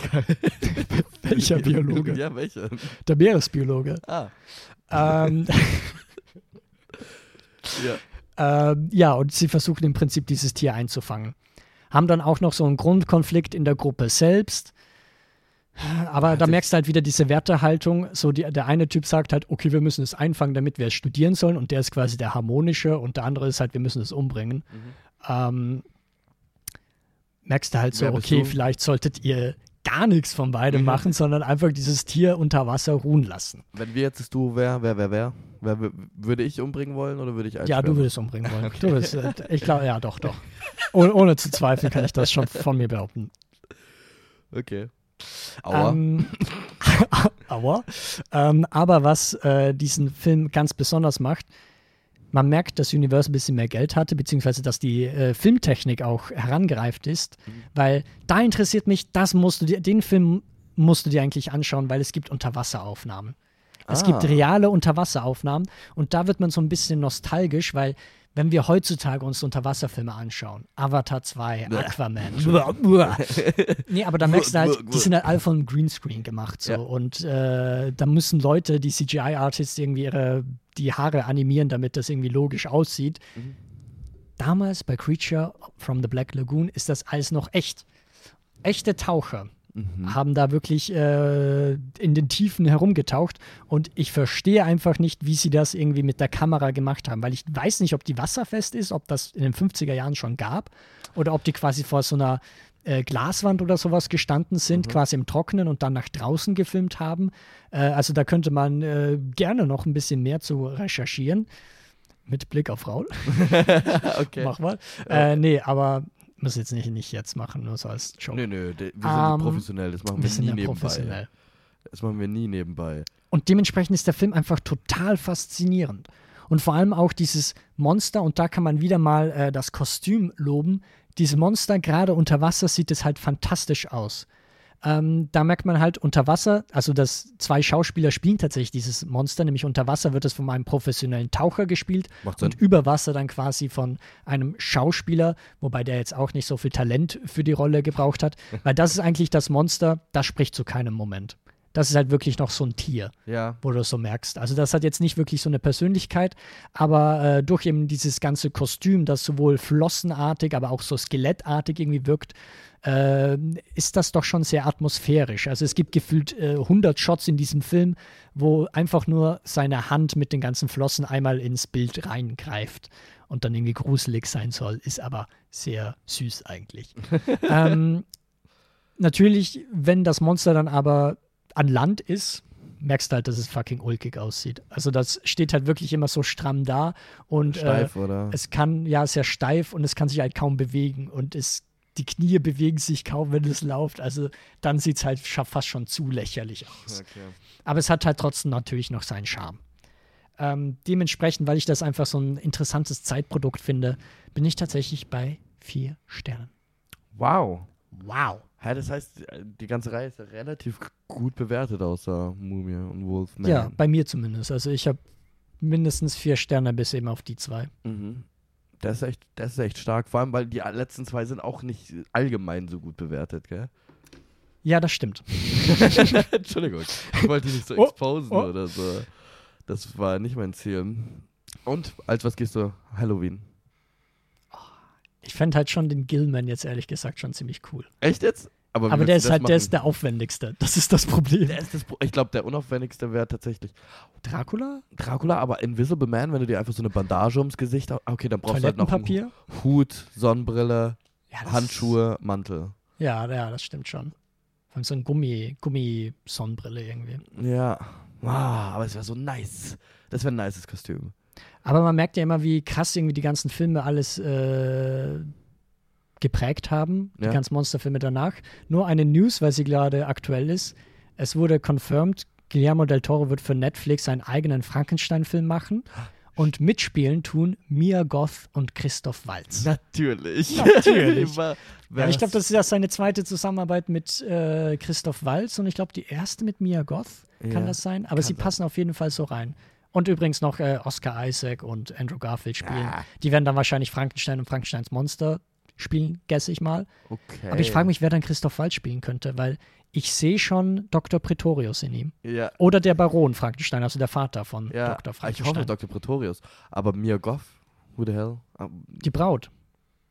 welcher Biologe? Ja, welcher? Der Meeresbiologe. Ah, ähm, ja. ähm, ja, und sie versuchen im Prinzip dieses Tier einzufangen. Haben dann auch noch so einen Grundkonflikt in der Gruppe selbst. Aber da Hatte- merkst du halt wieder diese Wertehaltung. So, die, der eine Typ sagt halt, okay, wir müssen es einfangen, damit wir es studieren sollen. Und der ist quasi der harmonische. Und der andere ist halt, wir müssen es umbringen. Ähm, merkst du halt so, okay, du? vielleicht solltet ihr gar nichts von beidem machen, sondern einfach dieses Tier unter Wasser ruhen lassen. Wenn wir jetzt das Du wer, wer, wer, wer? wer würde ich umbringen wollen oder würde ich Ja, du würdest umbringen wollen. Du würdest, äh, ich glaube, ja, doch, doch. Oh, ohne zu zweifeln kann ich das schon von mir behaupten. Okay. Aua. Ähm, aua. Ähm, aber was äh, diesen Film ganz besonders macht, man merkt, dass Universal ein bisschen mehr Geld hatte, beziehungsweise dass die äh, Filmtechnik auch herangereift ist, weil da interessiert mich, das musst du dir, den Film musst du dir eigentlich anschauen, weil es gibt Unterwasseraufnahmen. Es Ah. gibt reale Unterwasseraufnahmen und da wird man so ein bisschen nostalgisch, weil wenn wir heutzutage uns Unterwasserfilme anschauen, Avatar 2, Bäh. Aquaman, nee, aber da merkst du halt, die sind halt alle von Greenscreen gemacht so Ja. und äh, da müssen Leute, die CGI-Artists irgendwie ihre, die Haare animieren, damit das irgendwie logisch aussieht. Mhm. Damals bei Creature from the Black Lagoon ist das alles noch echt. Echte Taucher Mhm. haben da wirklich äh, in den Tiefen herumgetaucht und ich verstehe einfach nicht, wie sie das irgendwie mit der Kamera gemacht haben, weil ich weiß nicht, ob die wasserfest ist, ob das in den 50er Jahren schon gab oder ob die quasi vor so einer äh, Glaswand oder sowas gestanden sind, quasi im Trockenen und dann nach draußen gefilmt haben. Äh, also da könnte man äh, gerne noch ein bisschen mehr zu recherchieren. Mit Blick auf Raul. okay. Mach mal. Äh, nee, aber muss jetzt nicht, nicht jetzt machen, nur so als Joke. Nö, nö, wir sind Ähm, professionell, das machen wir, Wir nie nebenbei. professionell. Das machen wir nie nebenbei. Und dementsprechend ist der Film einfach total faszinierend. Und vor allem auch dieses Monster, und da kann man wieder mal äh, das Kostüm loben. Diese Monster, gerade unter Wasser, sieht es halt fantastisch aus. Ähm, da merkt man halt unter Wasser, also dass zwei Schauspieler spielen tatsächlich dieses Monster, nämlich unter Wasser wird es von einem professionellen Taucher gespielt und über Wasser dann quasi von einem Schauspieler, wobei der jetzt auch nicht so viel Talent für die Rolle gebraucht hat, weil das ist eigentlich das Monster, das spricht zu keinem Moment. Das ist halt wirklich noch so ein Tier Ja. wo du es so merkst. Also das hat jetzt nicht wirklich so eine Persönlichkeit, aber äh, durch eben dieses ganze Kostüm, das sowohl flossenartig, aber auch so skelettartig irgendwie wirkt, äh, ist das doch schon sehr atmosphärisch. Also es gibt gefühlt äh, 100 Shots in diesem Film, wo einfach nur seine Hand mit den ganzen Flossen einmal ins Bild reingreift und dann irgendwie gruselig sein soll, ist aber sehr süß eigentlich. ähm, natürlich, wenn das Monster dann aber an Land ist, merkst du halt, dass es fucking ulkig aussieht. Also das steht halt wirklich immer so stramm da und Steif, äh, oder? es kann, ja, sehr steif und es kann sich halt kaum bewegen und es, die Knie bewegen sich kaum, wenn es läuft. Also dann sieht es halt fast schon zu lächerlich aus. Okay. Aber es hat halt trotzdem natürlich noch seinen Charme. Ähm, dementsprechend, weil ich das einfach so ein interessantes Zeitprodukt finde, bin ich tatsächlich bei vier Sternen. Wow. Wow. Ja, das heißt, die ganze Reihe ist ja relativ gut bewertet außer Mumie und Wolfman. Ja, bei mir zumindest. Also ich habe mindestens vier Sterne bis eben auf die zwei. Mhm. Das ist, echt, das ist echt stark. Vor allem, weil die letzten zwei sind auch nicht allgemein so gut bewertet, gell? Ja, das stimmt. Entschuldigung. Ich wollte dich nicht so Oh, exposen oh. oder so. Das war nicht mein Ziel. Und als was gehst du? Halloween. Ich fände halt schon den Gilman jetzt ehrlich gesagt schon ziemlich cool. Echt jetzt? Aber, Aber der ist das halt, der ist der aufwendigste. Das ist das Problem. Der ist das Pro- ich glaube, der unaufwendigste wäre tatsächlich Dracula? Dracula, aber Invisible Man, wenn du dir einfach so eine Bandage ums Gesicht hast. Okay, dann brauchst du halt noch einen Toilettenpapier? Hut, Sonnenbrille, Ja, Handschuhe, Mantel. Ja, ja, das stimmt schon. Vor allem so ein Gummi, Gummi-Sonnenbrille irgendwie. Ja. Wow, aber es wäre so nice. Das wäre ein nices Kostüm. Aber man merkt ja immer, wie krass irgendwie die ganzen Filme alles äh, geprägt haben, Ja. die ganzen Monsterfilme danach. Nur eine News, weil sie gerade aktuell ist. Es wurde confirmed, Guillermo del Toro wird für Netflix einen eigenen Frankenstein-Film machen. Und mitspielen tun Mia Goth und Christoph Waltz. Natürlich. Natürlich. Ja, ich glaube, das ist ja seine zweite Zusammenarbeit mit äh, Christoph Waltz und ich glaube, die erste mit Mia Goth. Kann Ja, das sein? Aber sie sein. passen auf jeden Fall so rein. Und übrigens noch äh, Oscar Isaac und Andrew Garfield spielen. Ah. Die werden dann wahrscheinlich Frankenstein und Frankensteins Monster spielen, guesse ich mal. Okay. Aber ich frage mich, wer dann Christoph Waltz spielen könnte, weil ich sehe schon Dr. Pretorius in ihm. Ja, Oder der Baron Frankenstein, also der Vater von ja. Dr. Ich Frankenstein. hoffe Dr. Pretorius. Aber Mia Goth? Who the hell? Ah, Die Braut.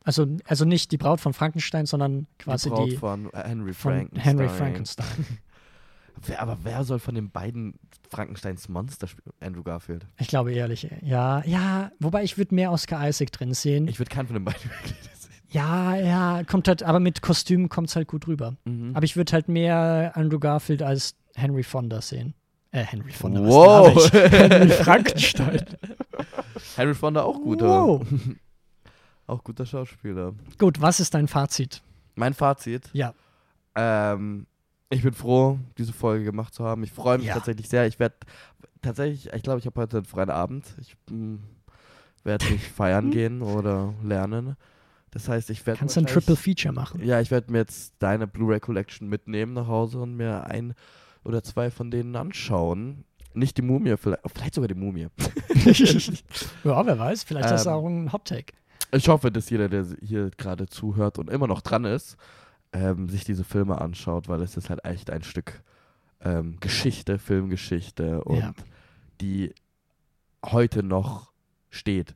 Also, also nicht die Braut von Frankenstein, sondern quasi die Braut die, von Henry von Frankenstein. Henry Frankenstein. Wer, aber wer soll von den beiden Frankensteins Monster spielen? Andrew Garfield. Ich glaube ehrlich, ja, ja, wobei ich würde mehr Oscar Isaac drin sehen. Ich würde keinen von den beiden wirklich sehen. ja, ja, kommt halt, aber mit Kostüm kommt es halt gut rüber. Mhm. Aber ich würde halt mehr Andrew Garfield als Henry Fonda sehen. Äh, Henry Fonda. Wow. Henry Frankenstein. Henry Fonda auch guter. Wow. Auch guter Schauspieler. Gut, was ist dein Fazit? Mein Fazit. Ja. Ähm, ich bin froh, diese Folge gemacht zu haben. Ich freue mich Ja. tatsächlich sehr. Ich werde tatsächlich, ich glaube, ich habe heute einen freien Abend. Ich werde nicht feiern gehen oder lernen. Das heißt, ich werde. Kannst du ein Triple Feature machen? Ja, ich werde mir jetzt deine Blu-ray Collection mitnehmen nach Hause und mir ein oder zwei von denen anschauen. Nicht die Mumie, vielleicht, vielleicht sogar die Mumie. ja, wer weiß, vielleicht ist das Ähm, auch ein Hot Take. Ich hoffe, dass jeder, der hier gerade zuhört und immer noch dran ist, ähm, sich diese Filme anschaut, weil es ist halt echt ein Stück ähm, Geschichte, Filmgeschichte und Ja. die heute noch steht.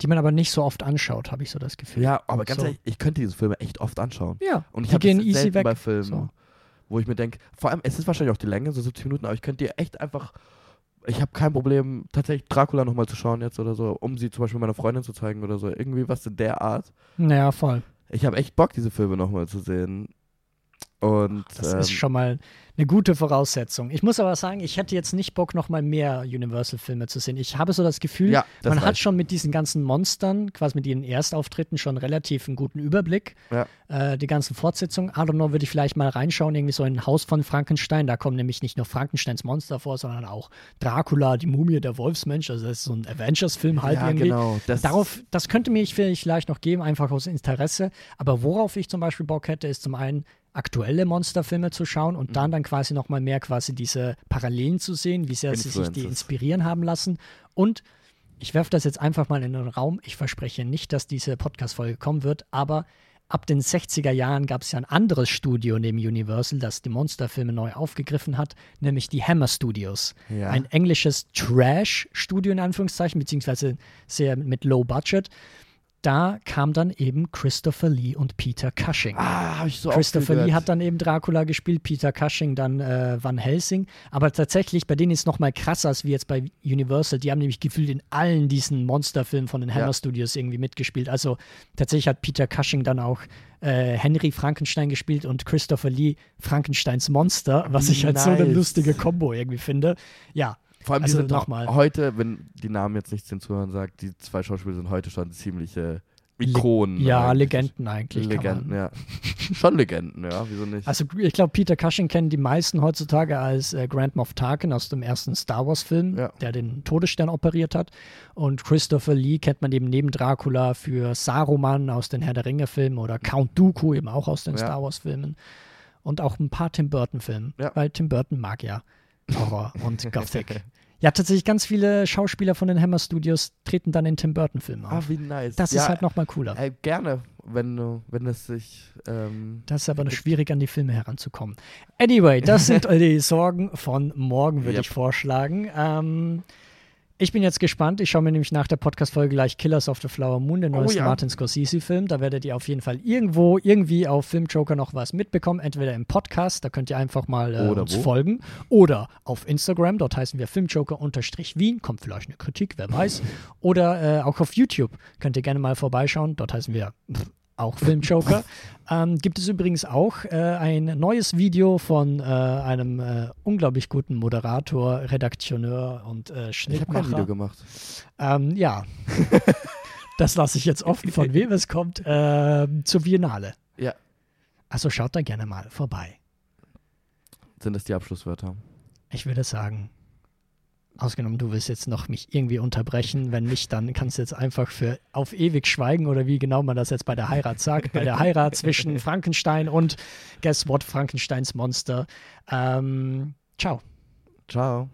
Die man aber nicht so oft anschaut, habe ich so das Gefühl. Ja, aber ganz So. ehrlich, ich könnte diese Filme echt oft anschauen. Ja, Und ich die habe easy selten weg. bei Filmen, So. wo ich mir denke, vor allem, es ist wahrscheinlich auch die Länge, so 70 Minuten, aber ich könnte dir echt einfach, ich habe kein Problem, tatsächlich Dracula nochmal zu schauen jetzt oder so, um sie zum Beispiel meiner Freundin zu zeigen oder so, irgendwie was in der Art. Naja, voll. Ich habe echt Bock, diese Filme nochmal zu sehen. Und Das ähm, ist schon mal eine gute Voraussetzung. Ich muss aber sagen, ich hätte jetzt nicht Bock, noch mal mehr Universal-Filme zu sehen. Ich habe so das Gefühl, ja, das man hat schon mit diesen ganzen Monstern, quasi mit ihren Erstauftritten, schon relativ einen guten Überblick. Ja. Äh, die ganzen Fortsetzungen, I don't know, würde ich vielleicht mal reinschauen, irgendwie so ein Haus von Frankenstein. Da kommen nämlich nicht nur Frankensteins Monster vor, sondern auch Dracula, die Mumie, der Wolfsmensch. Also das ist so ein Avengers-Film halt ja, irgendwie. genau. Das, Darauf, das könnte mir ich vielleicht noch geben, einfach aus Interesse. Aber worauf ich zum Beispiel Bock hätte, ist zum einen aktuelle Monsterfilme zu schauen und Mhm. dann dann quasi nochmal mehr quasi diese Parallelen zu sehen, wie sehr sie sich die inspirieren haben lassen. Und ich werfe das jetzt einfach mal in den Raum. Ich verspreche nicht, dass diese Podcast-Folge kommen wird, aber ab den 60er Jahren gab es ja ein anderes Studio neben Universal, das die Monsterfilme neu aufgegriffen hat, nämlich die Hammer Studios ja. ein englisches Trash-Studio in Anführungszeichen, beziehungsweise sehr mit Low Budget. Da kam dann eben Christopher Lee und Peter Cushing. ah, habe ich so Christopher Lee hat dann eben Dracula gespielt, Peter Cushing dann äh, Van Helsing. Aber tatsächlich, bei denen ist es noch mal krasser als wie jetzt bei Universal. Die haben nämlich gefühlt in allen diesen Monsterfilmen von den Hammer Ja. Studios irgendwie mitgespielt. Also tatsächlich hat Peter Cushing dann auch äh, Henry Frankenstein gespielt und Christopher Lee Frankensteins Monster, was ich halt so eine Nice. lustige Kombo irgendwie finde. Ja, Vor allem, also die sind noch noch mal. heute, wenn die Namen jetzt nichts den Zuhörern sagt, die zwei Schauspieler sind heute schon ziemliche Ikonen. Ja, eigentlich. Legenden eigentlich. Legenden, ja. schon Legenden, ja, wieso nicht? Also ich glaube, Peter Cushing kennen die meisten heutzutage als äh, Grand Moff Tarkin aus dem ersten Star Wars-Film, Ja. der den Todesstern operiert hat. Und Christopher Lee kennt man eben neben Dracula für Saruman aus den Herr der Ringe-Filmen oder Count Dooku eben auch aus den Ja. Star Wars-Filmen. Und auch ein paar Tim Burton-Filmen, Ja. weil Tim Burton mag ja Horror und Gothic. Ja, tatsächlich ganz viele Schauspieler von den Hammer Studios treten dann in Tim Burton-Filmen ah, auf. wie nice. Das ja, ist halt nochmal cooler. Ey, gerne, wenn, du- wenn es sich. Ähm, Das ist aber noch schwierig, an die Filme heranzukommen. Anyway, das sind die Sorgen von morgen, würde Yep. ich vorschlagen. Ähm, ich bin jetzt gespannt. Ich schaue mir nämlich nach der Podcast-Folge gleich Killers of the Flower Moon, den Oh neuesten ja. Martin Scorsese-Film. Da werdet ihr auf jeden Fall irgendwo, irgendwie auf Filmjoker noch was mitbekommen. Entweder im Podcast, da könnt ihr einfach mal äh, Oder uns wo? folgen. Oder auf Instagram, dort heißen wir Filmjoker-Wien. Kommt vielleicht eine Kritik, wer weiß. Oder äh, auch auf YouTube könnt ihr gerne mal vorbeischauen. Dort heißen wir auch Filmjoker. ähm, gibt es übrigens auch äh, ein neues Video von äh, einem äh, unglaublich guten Moderator, Redaktioneur und äh, ich habe kein Video Schnittmacher. gemacht. Ähm, ja, das lasse ich jetzt offen, von wem es kommt, ähm, zur Biennale. Ja. Also schaut da gerne mal vorbei. Sind das die Abschlusswörter? Ich würde sagen, ausgenommen, du willst jetzt noch mich irgendwie unterbrechen. Wenn nicht, dann kannst du jetzt einfach für auf ewig schweigen oder wie genau man das jetzt bei der Heirat sagt. Bei der Heirat zwischen Frankenstein und Guess What, Frankensteins Monster. Ähm, ciao. Ciao.